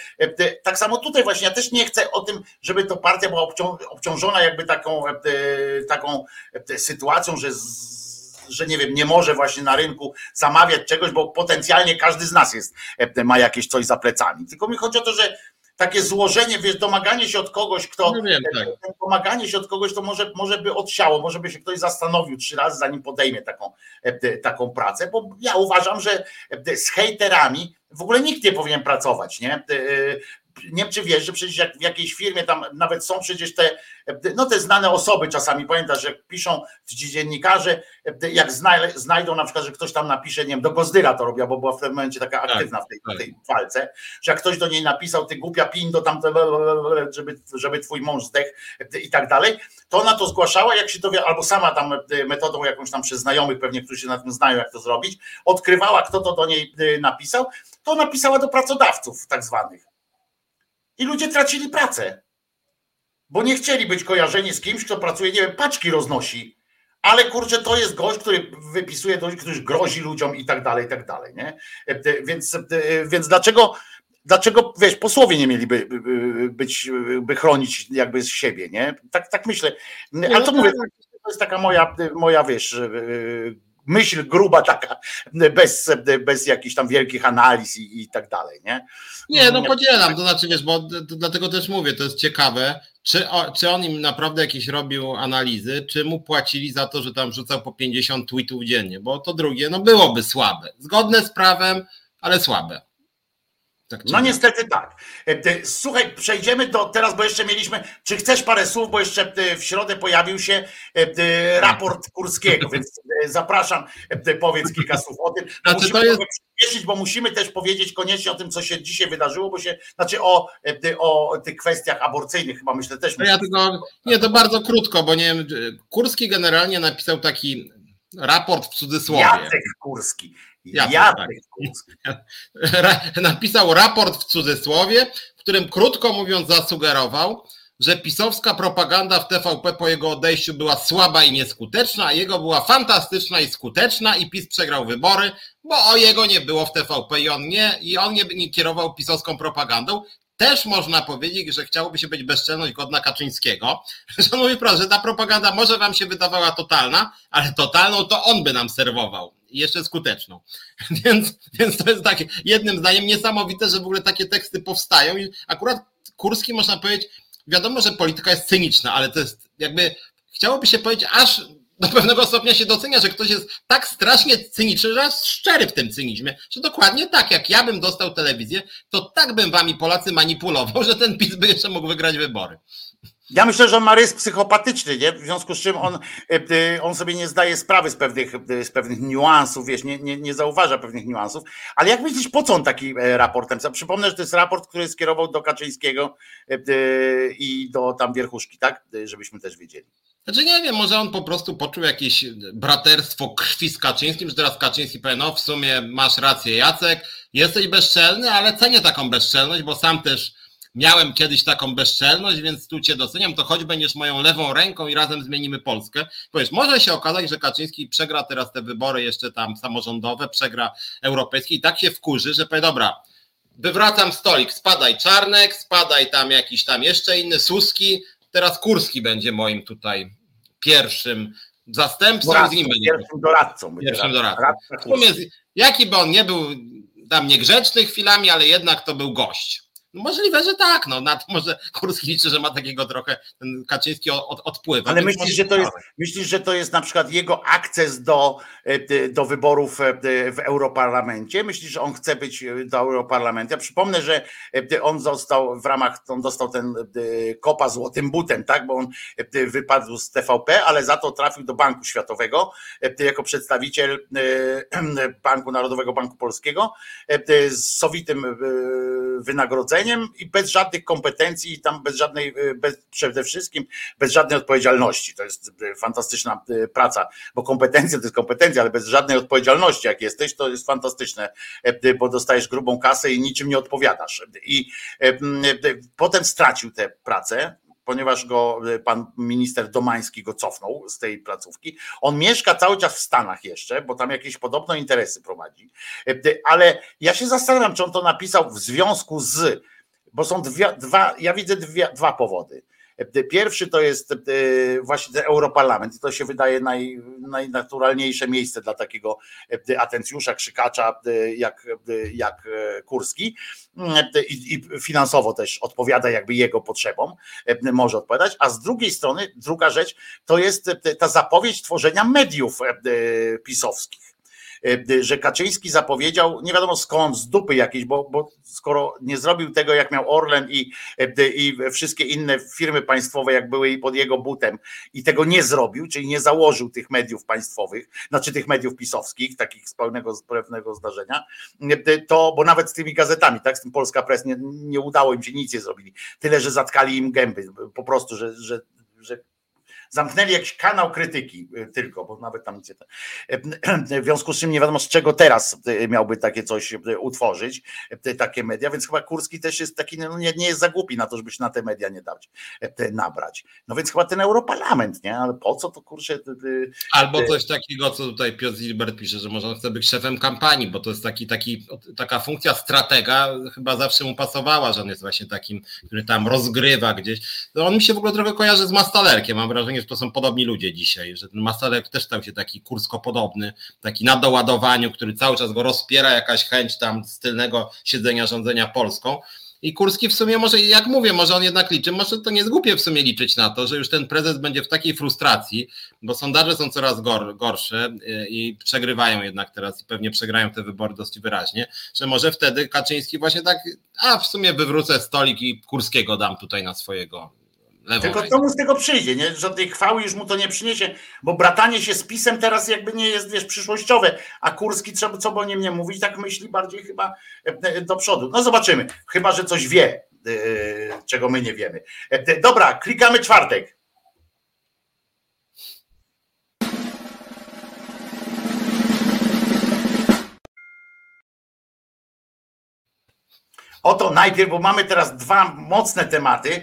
Tak samo tutaj właśnie ja też nie chcę o tym, żeby to partia była obciążona jakby taką, taką sytuacją, że że nie wiem, nie może właśnie na rynku zamawiać czegoś, bo potencjalnie każdy z nas jest, ma jakieś coś za plecami. Tylko mi chodzi o to, że takie złożenie, wiesz, domaganie się od kogoś, kto. No wiem, tak. Domaganie się od kogoś, to może, może by odsiało, może by się ktoś zastanowił trzy razy, zanim podejmie taką, e, taką pracę, bo ja uważam, że e, z hejterami w ogóle nikt nie powinien pracować, nie? Nie wiem, czy wiesz, że przecież jak w jakiejś firmie tam nawet są przecież te, no te znane osoby czasami, pamiętasz, jak piszą ci dziennikarze, jak znajdą na przykład, że ktoś tam napisze, nie wiem, do Gozdyra to robiła, bo była w tym momencie taka tak, aktywna w tej, tak. tej walce, że jak ktoś do niej napisał, ty głupia pindo tam, żeby, żeby twój mąż zdechł i tak dalej, to ona to zgłaszała, jak się dowie, albo sama tam metodą jakąś tam przez znajomych pewnie, którzy się na tym znają, jak to zrobić, odkrywała, kto to do niej napisał, to napisała do pracodawców tak zwanych i ludzie tracili pracę, bo nie chcieli być kojarzeni z kimś, kto pracuje, nie wiem, paczki roznosi, ale kurczę, to jest gość, który wypisuje który grozi ludziom i tak dalej, i tak dalej, nie? Więc, więc dlaczego, dlaczego, wiesz, posłowie nie mieliby być, by chronić jakby z siebie, nie? Tak, tak myślę. Ale to no mówię, tak. to jest taka moja, moja wiesz, myśl gruba taka, bez, bez jakichś tam wielkich analiz i, i tak dalej, nie? Nie, no podzielam, to znaczy wiesz, bo dlatego też mówię, to jest ciekawe, czy, czy on im naprawdę jakieś robił analizy, czy mu płacili za to, że tam rzucał po 50 tweetów dziennie, bo to drugie, no byłoby słabe, zgodne z prawem, ale słabe. Tak, no niestety tak. E, słuchaj, przejdziemy do teraz, bo jeszcze mieliśmy. Czy chcesz parę słów, bo jeszcze e, w środę pojawił się e, raport Kurskiego, więc zapraszam, powiedz kilka słów o tym. Znaczy, musimy to jest... przyspieszyć, bo musimy też powiedzieć koniecznie o tym, co się dzisiaj wydarzyło, bo się, znaczy o, o tych kwestiach aborcyjnych chyba myślę też. No ja tylko, nie, to bardzo krótko, bo nie wiem, Kurski generalnie napisał taki raport w cudzysłowie. Jacek Kurski. Jacek, Jacek tak. Napisał raport w cudzysłowie, w którym krótko mówiąc zasugerował, że pisowska propaganda w TVP po jego odejściu była słaba i nieskuteczna, a jego była fantastyczna i skuteczna i PiS przegrał wybory, bo o jego nie było w TVP i on nie, i on nie, nie kierował pisowską propagandą. Też można powiedzieć, że chciałoby się być bezczelność godna Kaczyńskiego, prosto, że ta propaganda może wam się wydawała totalna, ale totalną to on by nam serwował. Jeszcze skuteczną. Więc, więc to jest takie jednym zdaniem niesamowite, że w ogóle takie teksty powstają. I akurat Kurski można powiedzieć, wiadomo, że polityka jest cyniczna, ale to jest jakby, chciałoby się powiedzieć, aż do pewnego stopnia się docenia, że ktoś jest tak strasznie cyniczny, że szczery w tym cynizmie, że dokładnie tak, jak ja bym dostał telewizję, to tak bym wami Polacy manipulował, że ten PiS by jeszcze mógł wygrać wybory. Ja myślę, że on ma psychopatyczny, nie? w związku z czym on, e, on sobie nie zdaje sprawy z pewnych, z pewnych niuansów, wiesz, nie, nie, nie zauważa pewnych niuansów. Ale jak myślisz, po co on taki e, raportem? Przypomnę, że to jest raport, który skierował do Kaczyńskiego e, i do tam wierchuszki, tak? Żebyśmy też wiedzieli. Znaczy nie wiem, może on po prostu poczuł jakieś braterstwo krwi z Kaczyńskim, że teraz Kaczyński powie, no w sumie masz rację Jacek, jesteś bezczelny, ale cenię taką bezczelność, bo sam też miałem kiedyś taką bezczelność, więc tu cię doceniam, to choć będziesz moją lewą ręką i razem zmienimy Polskę. Powiedz, może się okazać, że Kaczyński przegra teraz te wybory jeszcze tam samorządowe, przegra europejskie i tak się wkurzy, że powie, dobra, wywracam stolik, spadaj Czarnek, spadaj tam jakiś tam jeszcze inny, Suski, teraz Kurski będzie moim tutaj pierwszym zastępcą, Doradcą, z nim będzie. Pierwszym doradcą. Pierwszym doradcą. doradcą. Jaki by on nie był tam niegrzeczny chwilami, ale jednak to był gość. Możliwe, że tak. No, nad, może Kurski liczy, że ma takiego trochę ten Kaczyński od, odpływ. Ale myślisz, że to jest, myślisz, że to jest na przykład jego akces do, e, do wyborów e, w Europarlamencie? Myślisz, że on chce być e, do Europarlamentu? Ja przypomnę, że on został w ramach, on dostał ten kopa złotym butem, tak? Bo on wypadł z TVP, ale za to trafił do Banku Światowego jako przedstawiciel Banku Narodowego Banku Polskiego z sowitym wynagrodzeniem i bez żadnych kompetencji i tam bez żadnej, e, bez, przede wszystkim bez żadnej odpowiedzialności. To jest e, fantastyczna e, praca, bo kompetencja to jest kompetencja, ale bez żadnej odpowiedzialności, jak jesteś, to jest fantastyczne, bo dostajesz grubą kasę i niczym nie odpowiadasz. I potem stracił tę pracę, ponieważ go pan minister Domański go cofnął z tej placówki. On mieszka cały czas w Stanach jeszcze, bo tam jakieś podobno interesy prowadzi. Ale ja się zastanawiam, czy on to napisał w związku z bo są dwie, dwa, ja widzę dwie, dwa powody. Pierwszy to jest e, właśnie ten Europarlament to się wydaje naj, najnaturalniejsze miejsce dla takiego e, atencjusza, krzykacza e, jak, jak Kurski. I, i finansowo też odpowiada jakby jego potrzebom, może odpowiadać, a z drugiej strony druga rzecz to jest ta zapowiedź tworzenia mediów pisowskich że Kaczyński zapowiedział, nie wiadomo skąd, z dupy jakiejś, bo, bo skoro nie zrobił tego, jak miał Orlen i, e, i wszystkie inne firmy państwowe, jak były pod jego butem, i tego nie zrobił, czyli nie założył tych mediów państwowych, znaczy tych mediów pisowskich, takich z pełnego, z pewnego zdarzenia, e, to, bo nawet z tymi gazetami, tak, z tym Polska Press nie, nie udało im się, nic nie zrobili. Tyle, że zatkali im gęby, po prostu, że, że, że Zamknęli jakiś kanał krytyki y, tylko, bo nawet tam nic nie. W związku z czym nie wiadomo z czego teraz y, miałby takie coś utworzyć, takie media, więc chyba Kurski też jest taki, no nie, nie jest za głupi na to, żeby się na te media nie dać, nabrać. No więc chyba ten Europarlament, nie? Ale po co to kurczę? Albo coś takiego, co tutaj Piotr Zilbert pisze, że może on chce być szefem kampanii, bo to jest taki, taki, taka funkcja stratega chyba zawsze mu pasowała, że on jest właśnie takim, który tam rozgrywa gdzieś. No on mi się w ogóle trochę kojarzy z Mastalerkiem, mam wrażenie, że to są podobni ludzie dzisiaj, że ten Masalek też stał się taki kursko podobny, taki na doładowaniu, który cały czas go rozpiera jakaś chęć tam z tylnego siedzenia rządzenia Polską. I Kurski w sumie może, jak mówię, może on jednak liczy, może to nie zgłupie w sumie liczyć na to, że już ten prezes będzie w takiej frustracji, bo sondaże są coraz gor, gorsze y, i przegrywają jednak teraz i pewnie przegrają te wybory dość wyraźnie, że może wtedy Kaczyński właśnie tak, a w sumie wywrócę stolik i Kurskiego dam tutaj na swojego Tylko co mu z tego przyjdzie, nie? Żadnej chwały już mu to nie przyniesie, bo bratanie się z pisem teraz jakby nie jest wiesz, przyszłościowe, a Kurski, trzeba, co by o nim nie mówić, tak myśli bardziej chyba e, e, do przodu. No zobaczymy, chyba, że coś wie, e, czego my nie wiemy. Dobra, klikamy czwartek. Oto najpierw, bo mamy teraz dwa mocne tematy,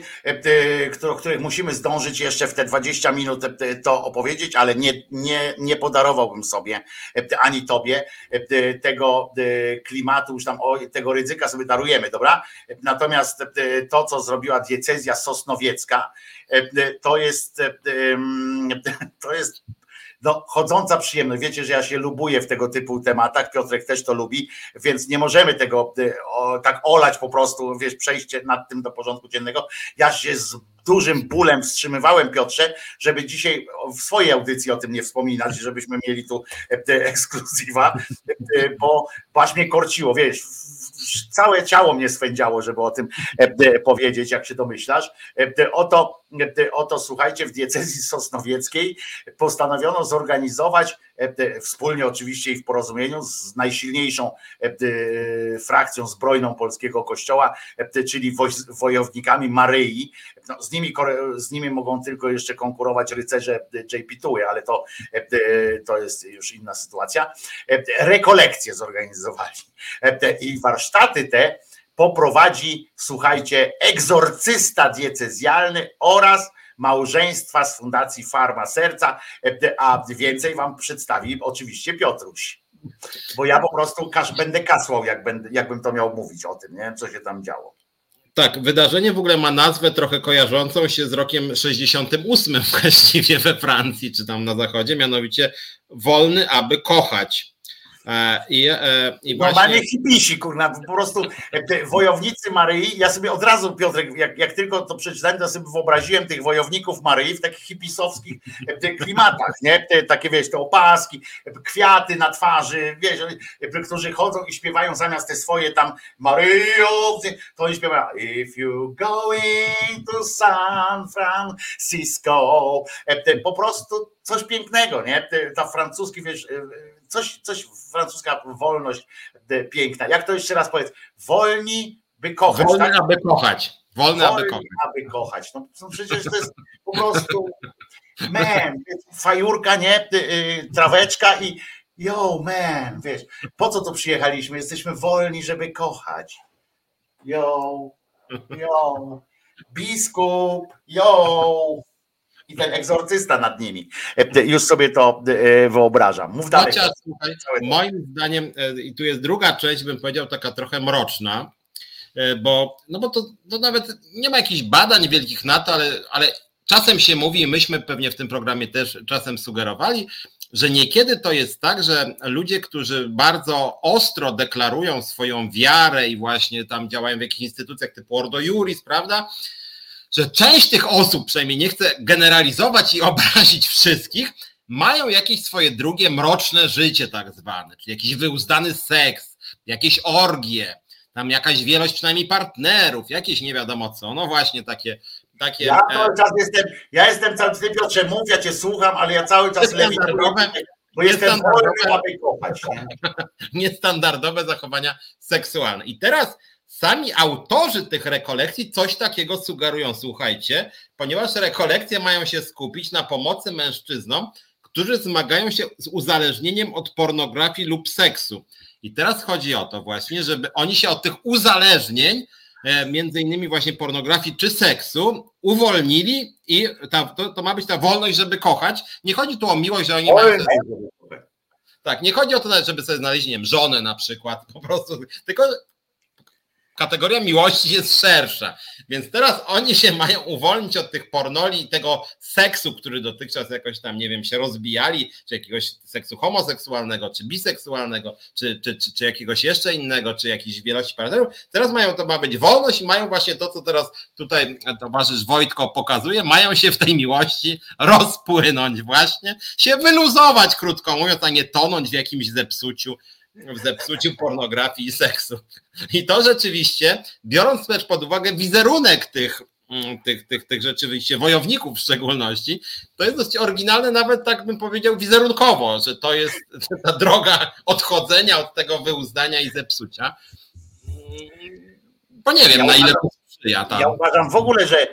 o których musimy zdążyć jeszcze w te 20 minut to opowiedzieć, ale nie, nie, nie podarowałbym sobie ani tobie tego klimatu, już tam tego ryzyka sobie darujemy, dobra? Natomiast to, co zrobiła diecezja sosnowiecka, to jest to jest no, chodząca przyjemność. Wiecie, że ja się lubuję w tego typu tematach, Piotrek też to lubi, więc nie możemy tego y, o, tak olać po prostu, wiesz, przejście nad tym do porządku dziennego. Ja się z dużym bólem wstrzymywałem, Piotrze, żeby dzisiaj w swojej audycji o tym nie wspominać, żebyśmy mieli tu e, ekskluzywa, e, bo, bo mnie korciło, wiesz, całe ciało mnie swędziało, żeby o tym e, powiedzieć, jak się domyślasz. Oto, oto słuchajcie, w diecezji sosnowieckiej postanowiono zorganizować wspólnie oczywiście i w porozumieniu z najsilniejszą frakcją zbrojną polskiego kościoła, czyli wojownikami Maryi. No, z, nimi, z nimi mogą tylko jeszcze konkurować rycerze JP Tuły, ale to, to jest już inna sytuacja. Rekolekcje zorganizowali i warsztaty te poprowadzi, słuchajcie, egzorcysta diecezjalny oraz małżeństwa z Fundacji Farma Serca, a więcej wam przedstawi oczywiście Piotruś. Bo ja po prostu będę kasłał, jak jakbym to miał mówić o tym, nie? co się tam działo. Tak, wydarzenie w ogóle ma nazwę trochę kojarzącą się z rokiem 68 właściwie we Francji, czy tam na zachodzie, mianowicie wolny, aby kochać. E, I, e, i właśnie... Normalnie hipisi, kurna, po prostu te wojownicy Maryi, ja sobie od razu, Piotrek, jak, jak tylko to przeczytałem, to sobie wyobraziłem tych wojowników Maryi w takich hipisowskich klimatach, nie? Te, takie, wiesz, te opaski, kwiaty na twarzy, wiesz, którzy chodzą i śpiewają zamiast te swoje tam Maryjo, to oni śpiewają If you going to San Francisco, po prostu coś pięknego, nie? Ta francuski, wiesz, coś, coś francuska wolność e, piękna. Jak to jeszcze raz powiedz? Wolni, by kochać. Wolny, tak? aby kochać. Wolny, aby kochać. aby kochać. No, no przecież to jest po prostu man, fajurka, nie? Y, traweczka i yo, man, wiesz, po co tu przyjechaliśmy? Jesteśmy wolni, żeby kochać. Yo, yo, biskup, yo i ten egzorcysta nad nimi. E, już sobie to e, wyobrażam. Mów dalej. Chociaż, słuchaj, moim zdaniem, e, i tu jest druga część, bym powiedział, taka trochę mroczna, bo, no bo to, to nawet nie ma jakichś badań wielkich na to, ale, ale czasem się mówi, myśmy pewnie w tym programie też czasem sugerowali, że niekiedy to jest tak, że ludzie, którzy bardzo ostro deklarują swoją wiarę i właśnie tam działają w jakichś instytucjach typu Ordo Juris, prawda? Że część tych osób, przynajmniej nie chcę generalizować i obrazić wszystkich, mają jakieś swoje drugie mroczne życie tak zwane, czyli jakiś wyuzdany seks, jakieś orgie, tam jakaś wielość przynajmniej partnerów, jakieś nie wiadomo co, no właśnie takie takie... Ja e, cały czas jestem, ja jestem cały czas, Piotrze, mów, ja cię słucham, ale ja cały czas lewituję, bo jestem wolny, aby kochać. Niestandardowe zachowania seksualne. I teraz Sami autorzy tych rekolekcji coś takiego sugerują, słuchajcie, ponieważ rekolekcje mają się skupić na pomocy mężczyznom, którzy zmagają się z uzależnieniem od pornografii lub seksu. I teraz chodzi o to właśnie, żeby oni się od tych uzależnień, e, między innymi właśnie pornografii czy seksu, uwolnili i ta, to, to, ma być ta wolność, żeby kochać. Nie chodzi tu o miłość, że oni mają... Tak, nie chodzi o to, żeby sobie znaleźć, nie wiem, żonę na przykład, po prostu, tylko kategoria miłości jest szersza. Więc teraz oni się mają uwolnić od tych pornoli i tego seksu, który dotychczas jakoś tam, nie wiem, się rozbijali, czy jakiegoś seksu homoseksualnego, czy biseksualnego, czy, czy, czy, czy jakiegoś jeszcze innego, czy jakiejś wielości partnerów. Teraz mają to ma być wolność i mają właśnie to, co teraz tutaj towarzysz Wojtko pokazuje, mają się w tej miłości rozpłynąć właśnie, się wyluzować, krótko mówiąc, a nie tonąć w jakimś zepsuciu w zepsuciu pornografii i seksu. I to rzeczywiście, biorąc też pod uwagę wizerunek tych, mm, tych, tych, tych rzeczywiście wojowników w szczególności, to jest dość oryginalne, nawet tak bym powiedział wizerunkowo, że to jest ta droga odchodzenia od tego wyuzdania i zepsucia. Bo nie wiem, na ile sprzyja. Ja uważam w ogóle, że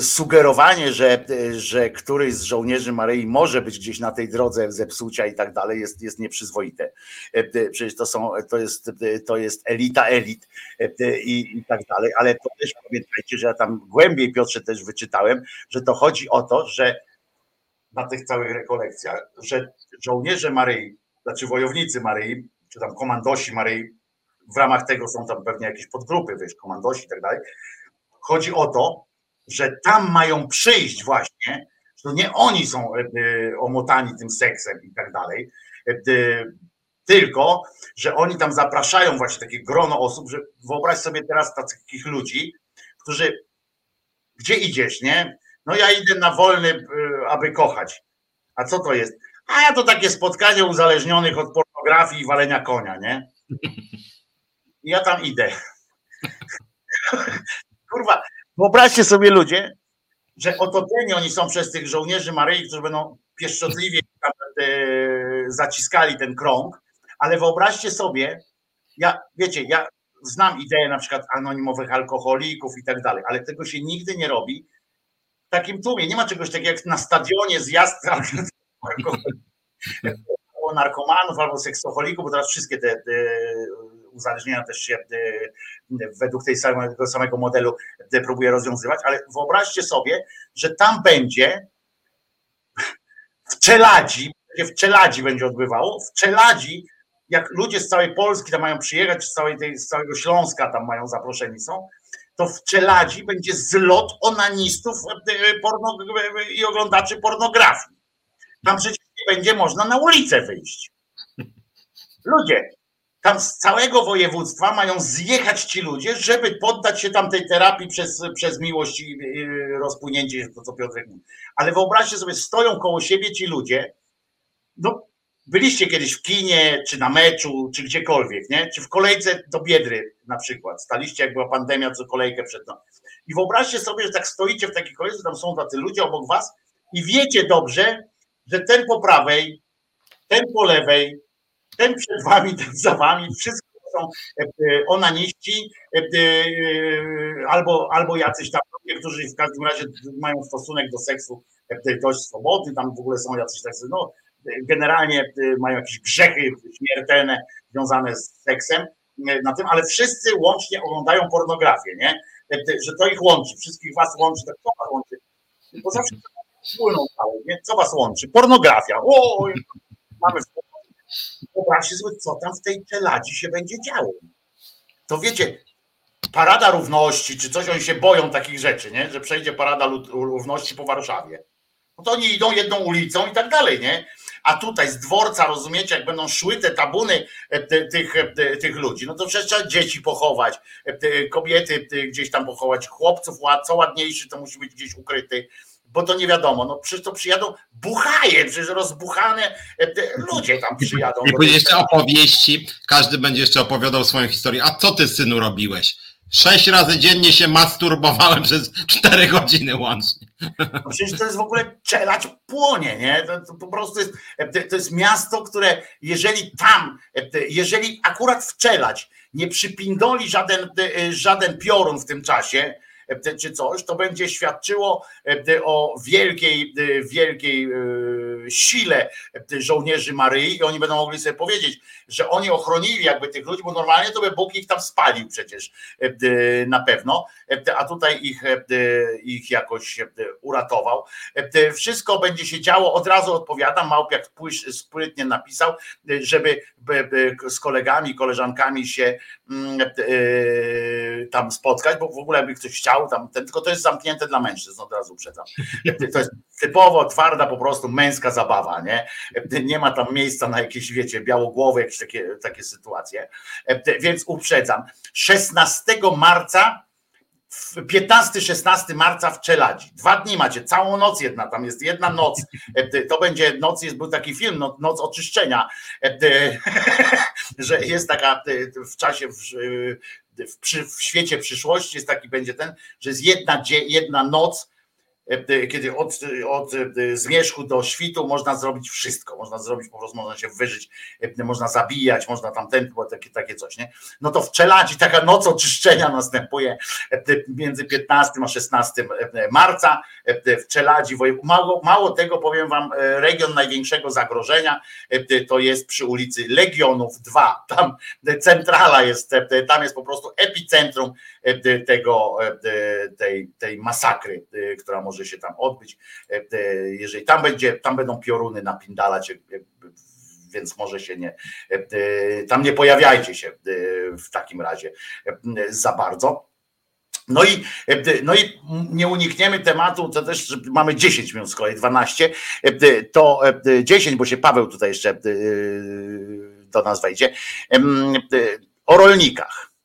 sugerowanie, że, że któryś z żołnierzy Maryi może być gdzieś na tej drodze zepsucia i tak dalej jest, jest nieprzyzwoite. Przecież to są, to jest, to jest elita elit i, i tak dalej, ale to też pamiętajcie, że ja tam głębiej Piotrze też wyczytałem, że to chodzi o to, że na tych całych rekolekcjach, że żołnierze Maryi, znaczy wojownicy Maryi, czy tam komandosi Maryi, w ramach tego są tam pewnie jakieś podgrupy, wiesz, komandosi i tak dalej. Chodzi o to, że tam mają przyjść właśnie, że to nie oni są e, e, omotani tym seksem i tak dalej, e, tylko, że oni tam zapraszają właśnie takie grono osób, że wyobraź sobie teraz takich ludzi, którzy, gdzie idziesz, nie? No ja idę na wolny, aby kochać. A co to jest? A to takie spotkanie uzależnionych od pornografii i walenia konia, nie? Ja tam idę. Kurwa, wyobraźcie sobie ludzie, że otoczeni oni są przez tych żołnierzy Maryi, którzy będą pieszczotliwie zaciskali ten krąg, ale wyobraźcie sobie, ja, wiecie, ja znam ideę na przykład anonimowych alkoholików i tak dalej, ale tego się nigdy nie robi w takim tłumie. Nie ma czegoś takiego jak na stadionie zjazd albo narkomanów, albo seksoholików, bo teraz wszystkie te, te uzależnienia też się e, według tej samego, samego modelu e, próbuje rozwiązywać, ale wyobraźcie sobie, że tam będzie w Czeladzi, w Czeladzi będzie odbywało, w Czeladzi, jak ludzie z całej Polski tam mają przyjechać, z, całej tej, z całego Śląska tam mają zaproszeni są, to w Czeladzi będzie zlot onanistów e, porno, i oglądaczy pornografii. Tam przecież nie będzie można na ulicę wyjść. Ludzie, tam z całego województwa mają zjechać ci ludzie, żeby poddać się tam tej terapii przez, przez miłość i rozpłynięcie, to co Piotrek mówi. Ale wyobraźcie sobie, stoją koło siebie ci ludzie, no byliście kiedyś w kinie, czy na meczu, czy gdziekolwiek, nie? Czy w kolejce do Biedry na przykład. Staliście, jak była pandemia, co kolejkę przed no. I wyobraźcie sobie, że tak stoicie w takiej kolejce, tam są tacy ludzie obok was i wiecie dobrze, że ten po prawej, ten po lewej, ten przed wami, ten za wami, wszystko są e, e, onaniści e, albo, albo jacyś tam ludzie, którzy w każdym razie mają stosunek do seksu dość swobodny, tam w ogóle są jacyś tacy, no generalnie mają jakieś grzechy śmiertelne związane z seksem na tym, ale wszyscy łącznie oglądają pornografię, nie? Że to ich łączy, wszystkich was łączy, tak co was łączy? Bo zawsze wspólną całą, nie? Co was łączy? Pornografia. O, mamy Wyobraźcie sobie, co tam w tej czeladzi się będzie działo. To wiecie, parada równości, czy coś, oni się boją takich rzeczy, nie? że przejdzie parada równości po Warszawie. No to oni idą jedną ulicą i tak dalej, nie? A tutaj z dworca, rozumiecie, jak będą szły te tabuny e, tych, e, tych ludzi, no to przecież trzeba dzieci pochować, e, kobiety gdzieś tam pochować, chłopców, co ładniejszy to musi być gdzieś ukryty, bo to nie wiadomo, no przecież to przyjadą buchaje, przecież rozbuchane e, ludzie tam przyjadą. I później jeszcze opowieści, każdy będzie jeszcze opowiadał swoją historię. A co ty synu robiłeś? Sześć razy dziennie się masturbowałem przez cztery godziny łącznie. No przecież to jest w ogóle czelać płonie, nie? To, to, po prostu jest, e, to jest miasto, które jeżeli tam, e, jeżeli akurat w czelać nie przypindoli żaden, żaden piorun w tym czasie, czy coś, to będzie świadczyło e, o wielkiej, e, wielkiej sile żołnierzy Maryi i oni będą mogli sobie powiedzieć, że oni ochronili jakby tych ludzi, bo normalnie to by Bóg ich tam spalił przecież na pewno, a tutaj ich, ich jakoś uratował. Wszystko będzie się działo, od razu odpowiadam, Małpiak sprytnie napisał, żeby z kolegami, koleżankami się mm, tam spotkać, bo w ogóle by ktoś chciał, tam, ten, tylko to jest zamknięte dla mężczyzn, od razu uprzedzam. To jest typowo twarda po prostu męska zabawa, nie? Nie ma tam miejsca na jakieś, wiecie, białogłowe, jakieś takie, takie sytuacje. Więc uprzedzam. 16 marca 15-16 marca w Czeladzi. Dwa dni macie, całą noc jedna, tam jest jedna noc. To będzie noc, jest był taki film, Noc Oczyszczenia, że jest taka w czasie, w, w, w świecie przyszłości jest taki będzie ten, że jest jedna, jedna noc kiedy od, od zmierzchu do świtu można zrobić wszystko, można zrobić, po prostu można się wyżyć, można zabijać, można tam ten, takie, takie coś, nie? No to w Czeladzi taka noc oczyszczenia następuje między 15 a 16 marca w Czeladzi, mało, mało tego powiem wam, region największego zagrożenia to jest przy ulicy Legionów 2, tam centrala jest, tam jest po prostu epicentrum tego, tej, tej masakry, która może się tam odbyć. E, e, jeżeli tam będzie, tam będą pioruny napindalać, e, więc może się nie, tam nie pojawiajcie się w takim razie za bardzo. No i, no i nie unikniemy tematu, to też mamy 10 minut z kolei, 12, to 10, bo się Paweł tutaj jeszcze do nas wejdzie, o rolnikach.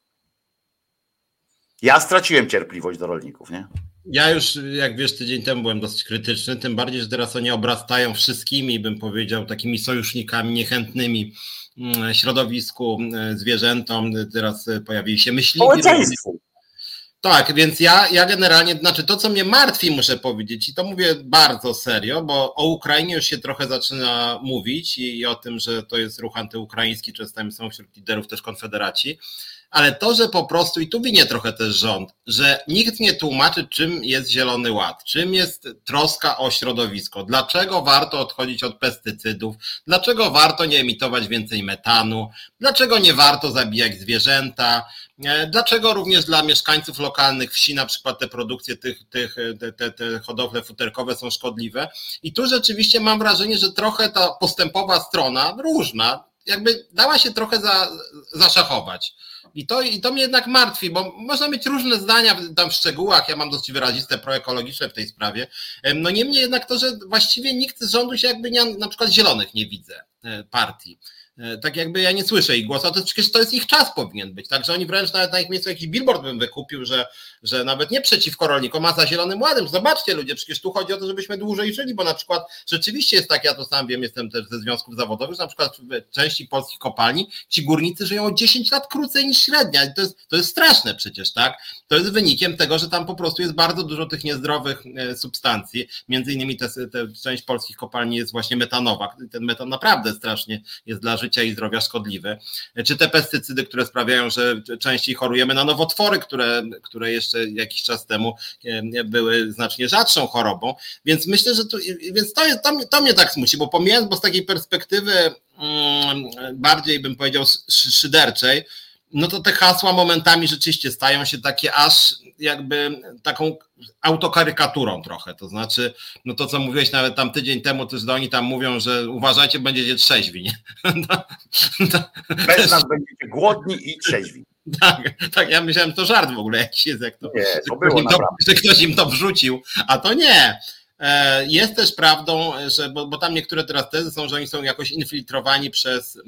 Ja straciłem cierpliwość do rolników, nie? Ja już, jak wiesz, tydzień temu byłem dosyć krytyczny, tym bardziej, że teraz oni obrastają wszystkimi, bym powiedział, takimi sojusznikami niechętnymi mm, środowisku, mm, zwierzętom. Teraz pojawili się myśliwi. Tak, więc ja, ja generalnie, znaczy to, co mnie martwi, muszę powiedzieć, i to mówię bardzo serio, bo o Ukrainie już się trochę zaczyna mówić i, i o tym, że to jest ruch antyukraiński, czasami są wśród liderów też konfederaci ale to, że po prostu, i tu winie trochę też rząd, że nikt nie tłumaczy, czym jest Zielony Ład, czym jest troska o środowisko, dlaczego warto odchodzić od pestycydów, dlaczego warto nie emitować więcej metanu, dlaczego nie warto zabijać zwierzęta, e, dlaczego również dla mieszkańców lokalnych wsi na przykład te produkcje tych, tych te, te, te hodowle futerkowe są szkodliwe. I tu rzeczywiście mam wrażenie, że trochę ta postępowa strona, różna, jakby dała się trochę za, zaszachować. I to, I to mnie jednak martwi, bo można mieć różne zdania tam w szczegółach. Ja mam dość wyraziste proekologiczne w tej sprawie. No niemniej jednak to, że właściwie nikt z rządu się jakby nie, na przykład zielonych nie widzę e, partii. E, tak jakby ja nie słyszę ich głosu, a to przecież to jest ich czas powinien być, także oni wręcz nawet na ich miejscu jakiś billboard bym wykupił, że, że nawet nie przeciwko rolnikom, a za zielonym ładem. Zobaczcie ludzie, przecież tu chodzi o to, żebyśmy dłużej żyli, bo na przykład rzeczywiście jest tak, ja to sam wiem, jestem też ze związków zawodowych, że na przykład w części polskich kopalni ci górnicy żyją o 10 lat krócej niż średnia i to jest, to jest straszne przecież, tak? To jest wynikiem tego, że tam po prostu jest bardzo dużo tych niezdrowych e, substancji, między innymi te część polskich kopalni jest właśnie metanowa, ten metan naprawdę strasznie jest dla życia i zdrowia szkodliwy, czy te pestycydy, które sprawiają, że częściej chorujemy na nowotwory, które, które jeszcze jakiś czas temu były znacznie rzadszą chorobą, więc myślę, że tu, więc to, to, to mnie tak smuci, bo pomijając, bo z takiej perspektywy mm, bardziej bym powiedział szyderczej, no to te hasła momentami rzeczywiście stają się takie aż jakby taką autokarykaturą trochę, to znaczy, no to co mówiłeś nawet tam tydzień temu, to że oni tam mówią, że uważajcie, będziecie trzeźwi, nie? Bez nas będziecie głodni i trzeźwi. Tak, tak, ja myślałem, że to żart w ogóle jakiś jest, jak to, nie, to było to, że ktoś im to wrzucił, a to nie. E, jest też prawdą, że, bo, bo, tam niektóre teraz tezy są, że oni są jakoś infiltrowani przez e,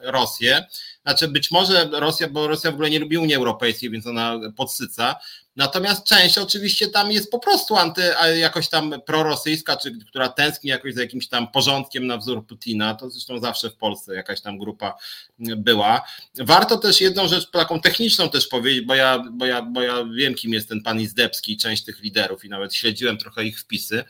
Rosję. Znaczy być może Rosja, bo Rosja w ogóle nie lubi Unii Europejskiej, więc ona podsyca, Natomiast część oczywiście tam jest po prostu anty, jakoś tam prorosyjska, czy która tęskni jakoś za jakimś tam porządkiem na wzór Putina. To zresztą zawsze w Polsce jakaś tam grupa była. Warto też jedną rzecz taką techniczną też powiedzieć, bo ja, bo ja, bo ja wiem, kim jest ten pan Izdebski, część tych liderów i nawet śledziłem trochę ich wpisy.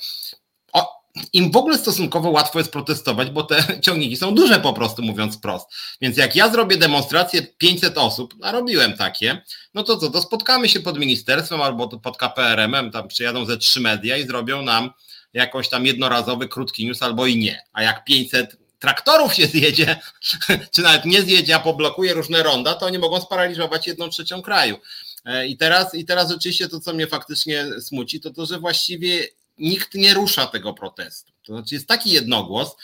Im w ogóle stosunkowo łatwo jest protestować, bo te ciągniki są duże po prostu, mówiąc prost. Więc jak ja zrobię demonstrację 500 osób, a robiłem takie, no to co, to spotkamy się pod ministerstwem albo pod KPRM-em, tam przyjadą ze trzy media i zrobią nam jakoś tam jednorazowy, krótki news albo i nie. A jak 500 traktorów się zjedzie, czy nawet nie zjedzie, a poblokuje różne ronda, to oni mogą sparaliżować jedną trzecią kraju. E, I teraz, I teraz rzeczywiście to, co mnie faktycznie smuci, to to, że właściwie nikt nie rusza tego protestu. To znaczy jest taki jednogłos,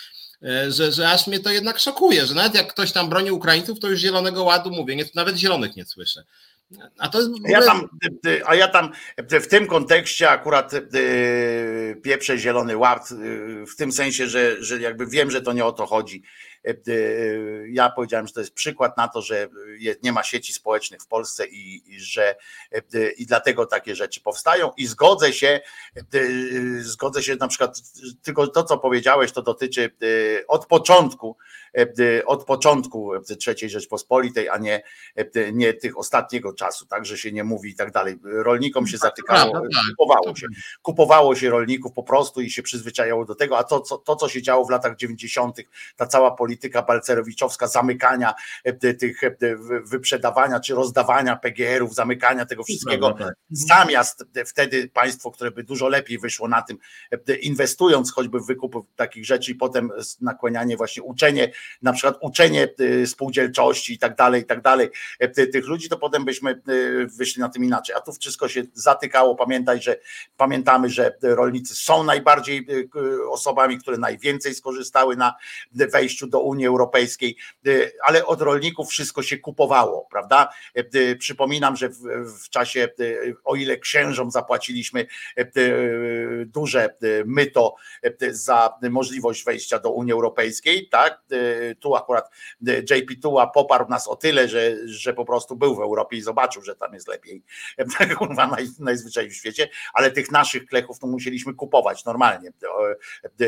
e, że, że aż mnie to jednak szokuje, że nawet jak ktoś tam broni Ukraińców, to już Zielonego Ładu mówię, nie, nawet Zielonych nie słyszę. A, to jest ja tam, a ja tam w tym kontekście akurat e, pieprzę Zielony Ład, e, w tym sensie, że, że jakby wiem, że to nie o to chodzi Ja powiedziałem, że to jest przykład na to, że nie ma sieci społecznych w Polsce i, i że i dlatego takie rzeczy powstają i zgodzę się, zgodzę się na przykład, tylko to, co powiedziałeś, to dotyczy od początku, od początku III Rzeczpospolitej, a nie, nie tych ostatniego czasu, tak, że się nie mówi i tak dalej. Rolnikom się zatykało, tak. kupowało się, kupowało się rolników po prostu i się przyzwyczajało do tego, a to, co, to, co się działo w latach 90., ta cała polityka balcerowiczowska, zamykania tych wyprzedawania czy rozdawania PGR-ów, zamykania tego wszystkiego, tak. zamiast wtedy państwo, które by dużo lepiej wyszło na tym, inwestując choćby w wykup takich rzeczy i potem nakłanianie właśnie uczenie, na przykład uczenie spółdzielczości i tak dalej, i tak dalej, tych ludzi, to potem byśmy wyszli na tym inaczej. A tu wszystko się zatykało. Pamiętaj, że pamiętamy, że rolnicy są najbardziej osobami, które najwięcej skorzystały na wejściu do Unii Europejskiej, ale od rolników wszystko się kupowało, prawda? Przypominam, że w, czasie, o ile księżom zapłaciliśmy duże myto za możliwość wejścia do Unii Europejskiej, tak? Tu akurat JP Tuła poparł nas o tyle, że, że po prostu był w Europie i zobaczył, że tam jest lepiej, kurwa, naj, najzwyczajniej w świecie, ale tych naszych klechów to musieliśmy kupować normalnie,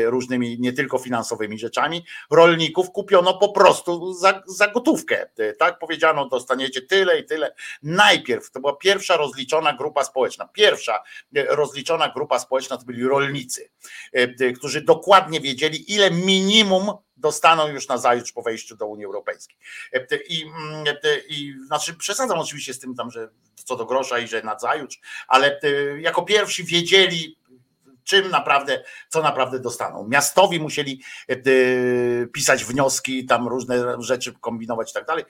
różnymi nie tylko finansowymi rzeczami. Rolników kupiono po prostu za, za gotówkę, tak? Powiedziano, dostaniecie tyle i tyle. Najpierw, to była pierwsza rozliczona grupa społeczna, pierwsza rozliczona grupa społeczna to byli rolnicy, którzy dokładnie wiedzieli, ile minimum dostaną już na zajutrz po wejściu do Unii Europejskiej. I, mm, i znaczy przesadzam oczywiście z tym tam, że co do grosza i że na zajutrz, ale jako pierwsi wiedzieli, czym naprawdę, co naprawdę dostaną. Miastowi musieli e, pisać wnioski, tam różne rzeczy kombinować i tak dalej.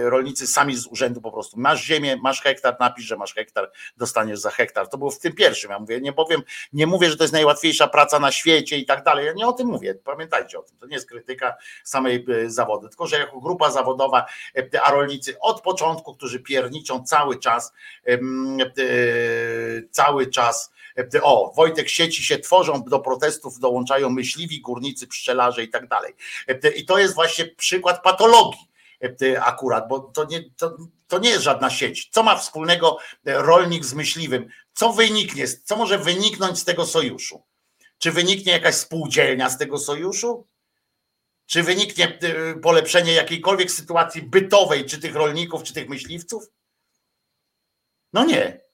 Rolnicy sami z urzędu po prostu, masz ziemię, masz hektar, napisz, że masz hektar, dostaniesz za hektar. To było w tym pierwszym, ja mówię, nie powiem, nie mówię, że to jest najłatwiejsza praca na świecie i tak dalej, ja nie o tym mówię, pamiętajcie o tym, to nie jest krytyka samej e, zawody, tylko że jako grupa zawodowa, e, a rolnicy od początku, którzy pierniczą cały czas, cały czas o, Wojtek, sieci się tworzą, do protestów dołączają myśliwi, górnicy, pszczelarze i tak dalej. I to jest właśnie przykład patologii akurat, bo to nie, to, to nie jest żadna sieć. Co ma wspólnego rolnik z myśliwym? Co wyniknie, co może wyniknąć z tego sojuszu? Czy wyniknie jakaś spółdzielnia z tego sojuszu? Czy wyniknie y, polepszenie jakiejkolwiek sytuacji bytowej, czy tych rolników, czy tych myśliwców? No nie.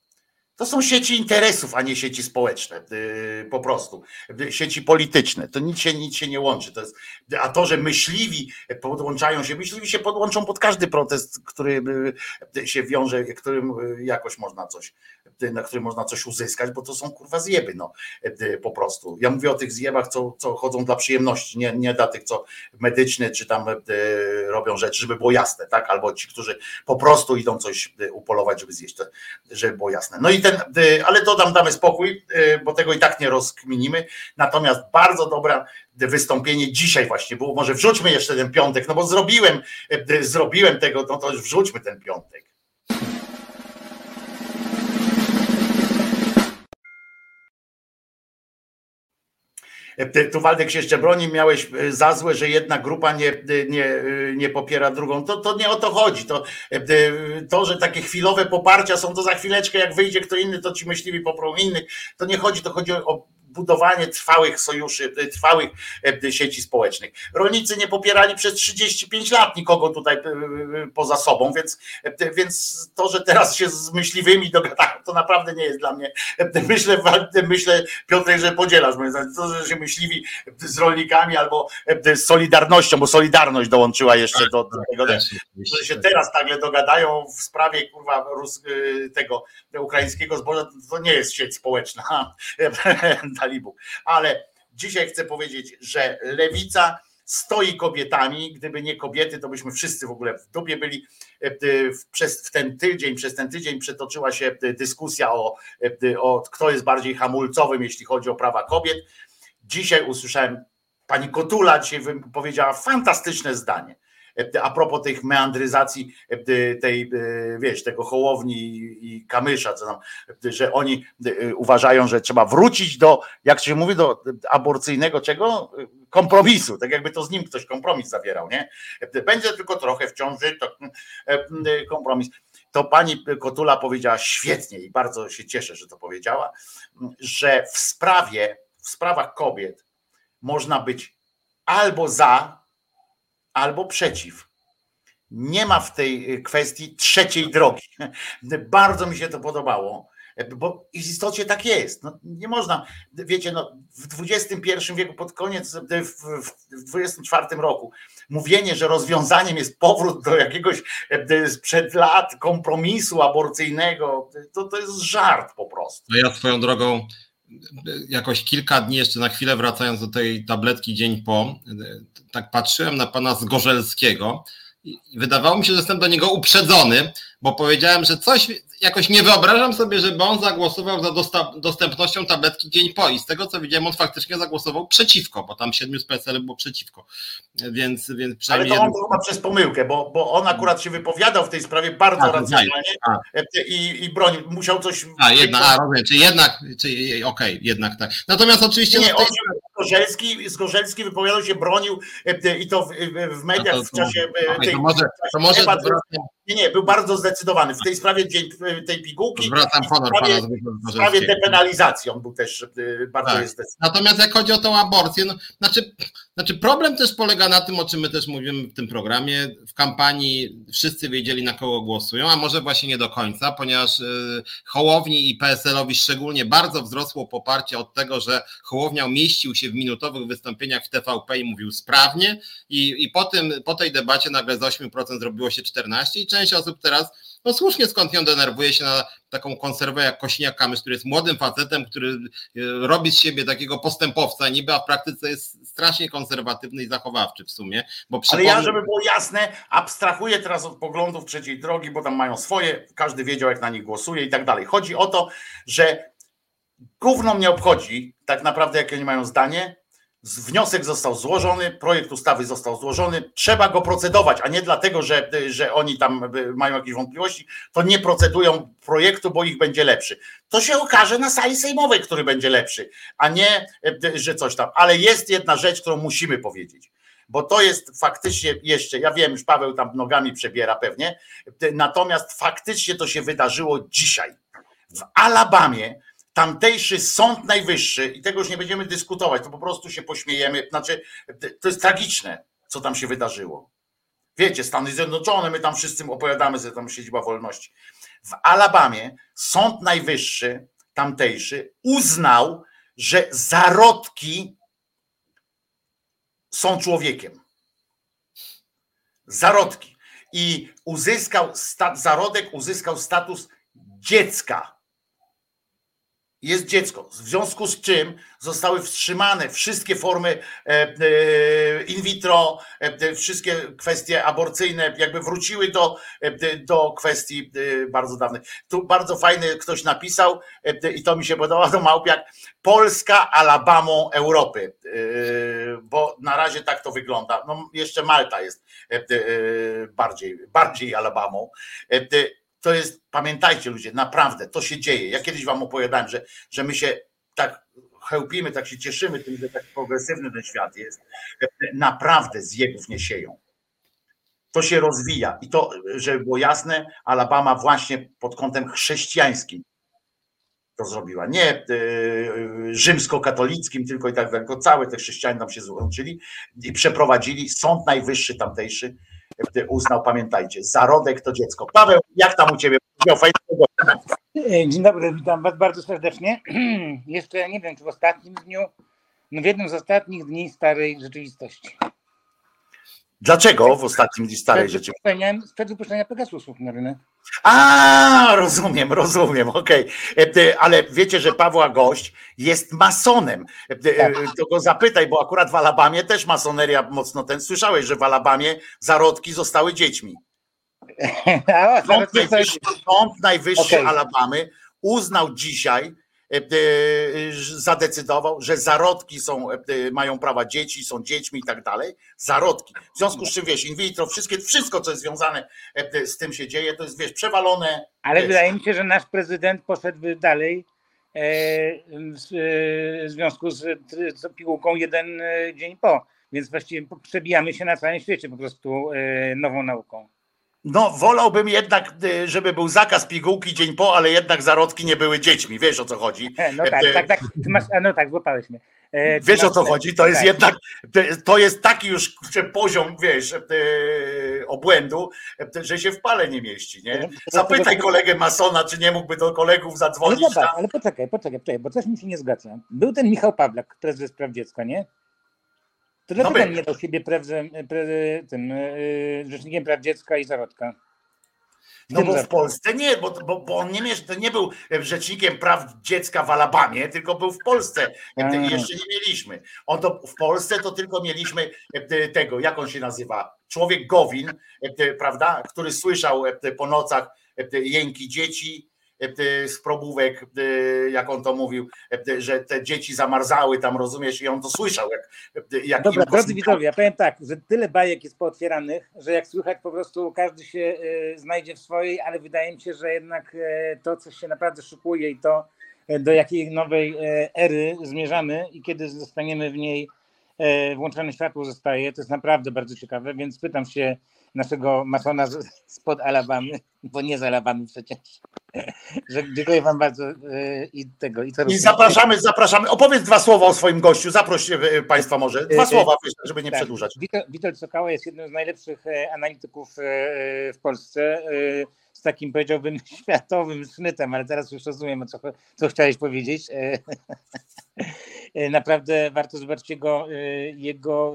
To są sieci interesów, a nie sieci społeczne, y, po prostu. Sieci polityczne. To nic się, nic się nie łączy. To jest, a to, że myśliwi podłączają się, myśliwi się podłączą pod każdy protest, który y, się wiąże, którym y, jakoś można coś, na którym można coś uzyskać, bo to są kurwa zjeby, no po prostu. Ja mówię o tych zjebach, co, co chodzą dla przyjemności, nie, nie dla tych, co medyczne, czy tam robią rzeczy, żeby było jasne, tak? Albo ci, którzy po prostu idą coś upolować, żeby zjeść, żeby było jasne. No i ten, y, ale to tam damy spokój, y, bo tego i tak nie rozkminimy. Natomiast bardzo dobre wystąpienie dzisiaj właśnie było. Może wrzućmy jeszcze ten piątek, no bo zrobiłem, y, zrobiłem tego, no to wrzućmy ten piątek. Tu Waldek się jeszcze broni, miałeś e, za złe, że jedna grupa nie, e, nie, e, nie popiera drugą. To, to nie o to chodzi. To, to, że takie chwilowe poparcia są, to za chwileczkę, jak wyjdzie kto inny, to ci myśliwi poprą innych. To nie chodzi, to chodzi o budowanie trwałych sojuszy, trwałych e, sieci społecznych. Rolnicy nie popierali przez 35 lat nikogo tutaj e, e, poza sobą, więc, więc to, że teraz się z myśliwymi dogadają, to naprawdę nie jest dla mnie. Myślę, myślę Piotrek, że podzielasz moje zdanie. To, że się myśliwi z rolnikami albo z Solidarnością, bo Solidarność dołączyła jeszcze do, do tego, że się teraz nagle dogadają w sprawie kurwa tego ukraińskiego zboża, to nie jest sieć społeczna Ale dzisiaj chcę powiedzieć, że lewica stoi kobietami. Gdyby nie kobiety, to byśmy wszyscy w ogóle w dupie byli. E, przez w ten tydzień, przez ten tydzień przetoczyła się dyskusja o, o kto jest bardziej hamulcowym, jeśli chodzi o prawa kobiet. Dzisiaj usłyszałem, pani Kotula dzisiaj powiedziała fantastyczne zdanie. A propos tych meandryzacji tej, wiesz, tego Hołowni i Kamysza, co tam, że oni uważają, że trzeba wrócić do, jak się mówi, do aborcyjnego czego? Kompromisu, tak jakby to z nim ktoś kompromis zawierał, nie? Będzie tylko trochę w ciąży, to kompromis to pani Kotula powiedziała świetnie i bardzo się cieszę, że to powiedziała, że w sprawie, w sprawach kobiet można być albo za, albo przeciw. Nie ma w tej kwestii trzeciej drogi. Bardzo mi się to podobało, bo w istocie tak jest. No, nie można, wiecie, no, w XXI wieku, pod koniec, w XXIV roku, mówienie, że rozwiązaniem jest powrót do jakiegoś e, sprzed lat kompromisu aborcyjnego, to, to jest żart po prostu. No ja swoją drogą jakoś kilka dni jeszcze na chwilę wracając do tej tabletki dzień po, tak patrzyłem na pana Zgorzelskiego i wydawało mi się, że jestem do niego uprzedzony, bo powiedziałem, że coś jakoś nie wyobrażam sobie, żeby on zagłosował za dostępnością tabletki dzień po i z tego co widziałem, on faktycznie zagłosował przeciwko, bo tam siedmiu z PSL było przeciwko. Więc, więc przynajmniej. Ale to on to chyba przez pomyłkę, bo, bo on akurat się wypowiadał w tej sprawie bardzo a, racjonalnie a. i, i bronił, musiał coś. A, jedna, a rozumiem, czy jednak, czy okej, okay, jednak tak. Natomiast oczywiście. Nie, no, tej... Zgorzelski, Zgorzelski wypowiadał się, bronił i to w, w mediach w czasie. Tej, to może, to może nie, nie, był bardzo zdecydowany. W tej sprawie tej pigułki. Zwracam honor w sprawie, w sprawie depenalizacji on był też bardzo tak. jest Natomiast jak chodzi o tą aborcję, no, znaczy, znaczy problem też polega na tym, o czym my też mówimy w tym programie. W kampanii wszyscy wiedzieli, na kogo głosują, a może właśnie nie do końca, ponieważ y, Hołowni i PSL-owi szczególnie bardzo wzrosło poparcie od tego, że Hołownia mieścił się w minutowych wystąpieniach w TVP i mówił sprawnie i, i po, tym, po tej debacie nagle z 8% zrobiło się 14% i część osób teraz no słusznie skądinąd denerwuje się na taką konserwę jak Kośniak-Kamysz, który jest młodym facetem, który e, robi z siebie takiego postępowca, niby a w praktyce jest strasznie konserwatywny i zachowawczy w sumie. Bo przypomnę... Ale ja, żeby było jasne, abstrahuję teraz od poglądów trzeciej drogi, bo tam mają swoje, każdy wiedział jak na nich głosuje i tak dalej. Chodzi o to, że gówno mnie obchodzi tak naprawdę jakie oni mają zdanie, Wniosek został złożony, projekt ustawy został złożony, trzeba go procedować, a nie dlatego, że, że oni tam mają jakieś wątpliwości, to nie procedują projektu, bo ich będzie lepszy. To się okaże na sali sejmowej, który będzie lepszy, a nie, że coś tam. Ale jest jedna rzecz, którą musimy powiedzieć, bo to jest faktycznie jeszcze, ja wiem, już Paweł tam nogami przebiera pewnie, natomiast faktycznie to się wydarzyło dzisiaj. W Alabamie tamtejszy Sąd Najwyższy, i tego już nie będziemy dyskutować, to po prostu się pośmiejemy, znaczy to jest tragiczne, co tam się wydarzyło. Wiecie, Stany Zjednoczone, my tam wszyscy opowiadamy, że tam siedziba wolności. W Alabamie Sąd Najwyższy, tamtejszy, uznał, że zarodki są człowiekiem. Zarodki. I uzyskał, zarodek uzyskał status dziecka jest dziecko, w związku z czym zostały wstrzymane wszystkie formy e, e, in vitro, e, wszystkie kwestie aborcyjne, jakby wróciły do, do kwestii bardzo dawnych. Tu bardzo fajny ktoś napisał i to mi się podoba, to Małpiak, Polska Alabamą Europy, bo na razie tak to wygląda. No jeszcze Malta jest bardziej, bardziej Alabamą to jest, pamiętajcie ludzie, naprawdę to się dzieje. Ja kiedyś wam opowiadałem, że, że my się tak chełpimy, tak się cieszymy tym, że tak progresywny ten świat jest. Naprawdę zjebów nie sieją. To się rozwija i to, żeby było jasne, Alabama właśnie pod kątem chrześcijańskim to zrobiła. Nie y, rzymskokatolickim, tylko i tak dalej, tylko całe te chrześcijanie tam się złączyli i przeprowadzili Sąd Najwyższy tamtejszy uznał, pamiętajcie, zarodek to dziecko. Paweł, jak tam u ciebie? Dzień dobry, witam was bardzo serdecznie. Jeszcze nie wiem, czy w ostatnim dniu, no w jednym z ostatnich dni starej rzeczywistości. Dlaczego w ostatnim starej rzeczywistości? Sprzed wypuszczenia Pegasusów na rynek. A, rozumiem, rozumiem, okej. Okay. E, ale wiecie, że Pawła Gość jest masonem. E, tak. To go zapytaj, bo akurat w Alabamie też masoneria mocno ten. Słyszałeś, że w Alabamie zarodki zostały dziećmi. Sąd Najwyższy, Sąd Najwyższy okay. Alabamy uznał dzisiaj, zadecydował, że zarodki są, mają prawa dzieci, są dziećmi i tak dalej. Zarodki. W związku z czym wiesz, in vitro, wszystkie, wszystko, co jest związane z tym się dzieje, to jest wiesz, przewalone. Ale wiesz. wydaje mi się, że nasz prezydent poszedłby dalej w związku z pigułką jeden dzień po. Więc właściwie przebijamy się na całym świecie po prostu nową nauką. No, wolałbym jednak, y, żeby był zakaz pigułki dzień po, ale jednak zarodki nie były dziećmi. Wiesz o co chodzi? No tak, tak, tak. Ty masz, no tak, złapałeś mnie. E, wiesz masz, o co chodzi? To jest tak. jednak, to jest taki już poziom, wiesz, e, obłędu, e, że się w pale nie mieści, nie? Zapytaj kolegę Masona, czy nie mógłby do kolegów zadzwonić. Ale, zobacz, ale poczekaj, poczekaj, poczekaj, bo coś mi się nie zgadza. Był ten Michał Pawlak, prezes praw dziecka, nie? To dlaczego no nie dał siebie prezem, pre, tym, yy, rzecznikiem praw dziecka i zarodka? No bo w Polsce nie, bo, bo, bo on nie, nie był rzecznikiem praw dziecka w Alabamie, tylko był w Polsce. A. Jeszcze nie mieliśmy. On to w Polsce to tylko mieliśmy tego, jak on się nazywa? Człowiek Gowin, prawda, który słyszał po nocach jęki dzieci, E, z probówek, e, jak on to mówił, e, że te dzieci zamarzały tam, rozumiesz, i on to słyszał. Jak, jak Dobra, drodzy widzowie, ja powiem tak, że tyle bajek jest pootwieranych, że jak słychać po prostu każdy się znajdzie w swojej, ale wydaje mi się, że jednak to, co się naprawdę szykuje i to, do jakiej nowej ery zmierzamy i kiedy zostaniemy w niej włączone światło zostaje, to jest naprawdę bardzo ciekawe, więc pytam się naszego masona spod Alabamy, bo nie z Alabamy przecież. Że dziękuję wam bardzo e, i tego. I, I zapraszamy, zapraszamy. Opowiedz dwa słowa o swoim gościu. Zaproś e, Państwa może. Dwa słowa, żeby nie tak. przedłużać. Witold Sokała jest jednym z najlepszych analityków w Polsce z takim powiedziałbym światowym sznytem, ale teraz już rozumiem, co, co chciałeś powiedzieć. Naprawdę warto zobaczyć jego, jego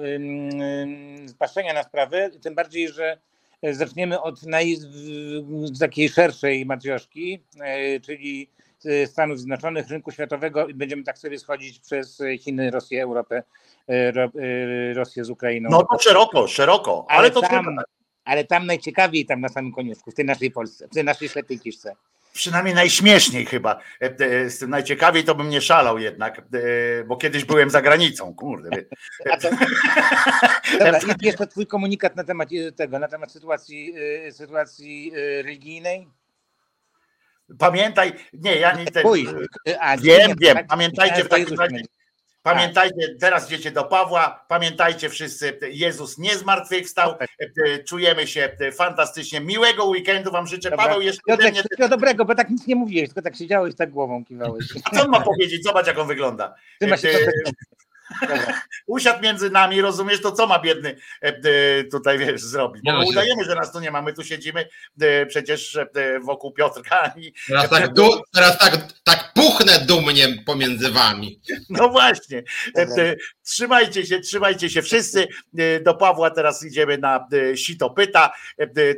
patrzenia na sprawę, tym bardziej, że zaczniemy od naj, takiej szerszej matrioszki, czyli Stanów Zjednoczonych, rynku światowego i będziemy tak sobie schodzić przez Chiny, Rosję, Europę, Rosję z Ukrainą. No to szeroko, szeroko, ale, ale to tam, ale tam najciekawiej, tam na samym koniuszku, w tej naszej Polsce, w tej naszej ślepej kiszce. Przynajmniej najśmieszniej chyba. E, e, z tym najciekawiej to bym nie szalał jednak, e, bo kiedyś byłem za granicą, kurde. Dobra, i jeszcze twój komunikat na temat tego, na temat sytuacji, sytuacji religijnej. Pamiętaj, nie, ja nie ten, wiem, wiem, tak? pamiętajcie w takim razie, Pamiętajcie, teraz idziecie do Pawła, pamiętajcie wszyscy, Jezus nie zmartwychwstał, tak. e, czujemy się fantastycznie, miłego weekendu wam życzę, Dobra. Paweł jeszcze Piotrek, mnie... Wszystkiego dobrego, bo tak nic nie mówiłeś, tylko tak siedziałeś, tak głową kiwałeś. A co on ma powiedzieć? Zobacz jak on wygląda. Ty e, Usiadł między nami, rozumiesz, to co ma biedny e, tutaj, wiesz, zrobić? Bo udajemy, że nas tu nie ma, my tu siedzimy przecież wokół Piotrka. I... Teraz, tak, du, teraz tak, tak puchnę dumnie pomiędzy wami. No właśnie. Trzymajcie się, trzymajcie się wszyscy. Do Pawła teraz idziemy na Sito Pyta.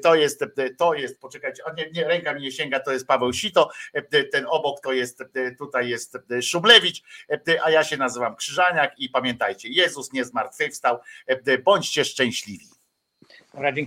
To jest, to jest, poczekajcie, nie, nie, ręka mi nie sięga, to jest Paweł Sito. Ten obok to jest, tutaj jest Szumlewicz, a ja się nazywam Krzyżaniak i pamiętajcie, Jezus nie zmartwychwstał, bądźcie szczęśliwi. Dobra, dzięki.